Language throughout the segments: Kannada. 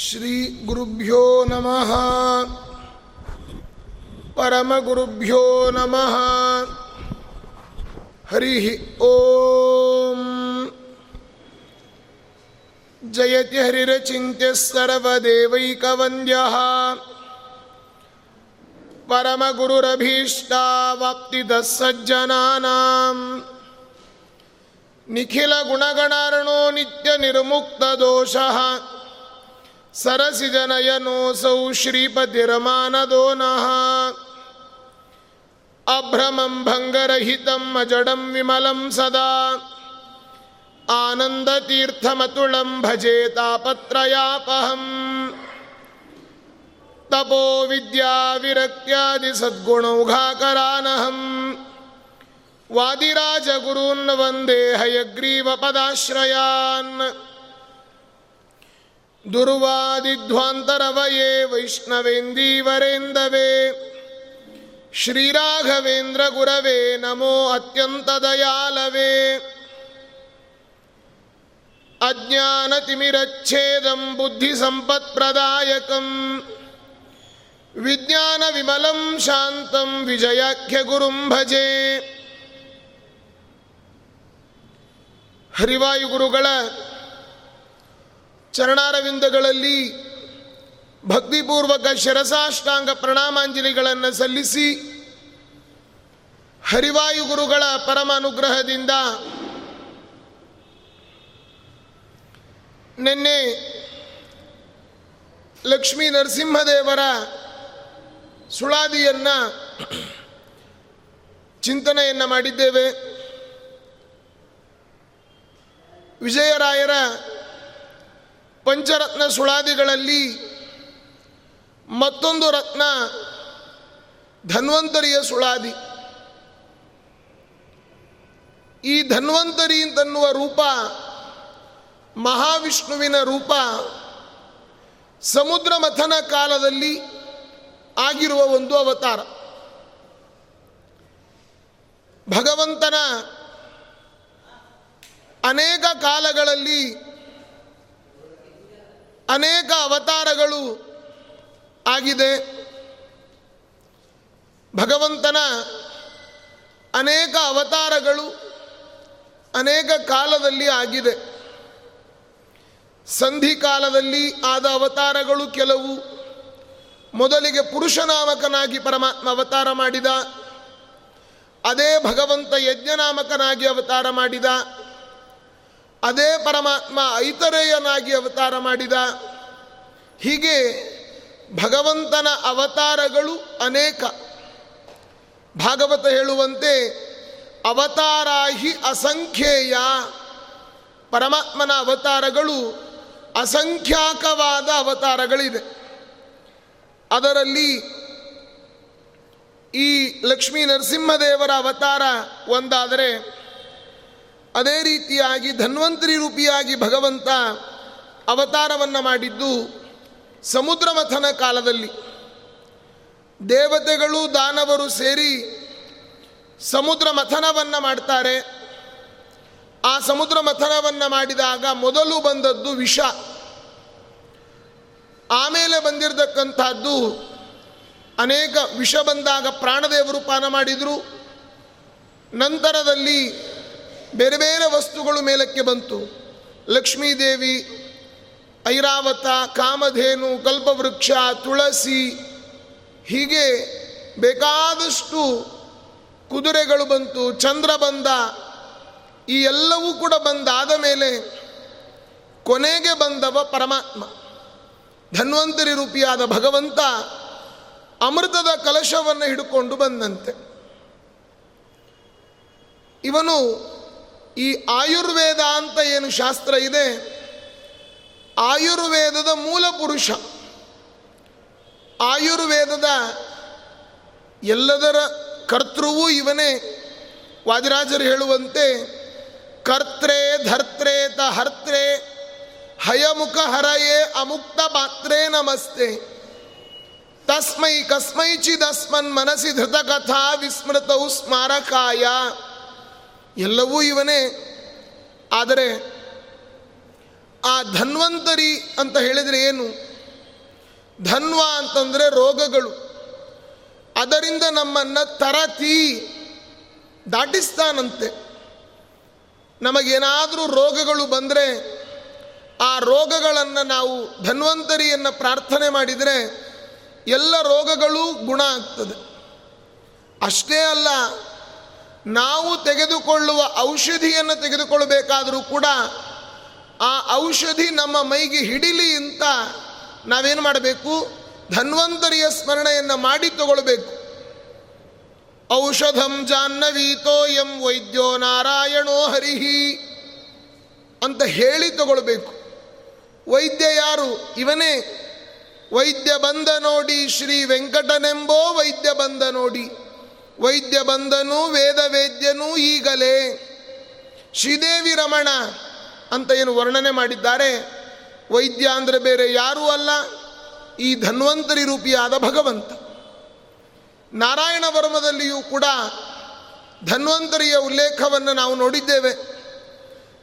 ಶ್ರೀ ಗುರುಭ್ಯೋ ನಮಃ ಪರಮಗುರುಭ್ಯೋ ನಮಃ ಹರಿ ಓಂ ಜಯತಿ ಹರಿರಚಿತ್ಯ ಸರ್ವದೇವೈಕವಂದ್ಯ ಪರಮಗುರುರಭೀಷ್ಟಾವಾಪ್ತಿದ ಸಜ್ಜನಾನಾಂ ನಿಖಿಲ ಗುಣಗಣಾರಣೋ ನಿತ್ಯ ನಿರ್ಮುಕ್ತ ದೋಷ. ಸರಸಿಜನಯನೋಸೌ ಶ್ರೀಪತಿರಮಾನದೋ ನಃ ಅಭ್ರಮಂ ಭಂಗರಹಿತಂ ಅಜಡಂ ವಿಮಲಂ ಸದಾ. ಆನಂದತೀರ್ಥಮತುಳಂ ಭಜೆ ತಾಪತ್ರಯಾಪಹಂ. ತಪೋ ವಿದ್ಯಾ ವಿರಕ್ತ್ಯಾದಿ ಸದ್ಗುಣೌಘಾಕರಾನಹಂ ವಾದಿರಾಜ ಗುರೂನ್ ವಂದೇ ಹಯಗ್ರೀವ ಪದಾಶ್ರಯಾನ್. ದುರ್ವಾದಿಧ್ವಾಂತರವಯೇ ವೈಷ್ಣವೇಂದೀವರೇಂದವೇ ಶ್ರೀರಾಘವೇಂದ್ರ ಗುರವೇ ನಮೋ ಅತ್ಯಂತ ದಯಾಲವೇ ಅಜ್ಞಾನತಿಮಿರಚ್ಛೇದಂ ಬುದ್ಧಿಸಂಪತ್ಪ್ರದಾಯಕಂ. ವಿಜ್ಞಾನವಿಮಲಂ ಶಾಂತಂ ವಿಜಯಾಖ್ಯಗುರುಂ ಭಜೆ. भजे ಹರಿವಾಯುಗುರುಗಳ ಚರಣಾರವಿಂದಗಳಲ್ಲಿ ಭಕ್ತಿಪೂರ್ವಕ ಶಿರಸಾಷ್ಟಾಂಗ ಪ್ರಣಾಮಾಂಜಲಿಗಳನ್ನು ಸಲ್ಲಿಸಿ ಹರಿವಾಯು ಗುರುಗಳ ಪರಮ ಅನುಗ್ರಹದಿಂದ ನಿನ್ನೆ ಲಕ್ಷ್ಮೀ ನರಸಿಂಹದೇವರ ಸುಳಾದಿಯನ್ನು ಚಿಂತನೆಯನ್ನು ಮಾಡಿದ್ದೇವೆ. ವಿಜಯರಾಯರ ಪಂಚರತ್ನ ಸುಳಾದಿಗಳಲ್ಲಿ ಮತ್ತೊಂದು ರತ್ನ ಧನ್ವಂತರಿಯ ಸುಳಾದಿ. ಈ ಧನ್ವಂತರಿ ಅಂತನ್ನುವ ರೂಪ ಮಹಾವಿಷ್ಣುವಿನ ರೂಪ ಸಮುದ್ರ ಮಥನ ಕಾಲದಲ್ಲಿ ಆಗಿರುವ ಒಂದು ಅವತಾರ. ಭಗವಂತನ ಅನೇಕ ಕಾಲಗಳಲ್ಲಿ ಅನೇಕ ಅವತಾರಗಳು ಆಗಿದೆ. ಭಗವಂತನ ಅನೇಕ ಅವತಾರಗಳು ಅನೇಕ ಕಾಲದಲ್ಲಿ ಆಗಿದೆ. ಸಂಧಿ ಕಾಲದಲ್ಲಿ ಆದ ಅವತಾರಗಳು ಕೆಲವು. ಮೊದಲಿಗೆ ಪುರುಷನಾಮಕನಾಗಿ ಪರಮಾತ್ಮ ಅವತಾರ ಮಾಡಿದ. ಅದೇ ಭಗವಂತ ಯಜ್ಞನಾಮಕನಾಗಿ ಅವತಾರ ಮಾಡಿದ. ಅದೇ ಪರಮಾತ್ಮ ಐತರೇಯನಾಗಿ ಅವತಾರ ಮಾಡಿದ. ಹೀಗೆ ಭಗವಂತನ ಅವತಾರಗಳು ಅನೇಕ. ಭಾಗವತ ಹೇಳುವಂತೆ ಅವತಾರಾಹಿ ಅಸಂಖ್ಯೇಯ. ಪರಮಾತ್ಮನ ಅವತಾರಗಳು ಅಸಂಖ್ಯಾಕವಾದ ಅವತಾರಗಳಿದೆ ಅದರಲ್ಲಿ ಈ ಲಕ್ಷ್ಮೀ ನರಸಿಂಹದೇವರ ಅವತಾರ ಒಂದಾದರೆ ಅದೇ ರೀತಿಯಾಗಿ ಧನ್ವಂತರಿ ರೂಪಿಯಾಗಿ ಭಗವಂತ ಅವತಾರವನ್ನು ಮಾಡಿದ್ದು ಸಮುದ್ರ ಮಥನ ಕಾಲದಲ್ಲಿ. ದೇವತೆಗಳು, ದಾನವರು ಸೇರಿ ಸಮುದ್ರ ಮಥನವನ್ನು ಮಾಡ್ತಾರೆ. ಆ ಸಮುದ್ರ ಮಥನವನ್ನು ಮಾಡಿದಾಗ ಮೊದಲು ಬಂದದ್ದು ವಿಷ. ಆಮೇಲೆ ಬಂದಿರತಕ್ಕಂಥದ್ದು ಅನೇಕ ವಿಷ ಬಂದಾಗ ಪ್ರಾಣದೇವರು ಪಾನ ಮಾಡಿದರು. ನಂತರದಲ್ಲಿ ಬೇರೆ ಬೇರೆ ವಸ್ತುಗಳು ಮೇಲಕ್ಕೆ ಬಂತು. ಲಕ್ಷ್ಮೀದೇವಿ, ಐರಾವತ, ಕಾಮಧೇನು, ಕಲ್ಪವೃಕ್ಷ, ತುಳಸಿ, ಹೀಗೆ ಬೇಕಾದಷ್ಟು ಕುದುರೆಗಳು ಬಂತು. ಚಂದ್ರ ಬಂದ, ಈ ಎಲ್ಲವೂ ಕೂಡ ಬಂದಾದ ಮೇಲೆ ಕೊನೆಗೆ ಬಂದವ ಪರಮಾತ್ಮ. ಧನ್ವಂತರಿ ರೂಪಿಯಾದ ಭಗವಂತ ಅಮೃತದ ಕಲಶವನ್ನು ಹಿಡ್ಕೊಂಡು ಬಂದಂತೆ. ಇವನು ಈ ಆಯುರ್ವೇದ ಅಂತ ಏನು ಶಾಸ್ತ್ರ ಇದೆ? ಆಯುರ್ವೇದದ ಮೂಲ ಪುರುಷ. ಆಯುರ್ವೇದದ ಎಲ್ಲದರ ಕರ್ತೃವೂ ಇವನೇ. ವಾದಿರಾಜರು ಹೇಳುವಂತೆ ಕರ್ತ್ರೆ ಧರ್ತ್ರೆ ತ ಹರ್ತ್ರೆ, ಹಯಮುಖ ಹರಯೇ ಅಮುಕ್ತ ಪಾತ್ರೇ ನಮಸ್ತೆ. ತಸ್ಮೈ ಕಸ್ಮೈಚಿದಸ್ಮನ್ ಮನಸಿ ಧೃತಕಥಾ ವಿಸ್ಮೃತೌ ಸ್ಮಾರಕಾಯ. ಎಲ್ಲವೂ ಇವನೇ. ಆದರೆ ಆ ಧನ್ವಂತರಿ ಅಂತ ಹೇಳಿದರೆ ಏನು? ಧನ್ವ ಅಂತಂದರೆ ರೋಗಗಳು. ಅದರಿಂದ ನಮ್ಮನ್ನು ತರತಿ, ದಾಟಿಸ್ತಾನಂತೆ. ನಮಗೇನಾದರೂ ರೋಗಗಳು ಬಂದರೆ ಆ ರೋಗಗಳನ್ನು ನಾವು ಧನ್ವಂತರಿಯನ್ನು ಪ್ರಾರ್ಥನೆ ಮಾಡಿದರೆ ಎಲ್ಲ ರೋಗಗಳು ಗುಣ ಆಗ್ತದೆ. ಅಷ್ಟೇ ಅಲ್ಲ ನಾವು ತೆಗೆದುಕೊಳ್ಳುವ ಔಷಧಿಯನ್ನು ತೆಗೆದುಕೊಳ್ಳಬೇಕಾದರೂ ಕೂಡ ಆ ಔಷಧಿ ನಮ್ಮ ಮೈಗೆ ಹಿಡಿಲಿ ಅಂತ ನಾವೇನು ಮಾಡಬೇಕು? ಧನ್ವಂತರಿಯ ಸ್ಮರಣೆಯನ್ನು ಮಾಡಿ ತಗೊಳ್ಬೇಕು. ಔಷಧಂ ಜಾಹ್ನವೀತೋ ಎಂ ವೈದ್ಯೋ ನಾರಾಯಣೋ ಹರಿಹಿ ಅಂತ ಹೇಳಿ ತಗೊಳ್ಬೇಕು. ವೈದ್ಯ ಯಾರು? ಇವನೇ. ವೈದ್ಯ ಬಂದ ನೋಡಿ ಶ್ರೀ ವೆಂಕಟನೆಂಬೋ ವೈದ್ಯ ಬಂದ ನೋಡಿ. ವೈದ್ಯ ಬಂದನು ವೇದ ವೇದ್ಯನೂ ಈಗಲೇ ಶ್ರೀದೇವಿ ರಮಣ ಅಂತ ಏನು ವರ್ಣನೆ ಮಾಡಿದ್ದಾರೆ. ವೈದ್ಯ ಅಂದರೆ ಬೇರೆ ಯಾರೂ ಅಲ್ಲ, ಈ ಧನ್ವಂತರಿ ರೂಪಿಯಾದ ಭಗವಂತ. ನಾರಾಯಣ ವರ್ಮದಲ್ಲಿಯೂ ಕೂಡ ಧನ್ವಂತರಿಯ ಉಲ್ಲೇಖವನ್ನು ನಾವು ನೋಡಿದ್ದೇವೆ.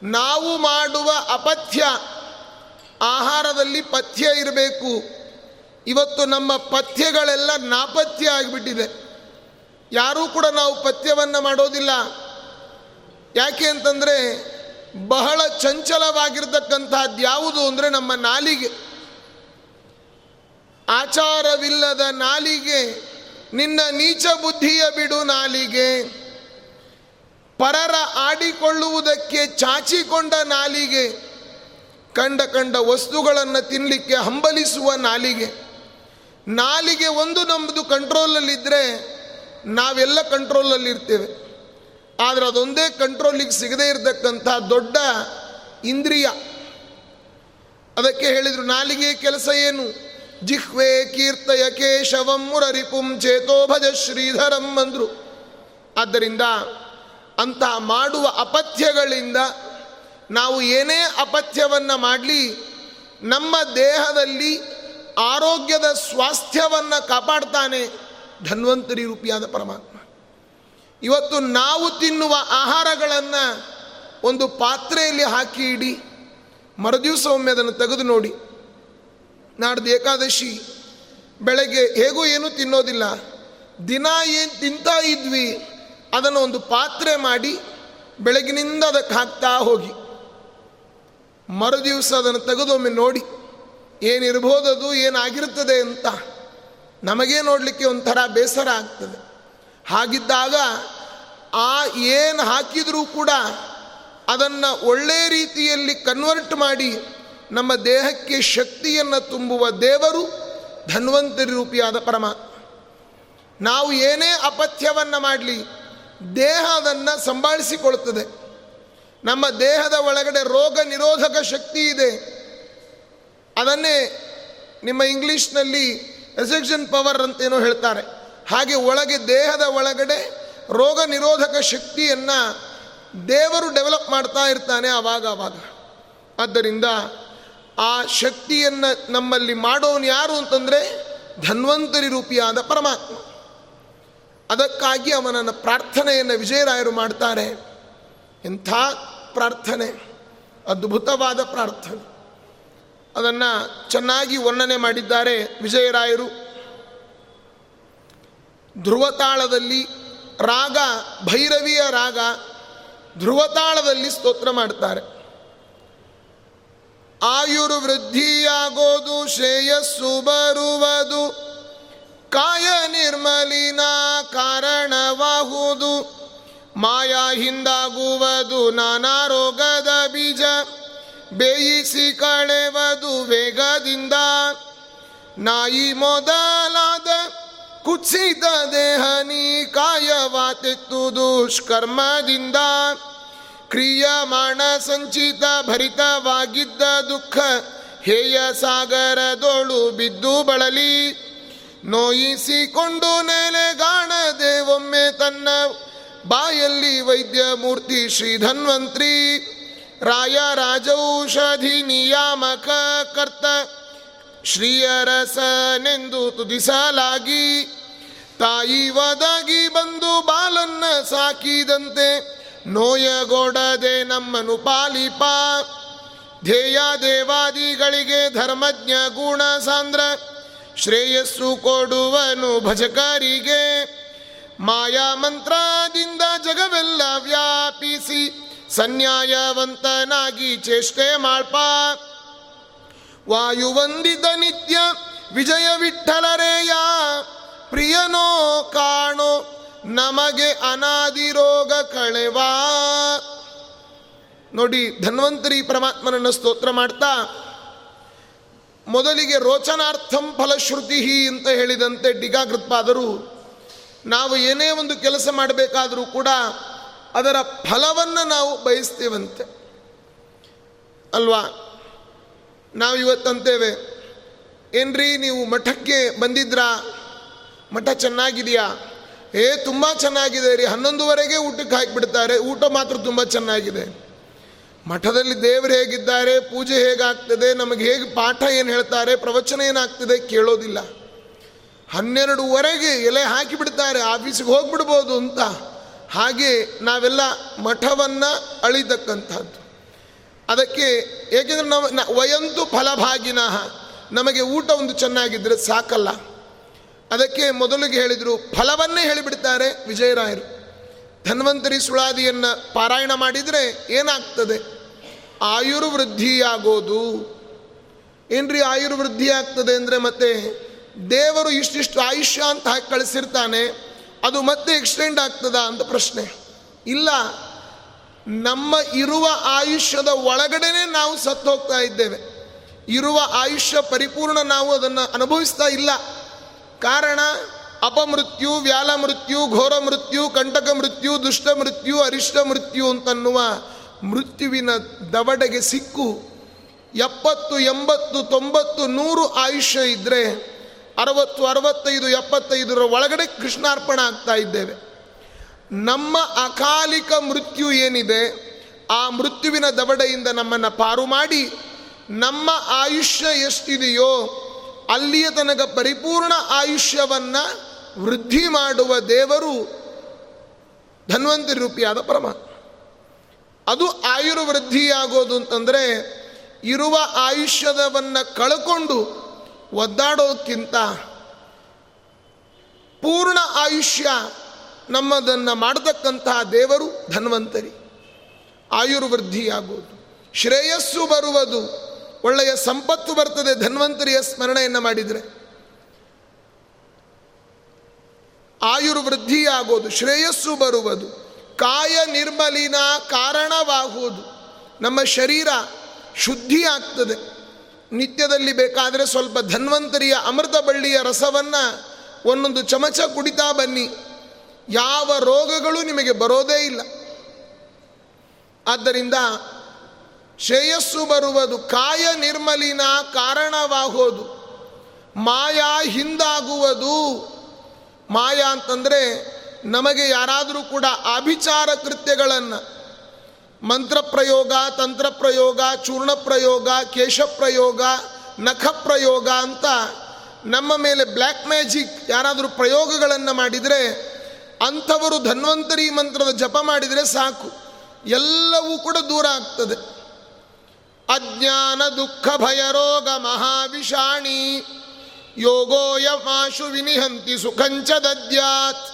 ನಾವು ಮಾಡುವ ಅಪಥ್ಯ, ಆಹಾರದಲ್ಲಿ ಪಥ್ಯ ಇರಬೇಕು. ಇವತ್ತು ನಮ್ಮ ಪಥ್ಯಗಳೆಲ್ಲ ನಾಪಥ್ಯ ಆಗಿಬಿಟ್ಟಿದೆ. ಯಾರೂ ಕೂಡ ನಾವು ಪಥ್ಯವನ್ನು ಮಾಡೋದಿಲ್ಲ. ಯಾಕೆ ಅಂತಂದರೆ ಬಹಳ ಚಂಚಲವಾಗಿರ್ತಕ್ಕಂಥದ್ದು ಯಾವುದು ಅಂದರೆ ನಮ್ಮ ನಾಲಿಗೆ. ಆಚಾರವಿಲ್ಲದ ನಾಲಿಗೆ, ನಿನ್ನ ನೀಚ ಬುದ್ಧಿಯ ಬಿಡು ನಾಲಿಗೆ. ಪರರ ಆಡಿಕೊಳ್ಳುವುದಕ್ಕೆ ಚಾಚಿಕೊಂಡ ನಾಲಿಗೆ, ಕಂಡ ಕಂಡ ವಸ್ತುಗಳನ್ನು ತಿನ್ನಲಿಕ್ಕೆ ಹಂಬಲಿಸುವ ನಾಲಿಗೆ. ನಾಲಿಗೆ ಒಂದು ನಮ್ಮದು ಕಂಟ್ರೋಲಲ್ಲಿದ್ದರೆ ನಾವೆಲ್ಲ ಕಂಟ್ರೋಲಲ್ಲಿರ್ತೇವೆ ಆದರೆ ಅದೊಂದೇ ಕಂಟ್ರೋಲಿಗೆ ಸಿಗದೇ ಇರತಕ್ಕಂಥ ದೊಡ್ಡ ಇಂದ್ರಿಯ. ಅದಕ್ಕೆ ಹೇಳಿದರು, ನಾಲಿಗೆ ಕೆಲಸ ಏನು? ಜಿಹ್ವೆ ಕೀರ್ತಯ ಕೇಶವಂ ಮುರರಿಪುಂ ಚೇತೋ ಭಜ ಶ್ರೀಧರಂ ಅಂದರು. ಆದ್ದರಿಂದ ಅಂತ ಮಾಡುವ ಅಪಥ್ಯಗಳಿಂದ ನಾವು ಏನೇ ಅಪಥ್ಯವನ್ನು ಮಾಡಲಿ, ನಮ್ಮ ದೇಹದಲ್ಲಿ ಆರೋಗ್ಯದ ಸ್ವಾಸ್ಥ್ಯವನ್ನು ಕಾಪಾಡ್ತಾನೆ. ಧನ್ವಂತರಿ ರೂಪಿಯಾದ ಪರಮಾತ್ಮ. ಇವತ್ತು ನಾವು ತಿನ್ನುವ ಆಹಾರಗಳನ್ನು ಒಂದು ಪಾತ್ರೆಯಲ್ಲಿ ಹಾಕಿ ಇಡಿ, ಮರುದಿವಸ ಒಮ್ಮೆ ಅದನ್ನು ತೆಗೆದು ನೋಡಿ. ನಾಡ್ದು ಏಕಾದಶಿ, ಬೆಳಗ್ಗೆ ಹೇಗೂ ಏನೂ ತಿನ್ನೋದಿಲ್ಲ, ದಿನ ಏನು ತಿಂತಾ ಇದ್ವಿ, ಅದನ್ನು ಒಂದು ಪಾತ್ರೆ ಮಾಡಿ ಬೆಳಗಿನಿಂದ ಅದಕ್ಕೆ ಹಾಕ್ತಾ ಹೋಗಿ. ಮರುದಿವಸ ಅದನ್ನು ತೆಗೆದೊಮ್ಮೆ ನೋಡಿ, ಏನಿರ್ಬೋದದು, ಏನಾಗಿರ್ತದೆ ಅಂತ. ನಮಗೇ ನೋಡಲಿಕ್ಕೆ ಒಂಥರ ಬೇಸರ ಆಗ್ತದೆ. ಹಾಗಿದ್ದಾಗ ಆ ಏನು ಹಾಕಿದರೂ ಕೂಡ ಅದನ್ನು ಒಳ್ಳೆಯ ರೀತಿಯಲ್ಲಿ ಕನ್ವರ್ಟ್ ಮಾಡಿ ನಮ್ಮ ದೇಹಕ್ಕೆ ಶಕ್ತಿಯನ್ನು ತುಂಬುವ ದೇವರು ಧನ್ವಂತರಿ ರೂಪಿಯಾದ ಪರಮ ನಾವು ಏನೇ ಅಪಥ್ಯವನ್ನು ಮಾಡಲಿ, ದೇಹ ಅದನ್ನು ಸಂಭಾಳಿಸಿಕೊಳ್ಳುತ್ತದೆ ನಮ್ಮ ದೇಹದ ಒಳಗಡೆ ರೋಗ ನಿರೋಧಕ ಶಕ್ತಿ ಇದೆ. ಅದನ್ನೇ ನಿಮ್ಮ ಇಂಗ್ಲೀಷ್ನಲ್ಲಿ ರೆಸೆಕ್ಷನ್ ಪವರ್ ಅಂತೇನೋ ಹೇಳ್ತಾರೆ. ಹಾಗೆ ಒಳಗೆ ದೇಹದ ಒಳಗಡೆ ರೋಗ ನಿರೋಧಕ ಶಕ್ತಿಯನ್ನು ದೇವರು ಡೆವಲಪ್ ಮಾಡ್ತಾ ಇರ್ತಾನೆ ಆವಾಗ ಆವಾಗ ಆದ್ದರಿಂದ ಆ ಶಕ್ತಿಯನ್ನು ನಮ್ಮಲ್ಲಿ ಮಾಡೋನು ಯಾರು ಅಂತಂದರೆ ಧನ್ವಂತರಿ ರೂಪಿಯಾದ ಪರಮಾತ್ಮ. ಅದಕ್ಕಾಗಿ ಅವನನ್ನು ಪ್ರಾರ್ಥನೆಯನ್ನು ವಿಜಯರಾಯರು ಮಾಡ್ತಾರೆ. ಎಂಥ ಪ್ರಾರ್ಥನೆ, ಅದ್ಭುತವಾದ ಪ್ರಾರ್ಥನೆ. ಅದನ್ನು ಚೆನ್ನಾಗಿ ವರ್ಣನೆ ಮಾಡಿದ್ದಾರೆ ವಿಜಯರಾಯರು. ಧ್ರುವತಾಳದಲ್ಲಿ ರಾಗ, ಭೈರವಿಯ ರಾಗ ಧ್ರುವತಾಳದಲ್ಲಿ ಸ್ತೋತ್ರ ಮಾಡ್ತಾರೆ. ಆಯುರ್ವೃದ್ಧಿಯಾಗೋದು ಶ್ರೇಯಸ್ಸು ಬರುವುದು, ಕಾಯ ನಿರ್ಮಲಿನ ಕಾರಣವಾಗುವುದು ಮಾಯಾ ಹಿಂದಾಗುವುದು ನಾನಾ ಬೀಜ ಬೇಯಿಸಿ ಕಳೆವದು ವೇಗದಿಂದ. ನಾಯಿ ಮೊದಲಾದ ಕುತ್ಸಿತ ದೇಹನಿ ಕಾಯವಾತೆತ್ತು ದುಷ್ಕರ್ಮದಿಂದ. ಕ್ರಿಯಮಾಣ ಸಂಚಿತ ಭರಿತವಾಗಿದ್ದ ದುಃಖ ಹೇಯ ಸಾಗರದೊಳು ಬಿದ್ದು ಬಳಲಿ. ನೋಯಿಸಿಕೊಂಡು ನೆಲೆಗಾಣದೆ ಒಮ್ಮೆ ತನ್ನ ಬಾಯಲ್ಲಿ ವೈದ್ಯ ಮೂರ್ತಿ ಶ್ರೀ ಧನ್ವಂತ್ರಿ ರಾಯ ರಾಜೌಷಧಿ ನಿಯಾಮಕ ಕರ್ತ ಶ್ರೀಯರಸನೆಂದು ತುದಿಸಲಾಗಿ ತಾಯಿ ಒದಗಿ ಬಂದು ಬಾಲನ್ನ ಸಾಕಿದಂತೆ ನೋಯಗೊಡದೆ ನಮ್ಮನು ಪಾಲಿಪ. ಧ್ಯೇಯ ದೇವಾದಿಗಳಿಗೆ ಧರ್ಮಜ್ಞ ಗುಣ ಸಾಂದ್ರ ಶ್ರೇಯಸ್ಸು ಕೊಡುವನು ಭಜಕರಿಗೆ. ಮಾಯಾ ಮಂತ್ರದಿಂದ ಜಗವೆಲ್ಲ ವ್ಯಾಪಿಸಿ ಸನ್ಯಾಯವಂತನಾಗಿ ಚೇಷ್ಟೆ ಮಾಡ್ಪ. ವಾಯುವಂದಿತ ನಿತ್ಯ ವಿಜಯ ವಿಠಲರೇಯ. ಪ್ರಿಯನೋ ಕಾಣೋ, ನಮಗೆ ಅನಾದಿ ರೋಗ ಕಳೆವಾ. ನೋಡಿ, ಧನ್ವಂತರಿ ಪರಮಾತ್ಮನನ್ನು ಸ್ತೋತ್ರ ಮಾಡ್ತಾ, ಮೊದಲಿಗೆ ರೋಚನಾರ್ಥಂ ಫಲಶ್ರುತಿ ಅಂತ ಹೇಳಿದಂತೆ ಡಿಗಾಗೃತ್ಪಾದರು ನಾವು ಏನೇ ಒಂದು ಕೆಲಸ ಮಾಡಬೇಕಾದರೂ ಕೂಡ ಅದರ ಫಲವನ್ನು ನಾವು ಬಯಸ್ತೇವಂತೆ. ಅಲ್ವಾ? ನಾವು ಇವತ್ತಂತೇವೆ. ಏನ್ರಿ ನೀವು ಮಠಕ್ಕೆ ಬಂದಿದ್ರಾ? ಮಠ ಚೆನ್ನಾಗಿದೆಯಾ? ಏ, ತುಂಬ ಚೆನ್ನಾಗಿದೆ ರೀ. ಹನ್ನೊಂದುವರೆಗೆ ಊಟಕ್ಕೆ ಹಾಕಿಬಿಡ್ತಾರೆ. ಊಟ ಮಾತ್ರ ತುಂಬ ಚೆನ್ನಾಗಿದೆ. ಮಠದಲ್ಲಿ ದೇವರು ಹೇಗಿದ್ದಾರೆ? ಪೂಜೆ ಹೇಗಾಗ್ತದೆ? ನಮಗೆ ಹೇಗೆ ಪಾಠ ಏನು ಹೇಳ್ತಾರೆ? ಪ್ರವಚನ ಏನಾಗ್ತದೆ? ಕೇಳೋದಿಲ್ಲ. ಹನ್ನೆರಡುವರೆಗೆ ಎಲೆ ಹಾಕಿಬಿಡ್ತಾರೆ. ಆಫೀಸಿಗೆ ಹೋಗ್ಬಿಡ್ಬೋದು ಅಂತ. ಹಾಗೆ ನಾವೆಲ್ಲ ಮಠವನ್ನು ಅಳಿತಕ್ಕಂಥದ್ದು ಅದಕ್ಕೆ ಏಕೆಂದರೆ ನಾವು ವಯಂತು ಫಲಭಾಗಿನ ನಮಗೆ ಊಟ ಒಂದು ಚೆನ್ನಾಗಿದ್ದರೆ ಸಾಕಲ್ಲ. ಅದಕ್ಕೆ ಮೊದಲಿಗೆ ಹೇಳಿದರು ಫಲವನ್ನೇ ಹೇಳಿಬಿಡ್ತಾರೆ ವಿಜಯರಾಯರು. ಧನ್ವಂತರಿ ಸುಳಾದಿಯನ್ನು ಪಾರಾಯಣ ಮಾಡಿದರೆ ಏನಾಗ್ತದೆ? ಆಯುರ್ವೃದ್ಧಿಯಾಗೋದು. ಏನ್ರಿ ಆಯುರ್ವೃದ್ಧಿ ಆಗ್ತದೆ ಅಂದರೆ ಮತ್ತೆ ದೇವರು ಇಷ್ಟಿಷ್ಟು ಆಯುಷ್ಯ ಅಂತ ಹಾಕಿ ಕಳಿಸಿರ್ತಾನೆ ಅದು ಮತ್ತೆ ಎಕ್ಸ್ಟೆಂಡ್ ಆಗ್ತದಾ ಅಂತ ಪ್ರಶ್ನೆ. ಇಲ್ಲ, ನಮ್ಮ ಇರುವ ಆಯುಷ್ಯದ ಒಳಗಡೆನೆ ನಾವು ಸತ್ತು ಹೋಗ್ತಾ ಇದ್ದೇವೆ. ಇರುವ ಆಯುಷ್ಯ ಪರಿಪೂರ್ಣ ನಾವು ಅದನ್ನು ಅನುಭವಿಸ್ತಾ ಇಲ್ಲ. ಕಾರಣ, ಅಪಮೃತ್ಯು ವ್ಯಾಲ ಮೃತ್ಯು ಘೋರ ಮೃತ್ಯು ಕಂಟಕ ಮೃತ್ಯು ದುಷ್ಟ ಮೃತ್ಯು ಅರಿಷ್ಟ ಮೃತ್ಯು ಅಂತನ್ನುವ ಮೃತ್ಯುವಿನ ದವಡೆಗೆ ಸಿಕ್ಕು. ಎಪ್ಪತ್ತು, ಎಂಬತ್ತು, ತೊಂಬತ್ತು, ನೂರು ಆಯುಷ್ಯ ಇದ್ದರೆ ಅರವತ್ತು, ಅರವತ್ತೈದು, ಎಪ್ಪತ್ತೈದರ ಒಳಗಡೆ ಕೃಷ್ಣಾರ್ಪಣ ಆಗ್ತಾ ಇದ್ದೇವೆ. ನಮ್ಮ ಅಕಾಲಿಕ ಮೃತ್ಯು ಏನಿದೆ, ಆ ಮೃತ್ಯುವಿನ ದವಡೆಯಿಂದ ನಮ್ಮನ್ನು ಪಾರು ಮಾಡಿ, ನಮ್ಮ ಆಯುಷ್ಯ ಎಷ್ಟಿದೆಯೋ, ಅಲ್ಲಿಯ ತನಕ ಪರಿಪೂರ್ಣ ಆಯುಷ್ಯವನ್ನು ವೃದ್ಧಿ ಮಾಡುವ ದೇವರು ಧನ್ವಂತರಿ ರೂಪಿಯಾದ ಪರಮಾತ್ಮ. ಅದು ಆಯುರ್ವೃದ್ಧಿಯಾಗೋದು ಅಂತಂದರೆ, ಇರುವ ಆಯುಷ್ಯದವನ್ನು ಕಳ್ಕೊಂಡು ಒದ್ದಾಡೋಕ್ಕಿಂತ ಪೂರ್ಣ ಆಯುಷ್ಯ ನಮ್ಮದನ್ನು ಮಾಡತಕ್ಕಂತಹ ದೇವರು ಧನ್ವಂತರಿ. ಆಯುರ್ವೃದ್ಧಿಯಾಗುವುದು ಶ್ರೇಯಸ್ಸು ಬರುವುದು. ಒಳ್ಳೆಯ ಸಂಪತ್ತು ಬರ್ತದೆ ಧನ್ವಂತರಿಯ ಸ್ಮರಣೆಯನ್ನು ಮಾಡಿದರೆ. ಆಯುರ್ವೃದ್ಧಿಯಾಗೋದು. ಶ್ರೇಯಸ್ಸು ಬರುವುದು. ಕಾಯ ನಿರ್ಮಲಿನ ಕಾರಣವಾಗುವುದು. ನಮ್ಮ ಶರೀರ ಶುದ್ಧಿ ಆಗ್ತದೆ ನಿತ್ಯದಲ್ಲಿ ಬೇಕಾದರೆ ಸ್ವಲ್ಪ ಧನ್ವಂತರಿಯ ಅಮೃತ ಬಳ್ಳಿಯ ರಸವನ್ನು ಒಂದೊಂದು ಚಮಚ ಕುಡಿತಾ ಬನ್ನಿ. ಯಾವ ರೋಗಗಳು ನಿಮಗೆ ಬರೋದೇ ಇಲ್ಲ. ಆದ್ದರಿಂದ ಶ್ರೇಯಸ್ಸು ಬರುವುದು ಕಾಯ ನಿರ್ಮಲಿನ ಕಾರಣವಾಗೋದು. ಮಾಯಾ ಹಿಂದಾಗುವುದು. ಮಾಯಾ ಅಂತಂದರೆ ನಮಗೆ ಯಾರಾದರೂ ಕೂಡ ಅಭಿಚಾರ ಕೃತ್ಯಗಳನ್ನು ಮಂತ್ರ ಪ್ರಯೋಗ ತಂತ್ರ ಪ್ರಯೋಗ ನಖ ಪ್ರಯೋಗ ಅಂತ ನಮ್ಮ ಮೇಲೆ ಬ್ಲ್ಯಾಕ್ ಮ್ಯಾಜಿಕ್ ಯಾರಾದರೂ ಪ್ರಯೋಗಗಳನ್ನು ಮಾಡಿದರೆ, ಅಂಥವರು ಧನ್ವಂತರಿ ಮಂತ್ರದ ಜಪ ಮಾಡಿದರೆ ಸಾಕು. ಎಲ್ಲವೂ ಕೂಡ ದೂರ ಆಗ್ತದೆ. ಅಜ್ಞಾನ, ದುಃಖ, ಭಯ, ರೋಗ, ಮಹಾವಿಷಾಣಿ ಯೋಗೋಯಮಾಶು ವಿನಿಹಂತಿ ಸುಖಂಚ ದದ್ಯಾತ್,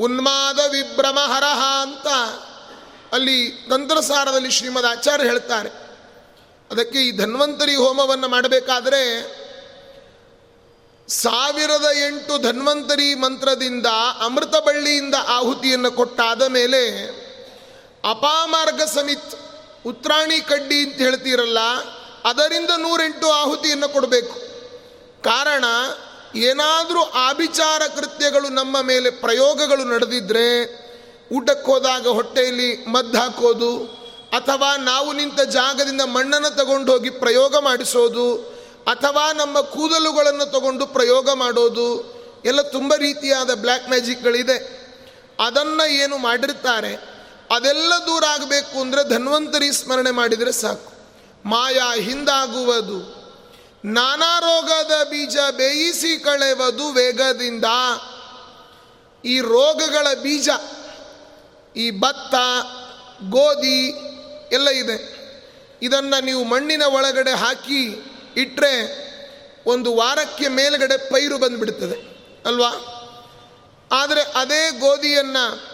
ಉನ್ಮಾದ ವಿಭ್ರಮ ಹರಹ ಅಂತ ಅಲ್ಲಿ ತಂತ್ರಸಾರದಲ್ಲಿ ಶ್ರೀಮದ್ ಆಚಾರ್ಯ ಹೇಳ್ತಾರೆ. ಅದಕ್ಕೆ ಈ ಧನ್ವಂತರಿ ಹೋಮವನ್ನು ಮಾಡಬೇಕಾದರೆ ಸಾವಿರದ ಎಂಟು ಧನ್ವಂತರಿ ಮಂತ್ರದಿಂದ ಅಮೃತ ಬಳ್ಳಿಯಿಂದ ಆಹುತಿಯನ್ನು ಕೊಟ್ಟಾದ ಮೇಲೆ ಅಪಾಮಾರ್ಗ ಸಮಿತ್ ಉತ್ರಾಣಿ ಕಡ್ಡಿ ಅಂತ ಹೇಳ್ತೀರಲ್ಲ, ಅದರಿಂದ ನೂರೆಂಟು ಆಹುತಿಯನ್ನು ಕೊಡಬೇಕು. ಕಾರಣ ಏನಾದರೂ ಆಭಿಚಾರ ಕೃತ್ಯಗಳು ನಮ್ಮ ಮೇಲೆ ಪ್ರಯೋಗಗಳು ನಡೆದಿದ್ರೆ ಊಟಕ್ಕೆ ಹೋದಾಗ ಹೊಟ್ಟೆಯಲ್ಲಿ ಮದ್ದು ಹಾಕೋದು, ಅಥವಾ ನಾವು ನಿಂತ ಜಾಗದಿಂದ ಮಣ್ಣನ್ನು ತಗೊಂಡು ಹೋಗಿ ಪ್ರಯೋಗ ಮಾಡಿಸೋದು, ಅಥವಾ ನಮ್ಮ ಕೂದಲುಗಳನ್ನು ತಗೊಂಡು ಪ್ರಯೋಗ ಮಾಡೋದು, ಎಲ್ಲ ತುಂಬ ರೀತಿಯಾದ ಬ್ಲ್ಯಾಕ್ ಮ್ಯಾಜಿಕ್ಗಳಿದೆ. ಅದನ್ನು ಏನು ಮಾಡಿರ್ತಾರೆ, ಅದೆಲ್ಲ ದೂರ ಆಗಬೇಕು ಅಂದರೆ ಧನ್ವಂತರಿ ಸ್ಮರಣೆ ಮಾಡಿದರೆ ಸಾಕು. ಮಾಯಾ ಹಿಂದಾಗುವುದು, ನಾನಾ ರೋಗದ ಬೀಜ ಬೇಯಿಸಿ ಕಳೆಯುವುದು ವೇಗದಿಂದ. ಈ ರೋಗಗಳ ಬೀಜ ಈ ಭತ್ತ, ಗೋಧಿ ಎಲ್ಲ ಇದೆ. ಇದನ್ನು ನೀವು ಮಣ್ಣಿನ ಒಳಗಡೆ ಹಾಕಿ ಇಟ್ಟರೆ ಒಂದು ವಾರಕ್ಕೆ ಮೇಲುಗಡೆ ಪೈರು ಬಂದುಬಿಡ್ತದೆ, ಅಲ್ವಾ? ಆದರೆ ಅದೇ ಗೋಧಿಯನ್ನು,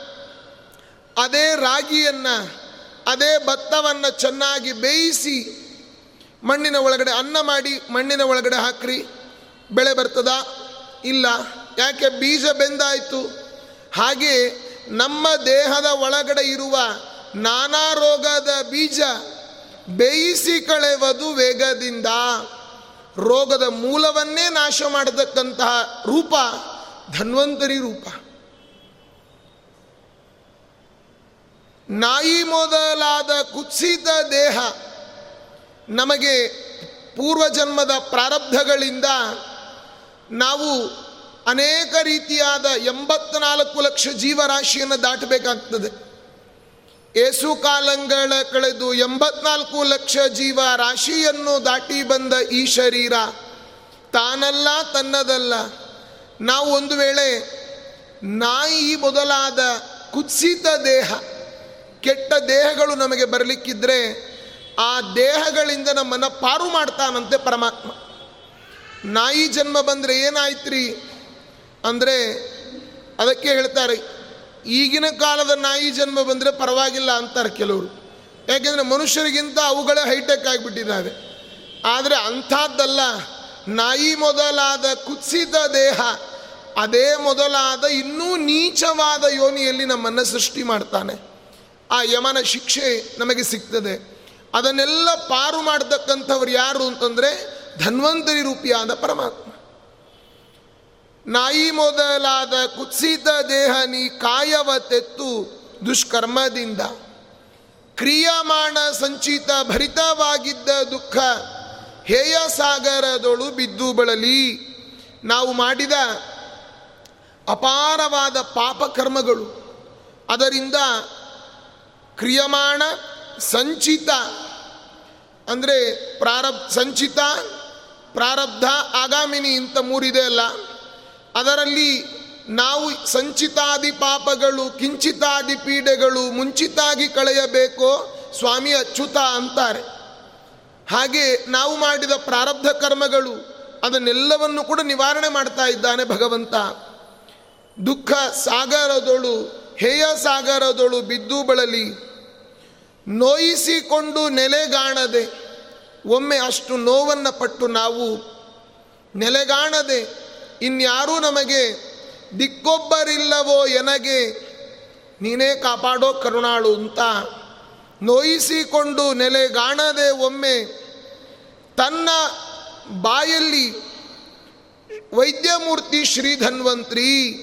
ಅದೇ ರಾಗಿಯನ್ನು, ಅದೇ ಭತ್ತವನ್ನು ಚೆನ್ನಾಗಿ ಬೇಯಿಸಿ ಮಣ್ಣಿನ ಒಳಗಡೆ ಅನ್ನ ಮಾಡಿ ಮಣ್ಣಿನ ಒಳಗಡೆ ಹಾಕ್ರಿ. ಬೆಳೆ ಬರ್ತದಾ? ಇಲ್ಲ. ಯಾಕೆ? ಬೀಜ ಬೆಂದಾಯಿತು. ಹಾಗೆ ನಮ್ಮ ದೇಹದ ಒಳಗಡೆ ಇರುವ ನಾನಾ ರೋಗದ ಬೀಜ ಬೇಯಿಸಿ ಕಳೆಯುವುದು ವೇಗದಿಂದ. ರೋಗದ ಮೂಲವನ್ನೇ ನಾಶ ಮಾಡತಕ್ಕಂತಹ ರೂಪ, ಧನ್ವಂತರಿ ರೂಪ. ನಾಯಿ ಮೊದಲಾದ ಕುತ್ಸಿತ ದೇಹ ನಮಗೆ ಪೂರ್ವಜನ್ಮದ ಪ್ರಾರಬ್ಧಗಳಿಂದ ನಾವು ಅನೇಕ ರೀತಿಯಾದ ಎಂಬತ್ನಾಲ್ಕು ಲಕ್ಷ ಜೀವರಾಶಿಯನ್ನು ದಾಟಬೇಕಾಗ್ತದೆ. ಏಸು ಕಾಲಂಗಳ ಕಳೆದು ಎಂಬತ್ನಾಲ್ಕು ಲಕ್ಷ ಜೀವ ರಾಶಿಯನ್ನು ದಾಟಿ ಬಂದ ಈ ಶರೀರ ತಾನಲ್ಲ, ತನ್ನದಲ್ಲ. ನಾವು ಒಂದು ವೇಳೆ ನಾಯಿ ಮೊದಲಾದ ಕುತ್ಸಿತ ದೇಹ, ಕೆಟ್ಟ ದೇಹಗಳು ನಮಗೆ ಬರಲಿಕ್ಕಿದ್ರೆ ಆ ದೇಹಗಳಿಂದ ನಮ್ಮನ್ನು ಪಾರು ಮಾಡ್ತಾನಂತೆ ಪರಮಾತ್ಮ. ನಾಯಿ ಜನ್ಮ ಬಂದರೆ ಏನಾಯ್ತ್ರಿ? ಅಂದರೆ ಅದಕ್ಕೆ ಹೇಳ್ತಾರೆ, ಈಗಿನ ಕಾಲದ ನಾಯಿ ಜನ್ಮ ಬಂದರೆ ಪರವಾಗಿಲ್ಲ ಅಂತಾರೆ ಕೆಲವರು. ಯಾಕೆಂದರೆ ಮನುಷ್ಯರಿಗಿಂತ ಅವುಗಳೇ ಹೈಟೆಕ್ ಆಗಿಬಿಟ್ಟಿದ್ದಾವೆ ಆದರೆ ಅಂಥದ್ದಲ್ಲ, ನಾಯಿ ಮೊದಲಾದ ಕುತ್ಸಿತ ದೇಹ, ಅದೇ ಮೊದಲಾದ ಇನ್ನೂ ನೀಚವಾದ ಯೋನಿಯಲ್ಲಿ ನಮ್ಮನ್ನು ಸೃಷ್ಟಿ ಮಾಡ್ತಾನೆ. ಆ ಯಮನ ಶಿಕ್ಷೆ ನಮಗೆ ಸಿಗ್ತದೆ. ಅದನ್ನೆಲ್ಲ ಪಾರು ಮಾಡತಕ್ಕಂಥವ್ರು ಯಾರು ಅಂತಂದರೆ ಧನ್ವಂತರಿ ರೂಪಿಯಾದ ಪರಮಾತ್ಮ. ನಾಯಿ ಮೊದಲಾದ ಕುತ್ಸಿತ ದೇಹ ನೀ ಕಾಯವ ತೆತ್ತು ದುಷ್ಕರ್ಮದಿಂದ. ಕ್ರಿಯಮಾಣ ಸಂಚಿತ ಭರಿತವಾಗಿದ್ದ ದುಃಖ ಹೇಯ ಸಾಗರದೊಳು ಬಿದ್ದು ಬಳಲಿ. ನಾವು ಮಾಡಿದ ಅಪಾರವಾದ ಪಾಪಕರ್ಮಗಳು ಅದರಿಂದ ಕ್ರಿಯಮಾಣ ಸಂಚಿತ ಅಂದರೆ ಪ್ರಾರಬ್ ಸಂಚಿತ ಪ್ರಾರಬ್ಧ ಆಗಾಮಿನಿ ಇಂಥ ಮೂರಿದೆ ಅಲ್ಲ. ಅದರಲ್ಲಿ ನಾವು ಸಂಚಿತಾದಿ ಪಾಪಗಳು, ಕಿಂಚಿತಾದಿ ಪೀಡೆಗಳು ಮುಂಚಿತಾಗಿ ಕಳೆಯಬೇಕೋ ಸ್ವಾಮಿ ಅಚ್ಯುತ ಅಂತಾರೆ. ಹಾಗೆ ನಾವು ಮಾಡಿದ ಪ್ರಾರಬ್ಧ ಕರ್ಮಗಳು ಅದನ್ನೆಲ್ಲವನ್ನು ಕೂಡ ನಿವಾರಣೆ ಮಾಡ್ತಾ ಇದ್ದಾನೆ ಭಗವಂತ. ದುಃಖ ಸಾಗರದೊಳು, ಹೇಯ ಸಾಗರದೊಳು ಬಿದ್ದು ಬಳಲಿ. ನೋಯಿಸಿಕೊಂಡು ನೆಲೆಗಾಣದೆ, ಒಮ್ಮೆ ಅಷ್ಟು ನೋವನ್ನು ಪಟ್ಟು ನಾವು ನೆಲೆಗಾಣದೆ ಇನ್ಯಾರೂ ನಮಗೆ ದಿಕ್ಕೊಬ್ಬರಿಲ್ಲವೋ ಎನಗೆ ನೀನೇ ಕಾಪಾಡೋ ಕರುಣಾಳು ಅಂತ ನೋಯಿಸಿಕೊಂಡು ನೆಲೆಗಾಣದೆ ಒಮ್ಮೆ ತನ್ನ ಬಾಯಲ್ಲಿ ವೈದ್ಯಮೂರ್ತಿ ಶ್ರೀ ಧನ್ವಂತ್ರಿ,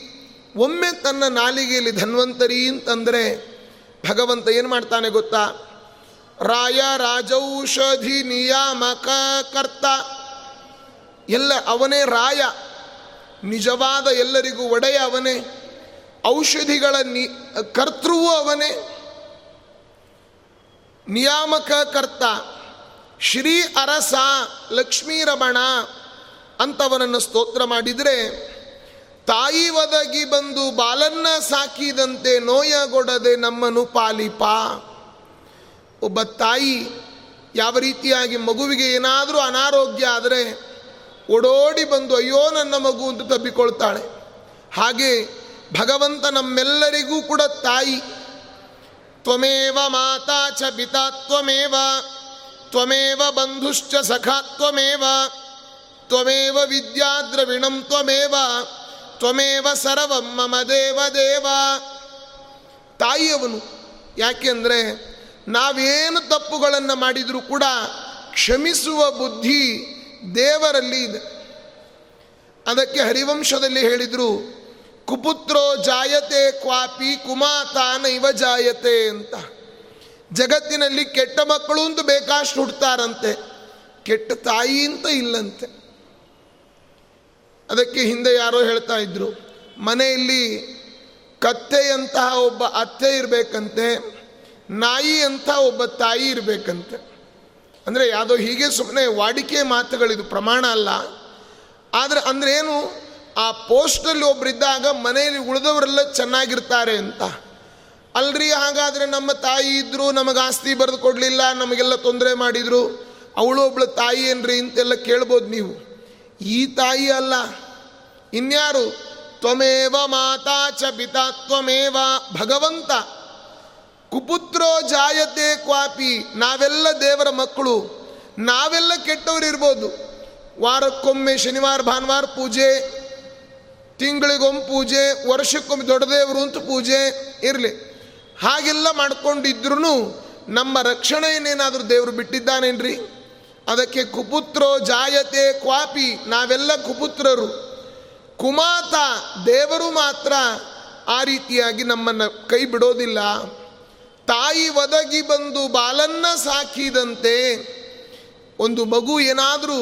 ಒಮ್ಮೆ ತನ್ನ ನಾಲಿಗೆಯಲ್ಲಿ ಧನ್ವಂತರಿ ಅಂತಂದರೆ ಭಗವಂತ ಏನು ಮಾಡ್ತಾನೆ ಗೊತ್ತಾ? ರಾಯ ರಾಜೌಷಧಿ ನಿಯಾಮಕ ಕರ್ತ. ಎಲ್ಲ ಅವನೇ ರಾಯ. ನಿಜವಾದ ಎಲ್ಲರಿಗೂ ಒಡೆಯ ಅವನೇ. ಔಷಧಿಗಳ ನಿ, ಕರ್ತೃವೂ ಅವನೇ. ನಿಯಾಮಕ ಕರ್ತ. ಶ್ರೀ ಅರಸ ಲಕ್ಷ್ಮೀ ರಮಣ ಅಂತವನನ್ನು ಸ್ತೋತ್ರ ಮಾಡಿದರೆ, ತಾಯಿ ಒದಗಿ ಬಂದು ಬಾಲನ್ನ ಸಾಕಿದಂತೆ ನೋಯಗೊಡದೆ ನಮ್ಮನು ಪಾಲಿಪ. ಒಬ್ಬ ತಾಯಿ ಯಾವ ರೀತಿಯಾಗಿ ಮಗುವಿಗೆ ಏನಾದರೂ ಅನಾರೋಗ್ಯ ಆದರೆ ಓಡೋಡಿ ಬಂದು ಅಯ್ಯೋ ನನ್ನ ಮಗು ಅಂತ ತಬ್ಬಿಕೊಳ್ತಾಳೆ. ಹಾಗೆ ಭಗವಂತ ನಮ್ಮೆಲ್ಲರಿಗೂ ಕೂಡ ತಾಯಿ. ತ್ವಮೇವ ಮಾತಾ ಚ ಪಿತಾ ತ್ವಮೇವ ತ್ವಮೇವ ಬಂಧುಶ್ಚ ಸಖಾ ತ್ವಮೇವ ತ್ವಮೇವ ವಿದ್ಯಾದ್ರವಿಣಂ ತ್ವಮೇವ ತ್ವಮೇವ ಸರ್ವಂ ಮಮ ದೇವ ದೇವ. ತಾಯಿಯವನು ಯಾಕೆಂದರೆ ನಾವೇನು ತಪ್ಪುಗಳನ್ನು ಮಾಡಿದರೂ ಕೂಡ ಕ್ಷಮಿಸುವ ಬುದ್ಧಿ ದೇವರಲ್ಲಿ ಇದೆ. ಅದಕ್ಕೆ ಹರಿವಂಶದಲ್ಲಿ ಹೇಳಿದರು, ಕುಪುತ್ರೋ ಜಾಯತೆ ಕ್ವಾಪಿ ಕುಮಾತಾನ ಇವ ಜಾಯತೆ ಅಂತ. ಜಗತ್ತಿನಲ್ಲಿ ಕೆಟ್ಟ ಮಕ್ಕಳು ಅಂತ ಬೇಕಾಷ್ಟು ಹುಡ್ತಾರಂತೆ. ಕೆಟ್ಟ ತಾಯಿ ಅಂತ ಇಲ್ಲಂತೆ. ಅದಕ್ಕೆ ಹಿಂದೆ ಯಾರೋ ಹೇಳ್ತಾ ಇದ್ರು, ಮನೆಯಲ್ಲಿ ಕತ್ತೆಯಂತಹ ಒಬ್ಬ ಅತ್ತೆ ಇರಬೇಕಂತೆ, ನಾಯಿ ಅಂತ ಒಬ್ಬ ತಾಯಿ ಇರಬೇಕಂತೆ. ಅಂದರೆ ಯಾವುದೋ ಹೀಗೆ ಸುಮ್ಮನೆ ವಾಡಿಕೆ ಮಾತುಗಳಿದು ಪ್ರಮಾಣ ಅಲ್ಲ. ಆದರೆ ಅಂದ್ರೆ ಏನು? ಆ ಪೋಸ್ಟಲ್ಲಿ ಒಬ್ಬರಿದ್ದಾಗ ಮನೆಯಲ್ಲಿ ಉಳಿದವರೆಲ್ಲ ಚೆನ್ನಾಗಿರ್ತಾರೆ ಅಂತ. ಅಲ್ರಿ, ಹಾಗಾದರೆ ನಮ್ಮ ತಾಯಿ ಇದ್ದರು ನಮಗೆ ಆಸ್ತಿ ಬರೆದು ಕೊಡಲಿಲ್ಲ, ನಮಗೆಲ್ಲ ತೊಂದರೆ ಮಾಡಿದರು. ಅವಳು ಒಬ್ಳು ತಾಯಿ ಏನ್ರಿ ಅಂತೆಲ್ಲ ಕೇಳ್ಬೋದು ನೀವು. ಈ ತಾಯಿ ಅಲ್ಲ. ಇನ್ಯಾರು? ತ್ವಮೇವ ಮಾತಾ ಚ ಪಿತಾ, ತ್ವಮೇವ ಭಗವಂತ. ಕುಪುತ್ರೋ ಜಾಯತೆ ಕ್ವಾಪಿ. ನಾವೆಲ್ಲ ದೇವರ ಮಕ್ಕಳು. ನಾವೆಲ್ಲ ಕೆಟ್ಟವರು ಇರ್ಬೋದು ವಾರಕ್ಕೊಮ್ಮೆ ಶನಿವಾರ, ಭಾನುವಾರ ಪೂಜೆ, ತಿಂಗಳಿಗೊಮ್ಮೆ ಪೂಜೆ, ವರ್ಷಕ್ಕೊಮ್ಮೆ ದೊಡ್ಡ ದೇವರು ಅಂತ ಪೂಜೆ ಇರಲಿ. ಹಾಗೆಲ್ಲ ಮಾಡ್ಕೊಂಡಿದ್ರೂ ನಮ್ಮ ರಕ್ಷಣೆ ಏನೇನಾದರೂ ದೇವರು ಬಿಟ್ಟಿದ್ದಾನೇನ್ರಿ? ಅದಕ್ಕೆ ಕುಪುತ್ರೋ ಜಾಯತೆ ಕ್ವಾಪಿ. ನಾವೆಲ್ಲ ಕುಪುತ್ರರು. ಕುಮಾತ ದೇವರು ಮಾತ್ರ ಆ ರೀತಿಯಾಗಿ ನಮ್ಮನ್ನು ಕೈ ಬಿಡೋದಿಲ್ಲ. ತಾಯಿ ಒದಗಿ ಬಂದು ಬಾಲನ್ನ ಸಾಕಿದಂತೆ ಒಂದು ಮಗು ಏನಾದರೂ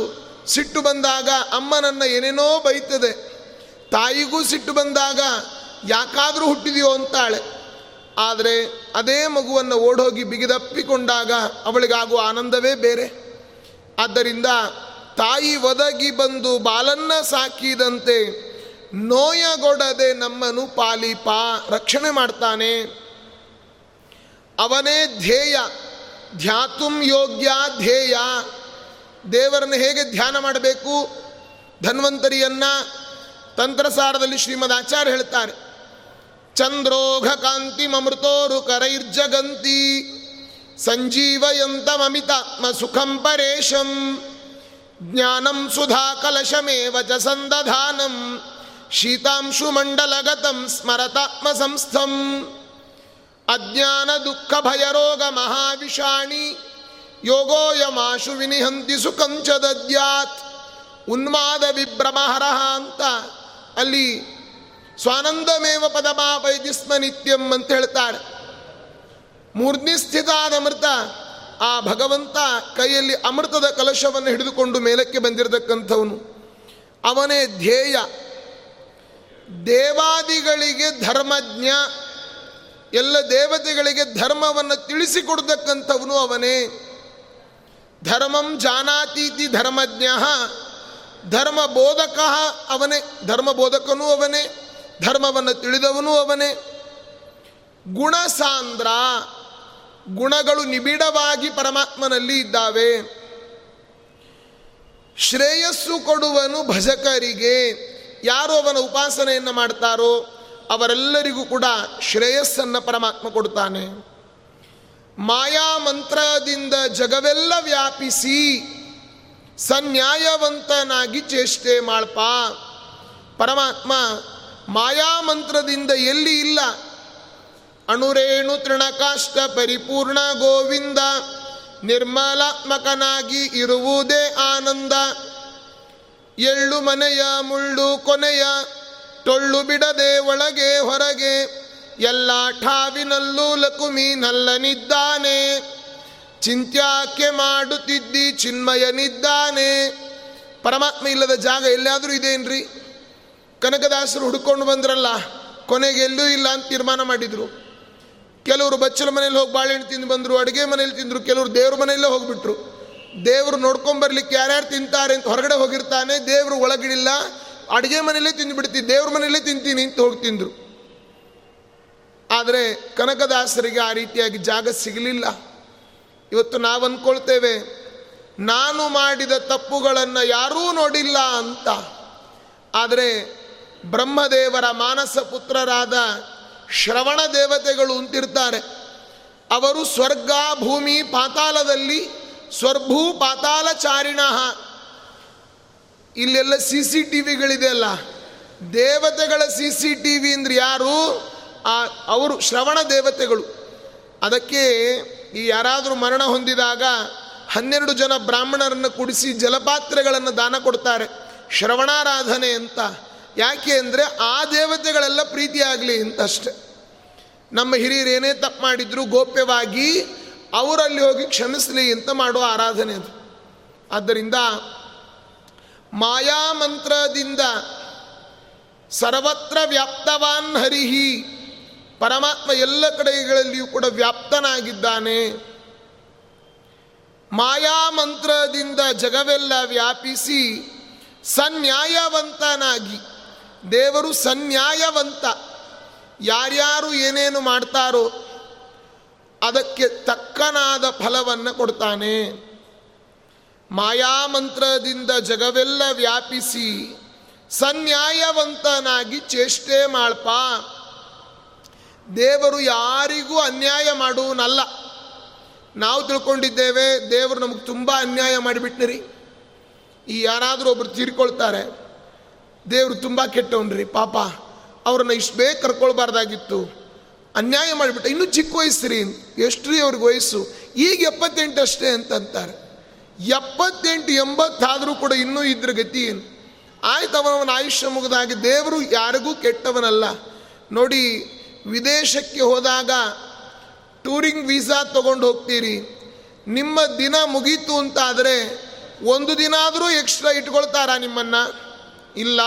ಸಿಟ್ಟು ಬಂದಾಗ ಅಮ್ಮನನ್ನು ಏನೇನೋ ಬೈತದೆ, ತಾಯಿಗೂ ಸಿಟ್ಟು ಬಂದಾಗ ಯಾಕಾದರೂ ಹುಟ್ಟಿದೆಯೋ ಅಂತಾಳೆ. ಆದರೆ ಅದೇ ಮಗುವನ್ನು ಓಡೋಗಿ ಬಿಗಿದಪ್ಪಿಕೊಂಡಾಗ ಅವಳಿಗಾಗುವ ಆನಂದವೇ ಬೇರೆ. ಆದ್ದರಿಂದ ತಾಯಿ ಒದಗಿ ಬಂದು ಬಾಲನ್ನ ಸಾಕಿದಂತೆ ನೋಯಗೊಡದೆ ನಮ್ಮನು ಪಾಲಿಪ, ರಕ್ಷಣೆ ಮಾಡ್ತಾನೆ. ಅವನೇ ಧ್ಯೇಯ. ಧ್ಯಾತುಂ ಯೋಗ್ಯ ಧ್ಯೇಯ. ದೇವರನ್ನು ಹೇಗೆ ಧ್ಯಾನ ಮಾಡಬೇಕು? ಧನ್ವಂತರಿಯನ್ನ ತಂತ್ರಸಾರದಲ್ಲಿ ಶ್ರೀಮದ್ ಆಚಾರ್ಯ ಹೇಳ್ತಾರೆ ಚಂದ್ರೋಘ ಕಾಂತಿ ಮಮೃತೋರು ಕರೈರ್ಜಗಂತಿ. ಸಂಜೀವಯಂತಮಮಿತಾತ್ಮ ಸುಖಂ ಪರೇಶಂ. ಜ್ಞಾನಂ ಸುಧಾ ಕಲಶಮೇವ ಚ ಸಂದಧಾನಂ. ಶೀತಾಂಶು ಮಂಡಲಗತಂ ಸ್ಮರತಾತ್ಮ ಸಂಸ್ಥಂ ಅಜ್ಞಾನ ದುಃಖ ಭಯರೋಗ ಮಹಾವಿಷಾಣಿ ಯೋಗೋಯಮಾಶು ಸುಖಂಚ ದದ್ಯಾತ್. ಉನ್ಮಾದ ವಿಭ್ರಮಹರಹ ಅಂತ ಅಲ್ಲಿ ಸ್ವಾನಂದಮೇವ ಪದಮಾಪೈದಿಸ್ಮ ನಿತ್ಯಂ ಅಂತ ಹೇಳ್ತಾಳೆ. ಮೂರ್ಧ್ನಿ ಸ್ಥಿತಾದ ಅಮೃತ ಆ ಭಗವಂತ ಕೈಯಲ್ಲಿ ಅಮೃತದ ಕಲಶವನ್ನು ಹಿಡಿದುಕೊಂಡು ಮೇಲಕ್ಕೆ ಬಂದಿರತಕ್ಕಂಥವನು. ಅವನೇ ಧ್ಯೇಯ. ದೇವಾದಿಗಳಿಗೆ ಧರ್ಮಜ್ಞ. ಎಲ್ಲ ದೇವತೆಗಳಿಗೆ ಧರ್ಮವನ್ನು ತಿಳಿಸಿಕೊಡ್ತಕ್ಕಂಥವನು ಅವನೇ. ಧರ್ಮಂ ಜಾನಾತೀತಿ ಧರ್ಮಜ್ಞ. ಧರ್ಮ ಬೋಧಕ ಅವನೇ. ಧರ್ಮ ಬೋಧಕನೂ ಅವನೇ. ಧರ್ಮವನ್ನು ತಿಳಿದವನು ಅವನೇ. ಗುಣಸಾಂದ್ರ, ಗುಣಗಳು ನಿಬಿಡವಾಗಿ ಪರಮಾತ್ಮನಲ್ಲಿ ಇದ್ದಾವೆ. ಶ್ರೇಯಸ್ಸು ಕೊಡುವನು ಭಜಕರಿಗೆ. ಯಾರು ಅವನ ಉಪಾಸನೆಯನ್ನು ಮಾಡ್ತಾರೋ? ಅವರೆಲ್ಲರಿಗೂ ಕೂಡ ಶ್ರೇಯಸ್ಸನ್ನು ಪರಮಾತ್ಮ ಕೊಡುತ್ತಾನೆ. ಮಾಯಾ ಮಂತ್ರದಿಂದ ಜಗವೆಲ್ಲ ವ್ಯಾಪಿಸಿ ಸನ್ಯಾಯವಂತನಾಗಿ ಚೇಷ್ಟೆ ಮಾಡ್ಪ. ಪರಮಾತ್ಮ, ಮಾಯಾ ಮಂತ್ರದಿಂದ ಎಲ್ಲಿ ಇಲ್ಲ? ಅಣುರೇಣು ತೃಣಕಾಷ್ಟ ಪರಿಪೂರ್ಣ ಗೋವಿಂದ, ನಿರ್ಮಲಾತ್ಮಕನಾಗಿ ಇರುವುದೇ ಆನಂದ. ಎಳ್ಳು ಮನೆಯ ಮುಳ್ಳು ಕೊನೆಯ ಟೊಳ್ಳು ಬಿಡದೆ ಒಳಗೆ ಹೊರಗೆ ಎಲ್ಲ ಠಾವಿನಲ್ಲೂ ಲಕುಮಿ ನಲ್ಲನಿದ್ದಾನೆ ಚಿಂತ್ಯಾಕೆ ಮಾಡುತ್ತಿದ್ದಿ ಚಿನ್ಮಯನಿದ್ದಾನೆ. ಪರಮಾತ್ಮ ಇಲ್ಲದ ಜಾಗ ಎಲ್ಲಾದರೂ ಇದೇನ್ರಿ? ಕನಕದಾಸರು ಹುಡ್ಕೊಂಡು ಬಂದ್ರಲ್ಲ, ಕೊನೆಗೆ ಎಲ್ಲೂ ಇಲ್ಲ ಅಂತ ತೀರ್ಮಾನ ಮಾಡಿದರು. ಕೆಲವರು ಬಚ್ಚಲ ಮನೇಲಿ ಹೋಗಿ ಬಾಳೆಹಣ್ಣು ತಿಂದು ಬಂದರು, ಅಡುಗೆ ಮನೇಲಿ ತಿಂದರು, ಕೆಲವರು ದೇವ್ರ ಮನೆಯಲ್ಲೇ ಹೋಗಿಬಿಟ್ರು. ದೇವರು ನೋಡ್ಕೊಂಬರ್ಲಿಕ್ಕೆ ಯಾರ್ಯಾರು ತಿಂತಾರೆ ಅಂತ ಹೊರಗಡೆ ಹೋಗಿರ್ತಾನೆ, ದೇವರು ಒಳಗಿಡಿಲ್ಲ ಅಡುಗೆ ಮನೆಯಲ್ಲೇ ತಿಂದು ಬಿಡ್ತೀನಿ, ದೇವ್ರ ಮನೆಯಲ್ಲೇ ತಿಂತೀನಿ ಅಂತ ಹೋಗಿ ತಿಂದರು. ಆದರೆ ಕನಕದಾಸರಿಗೆ ಆ ರೀತಿಯಾಗಿ ಜಾಗ ಸಿಗಲಿಲ್ಲ. ಇವತ್ತು ನಾವು ಅಂದ್ಕೊಳ್ತೇವೆ ನಾನು ಮಾಡಿದ ತಪ್ಪುಗಳನ್ನು ಯಾರೂ ನೋಡಿಲ್ಲ ಅಂತ. ಆದರೆ ಬ್ರಹ್ಮದೇವರ ಮಾನಸ ಪುತ್ರರಾದ ಶ್ರವಣ ದೇವತೆಗಳು ಅಂತಿರ್ತಾರೆ. ಅವರು ಸ್ವರ್ಗ ಭೂಮಿ ಪಾತಾಳದಲ್ಲಿ ಸ್ವರ್ಭೂ ಪಾತಾಳಚಾರಿಣ. ಇಲ್ಲೆಲ್ಲ ಸಿ ಸಿ ಟಿ ವಿಗಳಿದೆ ಅಲ್ಲ. ದೇವತೆಗಳ ಸಿ ಸಿ ಟಿ ವಿ ಅಂದ್ರೆ ಯಾರು? ಆ, ಅವರು ಶ್ರವಣ ದೇವತೆಗಳು. ಅದಕ್ಕೆ ಈ ಯಾರಾದರೂ ಮರಣ ಹೊಂದಿದಾಗ ಹನ್ನೆರಡು ಜನ ಬ್ರಾಹ್ಮಣರನ್ನು ಕುಡಿಸಿ ಜಲಪಾತ್ರೆಗಳನ್ನು ದಾನ ಕೊಡ್ತಾರೆ. ಶ್ರವಣಾರಾಧನೆ ಅಂತ. ಯಾಕೆ ಅಂದರೆ ಆ ದೇವತೆಗಳೆಲ್ಲ ಪ್ರೀತಿಯಾಗಲಿ ಅಂತ ಅಷ್ಟೆ ನಮ್ಮ ಹಿರಿಯರು ಏನೇ ತಪ್ಪು ಮಾಡಿದ್ರು ಗೋಪ್ಯವಾಗಿ ಅವರಲ್ಲಿ ಹೋಗಿ ಕ್ಷಮಿಸಲಿ ಅಂತ ಮಾಡುವ ಆರಾಧನೆ ಅದು. ಆದ್ದರಿಂದ ಮಾಯಾಮಂತ್ರದಿಂದ ಸರ್ವತ್ರ ವ್ಯಾಪ್ತವಾನ್ ಹರಿಹಿ, ಪರಮಾತ್ಮ ಎಲ್ಲ ಕಡೆಗಳಲ್ಲಿಯೂ ಕೂಡ ವ್ಯಾಪ್ತನಾಗಿದ್ದಾನೆ. ಮಾಯಾಮಂತ್ರದಿಂದ ಜಗವೆಲ್ಲ ವ್ಯಾಪಿಸಿ ಸನ್ಯಾಯವಂತನಾಗಿ, ದೇವರು ಸನ್ಯಾಯವಂತ, ಯಾರ್ಯಾರು ಏನೇನು ಮಾಡ್ತಾರೋ ಅದಕ್ಕೆ ತಕ್ಕನಾದ ಫಲವನ್ನು ಕೊಡ್ತಾನೆ. ಮಾಯಾಮಂತ್ರದಿಂದ ಜಗವೆಲ್ಲ ವ್ಯಾಪಿಸಿ ಸನ್ಯಾಯವಂತನಾಗಿ ಚೇಷ್ಟೆ ಮಾಡ್ಪ. ದೇವರು ಯಾರಿಗೂ ಅನ್ಯಾಯ ಮಾಡುವನಲ್ಲ. ನಾವು ತಿಳ್ಕೊಂಡಿದ್ದೇವೆ, ದೇವರು ನಮಗೆ ತುಂಬ ಅನ್ಯಾಯ ಮಾಡಿಬಿಟ್ನಿರಿ. ಈ ಯಾರಾದರೂ ಒಬ್ರು ತೀರ್ಕೊಳ್ತಾರೆ, ದೇವರು ತುಂಬ ಕೆಟ್ಟವನ್ರಿ, ಪಾಪ. ಅವ್ರನ್ನ ಇಷ್ಟು ಬೇಗ ಕರ್ಕೊಳ್ಬಾರ್ದಾಗಿತ್ತು. ಅನ್ಯಾಯ ಮಾಡಿಬಿಟ್ಟು, ಇನ್ನೂ ಚಿಕ್ಕ ವಯಸ್ಸು ರೀ ಎಷ್ಟು ರೀ ಅವ್ರಿಗೆ ವಯಸ್ಸು? ಈಗ ಎಪ್ಪತ್ತೆಂಟು ಅಷ್ಟೇ ಅಂತಂತಾರೆ. ಎಪ್ಪತ್ತೆಂಟು, ಎಂಬತ್ತಾದರೂ ಕೂಡ ಇನ್ನೂ ಇದ್ರ ಗತಿ ಏನು? ಆಯ್ತು ಅವನವನ ಆಯುಷ್ಯ ಮುಗಿದಾಗಿ ದೇವರು ಯಾರಿಗೂ ಕೆಟ್ಟವನಲ್ಲ. ನೋಡಿ, ವಿದೇಶಕ್ಕೆ ಹೋದಾಗ ಟೂರಿಂಗ್ ವೀಸಾ ತೊಗೊಂಡು ಹೋಗ್ತೀರಿ. ನಿಮ್ಮ ದಿನ ಮುಗೀತು ಅಂತ ಆದರೆ ಒಂದು ದಿನ ಆದರೂ ಎಕ್ಸ್ಟ್ರಾ ಇಟ್ಕೊಳ್ತಾರಾ ನಿಮ್ಮನ್ನು? ಇಲ್ಲ.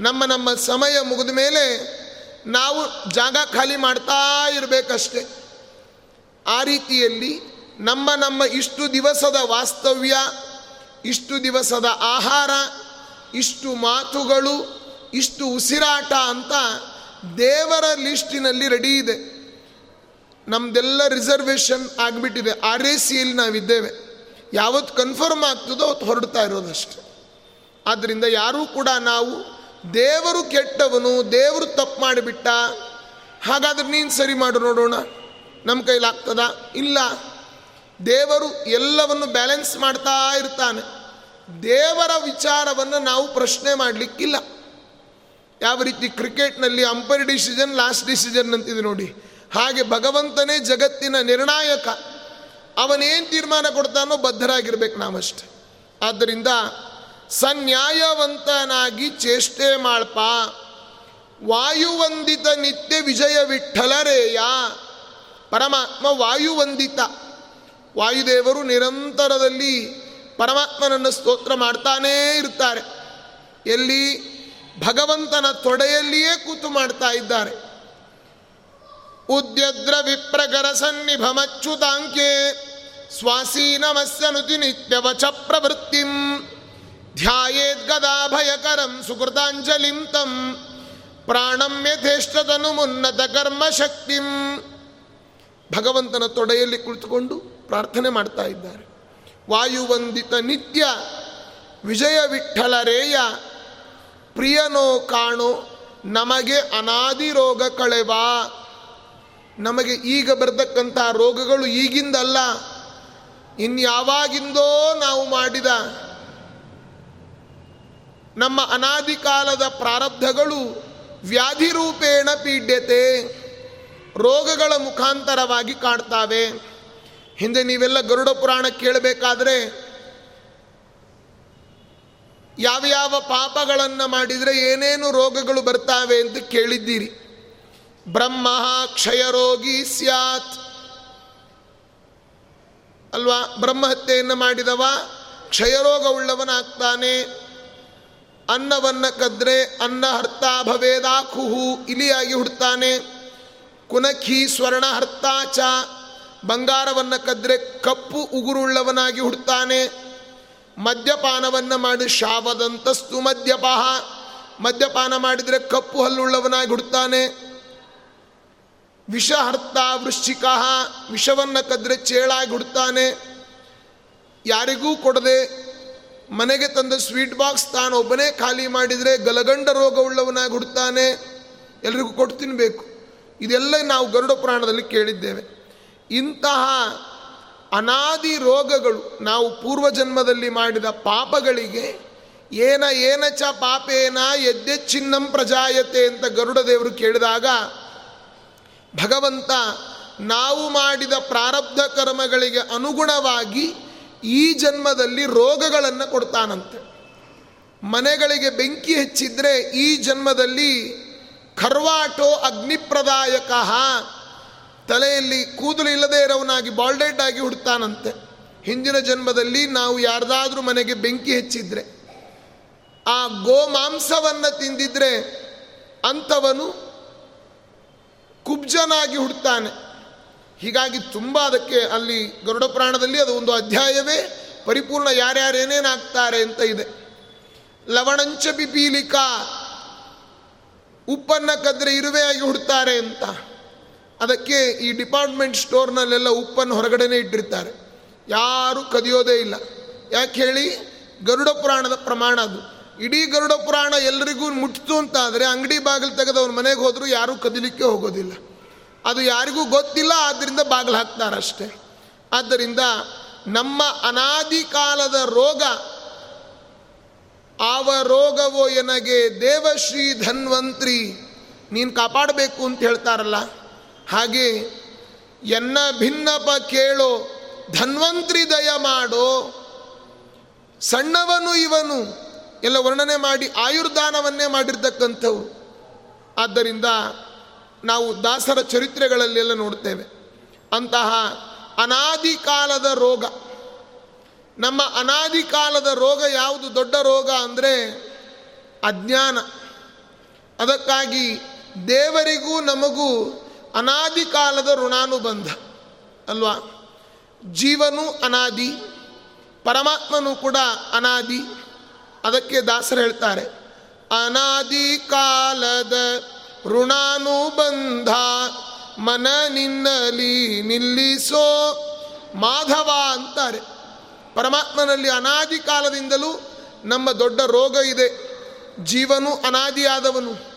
ನಮ್ಮ ನಮ್ಮ ಸಮಯ ಮುಗಿದ ಮೇಲೆ ನಾವು ಜಾಗ ಖಾಲಿ ಮಾಡ್ತಾ ಇರಬೇಕಷ್ಟೆ. ಆ ರೀತಿಯಲ್ಲಿ ನಮ್ಮ ನಮ್ಮ ಇಷ್ಟು ದಿವಸದ ವಾಸ್ತವ್ಯ, ಇಷ್ಟು ದಿವಸದ ಆಹಾರ, ಇಷ್ಟು ಮಾತುಗಳು, ಇಷ್ಟು ಉಸಿರಾಟ ಅಂತ ದೇವರ ಲಿಸ್ಟಿನಲ್ಲಿ ರೆಡಿ ಇದೆ. ನಮ್ಮದೆಲ್ಲ ರಿಸರ್ವೇಷನ್ ಆಗಿಬಿಟ್ಟಿದೆ. ಆರ್ ಎ ಸಿಯಲ್ಲಿ ನಾವಿದ್ದೇವೆ. ಯಾವತ್ತು ಕನ್ಫರ್ಮ್ ಆಗ್ತದೋ ಅವತ್ತು ಹೊರಡ್ತಾ ಇರೋದಷ್ಟೆ. ಆದ್ದರಿಂದ ಯಾರೂ ಕೂಡ ನಾವು ದೇವರು ಕೆಟ್ಟವನು, ದೇವರು ತಪ್ಪು ಮಾಡಿಬಿಟ್ಟ, ಹಾಗಾದ್ರೆ ನೀನು ಸರಿ ಮಾಡು ನೋಡೋಣ. ನಮ್ಮ ಕೈಲಾಗ್ತದ? ಇಲ್ಲ. ದೇವರು ಎಲ್ಲವನ್ನು ಬ್ಯಾಲೆನ್ಸ್ ಮಾಡ್ತಾ ಇರ್ತಾನೆ. ದೇವರ ವಿಚಾರವನ್ನು ನಾವು ಪ್ರಶ್ನೆ ಮಾಡಲಿಕ್ಕಿಲ್ಲ. ಯಾವ ರೀತಿ ಕ್ರಿಕೆಟ್ನಲ್ಲಿ ಅಂಪೈರ್ ಡಿಸಿಷನ್, ಲಾಸ್ಟ್ ಡಿಸಿಷನ್ ಅಂತಿದೆ ನೋಡಿ. ಹಾಗೆ ಭಗವಂತನೇ ಜಗತ್ತಿನ ನಿರ್ಣಾಯಕ. ಅವನೇನು ತೀರ್ಮಾನ ಕೊಡ್ತಾನೋ ಬದ್ಧರಾಗಿರ್ಬೇಕು ನಾವಷ್ಟೆ. ಆದ್ದರಿಂದ ಸನ್ಯಾಯವಂತನಾಗಿ ಚೇಷ್ಟೆ ಮಾಡ್ಪ. ವಾಯುವಂದಿತ ನಿತ್ಯ ವಿಜಯ ವಿಠಲರೇಯ. ಪರಮಾತ್ಮ ವಾಯುವಂದಿತ. ವಾಯುದೇವರು ನಿರಂತರದಲ್ಲಿ ಪರಮಾತ್ಮನನ್ನು ಸ್ತೋತ್ರ ಮಾಡ್ತಾನೇ ಇರ್ತಾರೆ. ಎಲ್ಲಿ ಭಗವಂತನ ತೊಡೆಯಲ್ಲಿಯೇ ಕೂತು ಮಾಡ್ತಾ ಇದ್ದಾರೆ. ಉದ್ಯದ್ರ ವಿಪ್ರಗರ ಸನ್ನಿಭಮಚ್ಯುತಾಂಕೆ ಸ್ವಾಸೀನಮಸ್ಯನುತಿ ನಿತ್ಯವಚ ಪ್ರವೃತ್ತಿಂ ಧ್ಯಾಯೇದ್ಗದಾಭಯಕರಂ ಸುಕೃತಾಂಜಲಿಂ ತಂ ಪ್ರಾಣಂ ಯಥೇಷ್ಟದನು ಮುನ್ನತ ಕರ್ಮಶಕ್ತಿಂ ಭಗವಂತನ ತೊಡೆಯಲ್ಲಿ ಕುಳಿತುಕೊಂಡು ಪ್ರಾರ್ಥನೆ ಮಾಡ್ತಾ ಇದ್ದಾರೆ. ವಾಯುವಂದಿತ ನಿತ್ಯ ವಿಜಯ ವಿಠಲರೇಯ ಪ್ರಿಯನೋ ಕಾಣೋ, ನಮಗೆ ಅನಾದಿ ರೋಗ ಕಳೆವಾ. ನಮಗೆ ಈಗ ಬರ್ತಕ್ಕಂಥ ರೋಗಗಳು ಈಗಿಂದಲ್ಲ, ಇನ್ಯಾವಾಗಿಂದೋ ನಾವು ಮಾಡಿದ ನಮ್ಮ ಅನಾದಿ ಕಾಲದ ಪ್ರಾರಬ್ಧಗಳು ವ್ಯಾಧಿರೂಪೇಣ ಪೀಡ್ಯತೆ, ರೋಗಗಳ ಮುಖಾಂತರವಾಗಿ ಕಾಡ್ತಾವೆ ಹಿಂದೆ ನೀವೆಲ್ಲ ಗರುಡ ಪುರಾಣ ಕೇಳಬೇಕಾದ್ರೆ ಯಾವ ಯಾವ ಪಾಪಗಳನ್ನು ಮಾಡಿದರೆ ಏನೇನು ರೋಗಗಳು ಬರ್ತಾವೆ ಅಂತ ಕೇಳಿದ್ದೀರಿ. ಬ್ರಹ್ಮ ಕ್ಷಯರೋಗಿ ಸ್ಯಾತ್. ಅಲ್ವಾ? ಬ್ರಹ್ಮಹತ್ಯೆಯನ್ನು ಮಾಡಿದವ ಕ್ಷಯರೋಗವುಳ್ಳವನಾಗ್ತಾನೆ ಅನ್ನವನ್ನು ಕದ್ರೆ ಅನ್ನ ಹರ್ತಾ ಭವೇದಾಕುಹು ಇಲಿಯಾಗಿ ಹುಡ್ತಾನೆ. ಕುನಖಿ ಸ್ವರ್ಣ ಹರ್ತಾಚ ಬಂಗಾರವನ್ನು ಕದ್ರೆ ಕಪ್ಪು ಉಗುರುಳ್ಳವನಾಗಿ ಹುಡ್ತಾನೆ. ಮದ್ಯಪಾನವನ್ನು ಮಾಡಿ ಶಾವದಂತಸ್ತು ಮದ್ಯಪಾಹ. ಮದ್ಯಪಾನ ಮಾಡಿದರೆ ಕಪ್ಪು ಹಲ್ಲುಳ್ಳವನಾಗಿ ಹುಡ್ತಾನೆ. ವಿಷಹರ್ತ ವೃಶ್ಚಿಕ ವಿಷವನ್ನು ಕದ್ರೆ ಚೇಳಾಗಿ ಹುಡ್ತಾನೆ. ಯಾರಿಗೂ ಕೊಡದೆ ಮನೆಗೆ ತಂದ ಸ್ವೀಟ್ ಬಾಕ್ಸ್ ತಾನು ಒಬ್ಬನೇ ಖಾಲಿ ಮಾಡಿದರೆ ಗಲಗಂಡ ರೋಗವುಳ್ಳವನಾಗಿ ಹುಡ್ತಾನೆ. ಎಲ್ರಿಗೂ ಕೊಟ್ಟು ತಿನ್ನಬೇಕು ಇದೆಲ್ಲ ನಾವು ಗರುಡ ಪುರಾಣದಲ್ಲಿ ಕೇಳಿದ್ದೇವೆ. ಇಂತಹ ಅನಾದಿ ರೋಗಗಳು ನಾವು ಪೂರ್ವಜನ್ಮದಲ್ಲಿ ಮಾಡಿದ ಪಾಪಗಳಿಗೆ ಏನ ಏನ ಚ ಪಾಪೇನ ಎದ್ದೆಚ್ಚಿನ್ನಂ ಪ್ರಜಾಯತೆ ಅಂತ ಗರುಡ ದೇವರು ಕೇಳಿದಾಗ, ಭಗವಂತ ನಾವು ಮಾಡಿದ ಪ್ರಾರಬ್ಧ ಕರ್ಮಗಳಿಗೆ ಅನುಗುಣವಾಗಿ ಈ ಜನ್ಮದಲ್ಲಿ ರೋಗಗಳನ್ನು ಕೊಡ್ತಾನಂತೆ. ಮನೆಗಳಿಗೆ ಬೆಂಕಿ ಹೆಚ್ಚಿದ್ರೆ ಈ ಜನ್ಮದಲ್ಲಿ ಖರ್ವಾಟೋ ಅಗ್ನಿಪ್ರದಾಯಕ ತಲೆಯಲ್ಲಿ ಕೂದಲು ಇಲ್ಲದೆ ಇರೋವನಾಗಿ ಬಾಲ್ಡೆಡ್ ಆಗಿ ಹುಡ್ತಾನಂತೆ. ಹಿಂದಿನ ಜನ್ಮದಲ್ಲಿ ನಾವು ಯಾರ್ದಾದ್ರೂ ಮನೆಗೆ ಬೆಂಕಿ ಹೆಚ್ಚಿದ್ರೆ, ಆ ಗೋಮಾಂಸವನ್ನು ತಿಂದಿದ್ರೆ ಅಂಥವನು ಕುಬ್ಜನಾಗಿ ಹುಡ್ತಾನೆ. ಹೀಗಾಗಿ ತುಂಬ ಅದಕ್ಕೆ ಅಲ್ಲಿ ಗರುಡ ಪ್ರಾಣದಲ್ಲಿ ಅದು ಒಂದು ಅಧ್ಯಾಯವೇ, ಪರಿಪೂರ್ಣ ಯಾರ್ಯಾರೇನೇನಾಗ್ತಾರೆ ಅಂತ ಇದೆ. ಲವಣಂಚ ಬಿಪೀಲಿಕಾ ಉಪ್ಪನ್ನ ಕದ್ರೆ ಇರುವೆಯಾಗಿ ಹುಡ್ತಾರೆ ಅಂತ. ಅದಕ್ಕೆ ಈ ಡಿಪಾರ್ಟ್ಮೆಂಟ್ ಸ್ಟೋರ್ನಲ್ಲೆಲ್ಲ ಉಪ್ಪನ್ನು ಹೊರಗಡೆನೇ ಇಟ್ಟಿರ್ತಾರೆ. ಯಾರೂ ಕದಿಯೋದೇ ಇಲ್ಲ. ಯಾಕೆ ಹೇಳಿ? ಗರುಡ ಪುರಾಣದ ಪ್ರಮಾಣ ಅದು. ಇಡೀ ಗರುಡ ಪುರಾಣ ಎಲ್ರಿಗೂ ಮುಟ್ಟಿತು ಅಂತ ಆದರೆ ಅಂಗಡಿ ಬಾಗಿಲು ತೆಗೆದವ್ರ ಮನೆಗೆ ಹೋದರೂ ಯಾರೂ ಕದಿಲಿಕ್ಕೆ ಹೋಗೋದಿಲ್ಲ. ಅದು ಯಾರಿಗೂ ಗೊತ್ತಿಲ್ಲ ಆದ್ದರಿಂದ ಬಾಗಿಲು ಹಾಕ್ತಾರಷ್ಟೆ. ಆದ್ದರಿಂದ ನಮ್ಮ ಅನಾದಿ ಕಾಲದ ರೋಗ, ಆವ ರೋಗವೋ ಎನಗೆ ದೇವಶ್ರೀ ಧನ್ವಂತ್ರಿ, ನೀನು ಕಾಪಾಡಬೇಕು ಅಂತ ಹೇಳ್ತಾರಲ್ಲ. ಹಾಗೆ ಎನ್ನ ಭಿನ್ನಪ ಕೇಳೋ ಧನ್ವಂತ್ರಿ ದಯ ಮಾಡೋ ಸಣ್ಣವನು ಇವನು ಎಲ್ಲ ವರ್ಣನೆ ಮಾಡಿ ಆಯುರ್ದಾನವನ್ನೇ ಮಾಡಿರ್ತಕ್ಕಂಥವು ಆದ್ದರಿಂದ ನಾವು ದಾಸರ ಚರಿತ್ರೆಗಳಲ್ಲೆಲ್ಲ ನೋಡ್ತೇವೆ. ಅಂತಹ ಅನಾದಿ ಕಾಲದ ರೋಗ. ನಮ್ಮ ಅನಾದಿ ಕಾಲದ ರೋಗ ಯಾವುದು? ದೊಡ್ಡ ರೋಗ ಅಂದರೆ ಅಜ್ಞಾನ. ಅದಕ್ಕಾಗಿ ದೇವರಿಗೂ ನಮಗೂ ಅನಾದಿ ಕಾಲದ ಋಣಾನುಬಂಧ, ಅಲ್ವಾ? ಜೀವನು ಅನಾದಿ, ಪರಮಾತ್ಮನು ಕೂಡ ಅನಾದಿ, ಅದಕ್ಕೆ ದಾಸರು ಹೇಳ್ತಾರೆ. ಅನಾದಿ ಕಾಲದ ಋಣಾನುಬಂಧ ಮನ ನಿನ್ನಲಿ ನಿಲ್ಲಿಸೋ ಮಾಧವ ಅಂತಾರೆ. ಪರಮಾತ್ಮನಲ್ಲಿ ಅನಾದಿ ಕಾಲದಿಂದಲೂ ನಮ್ಮ ದೊಡ್ಡ ರೋಗ ಇದೆ. ಜೀವನು ಅನಾದಿಯಾದವನು.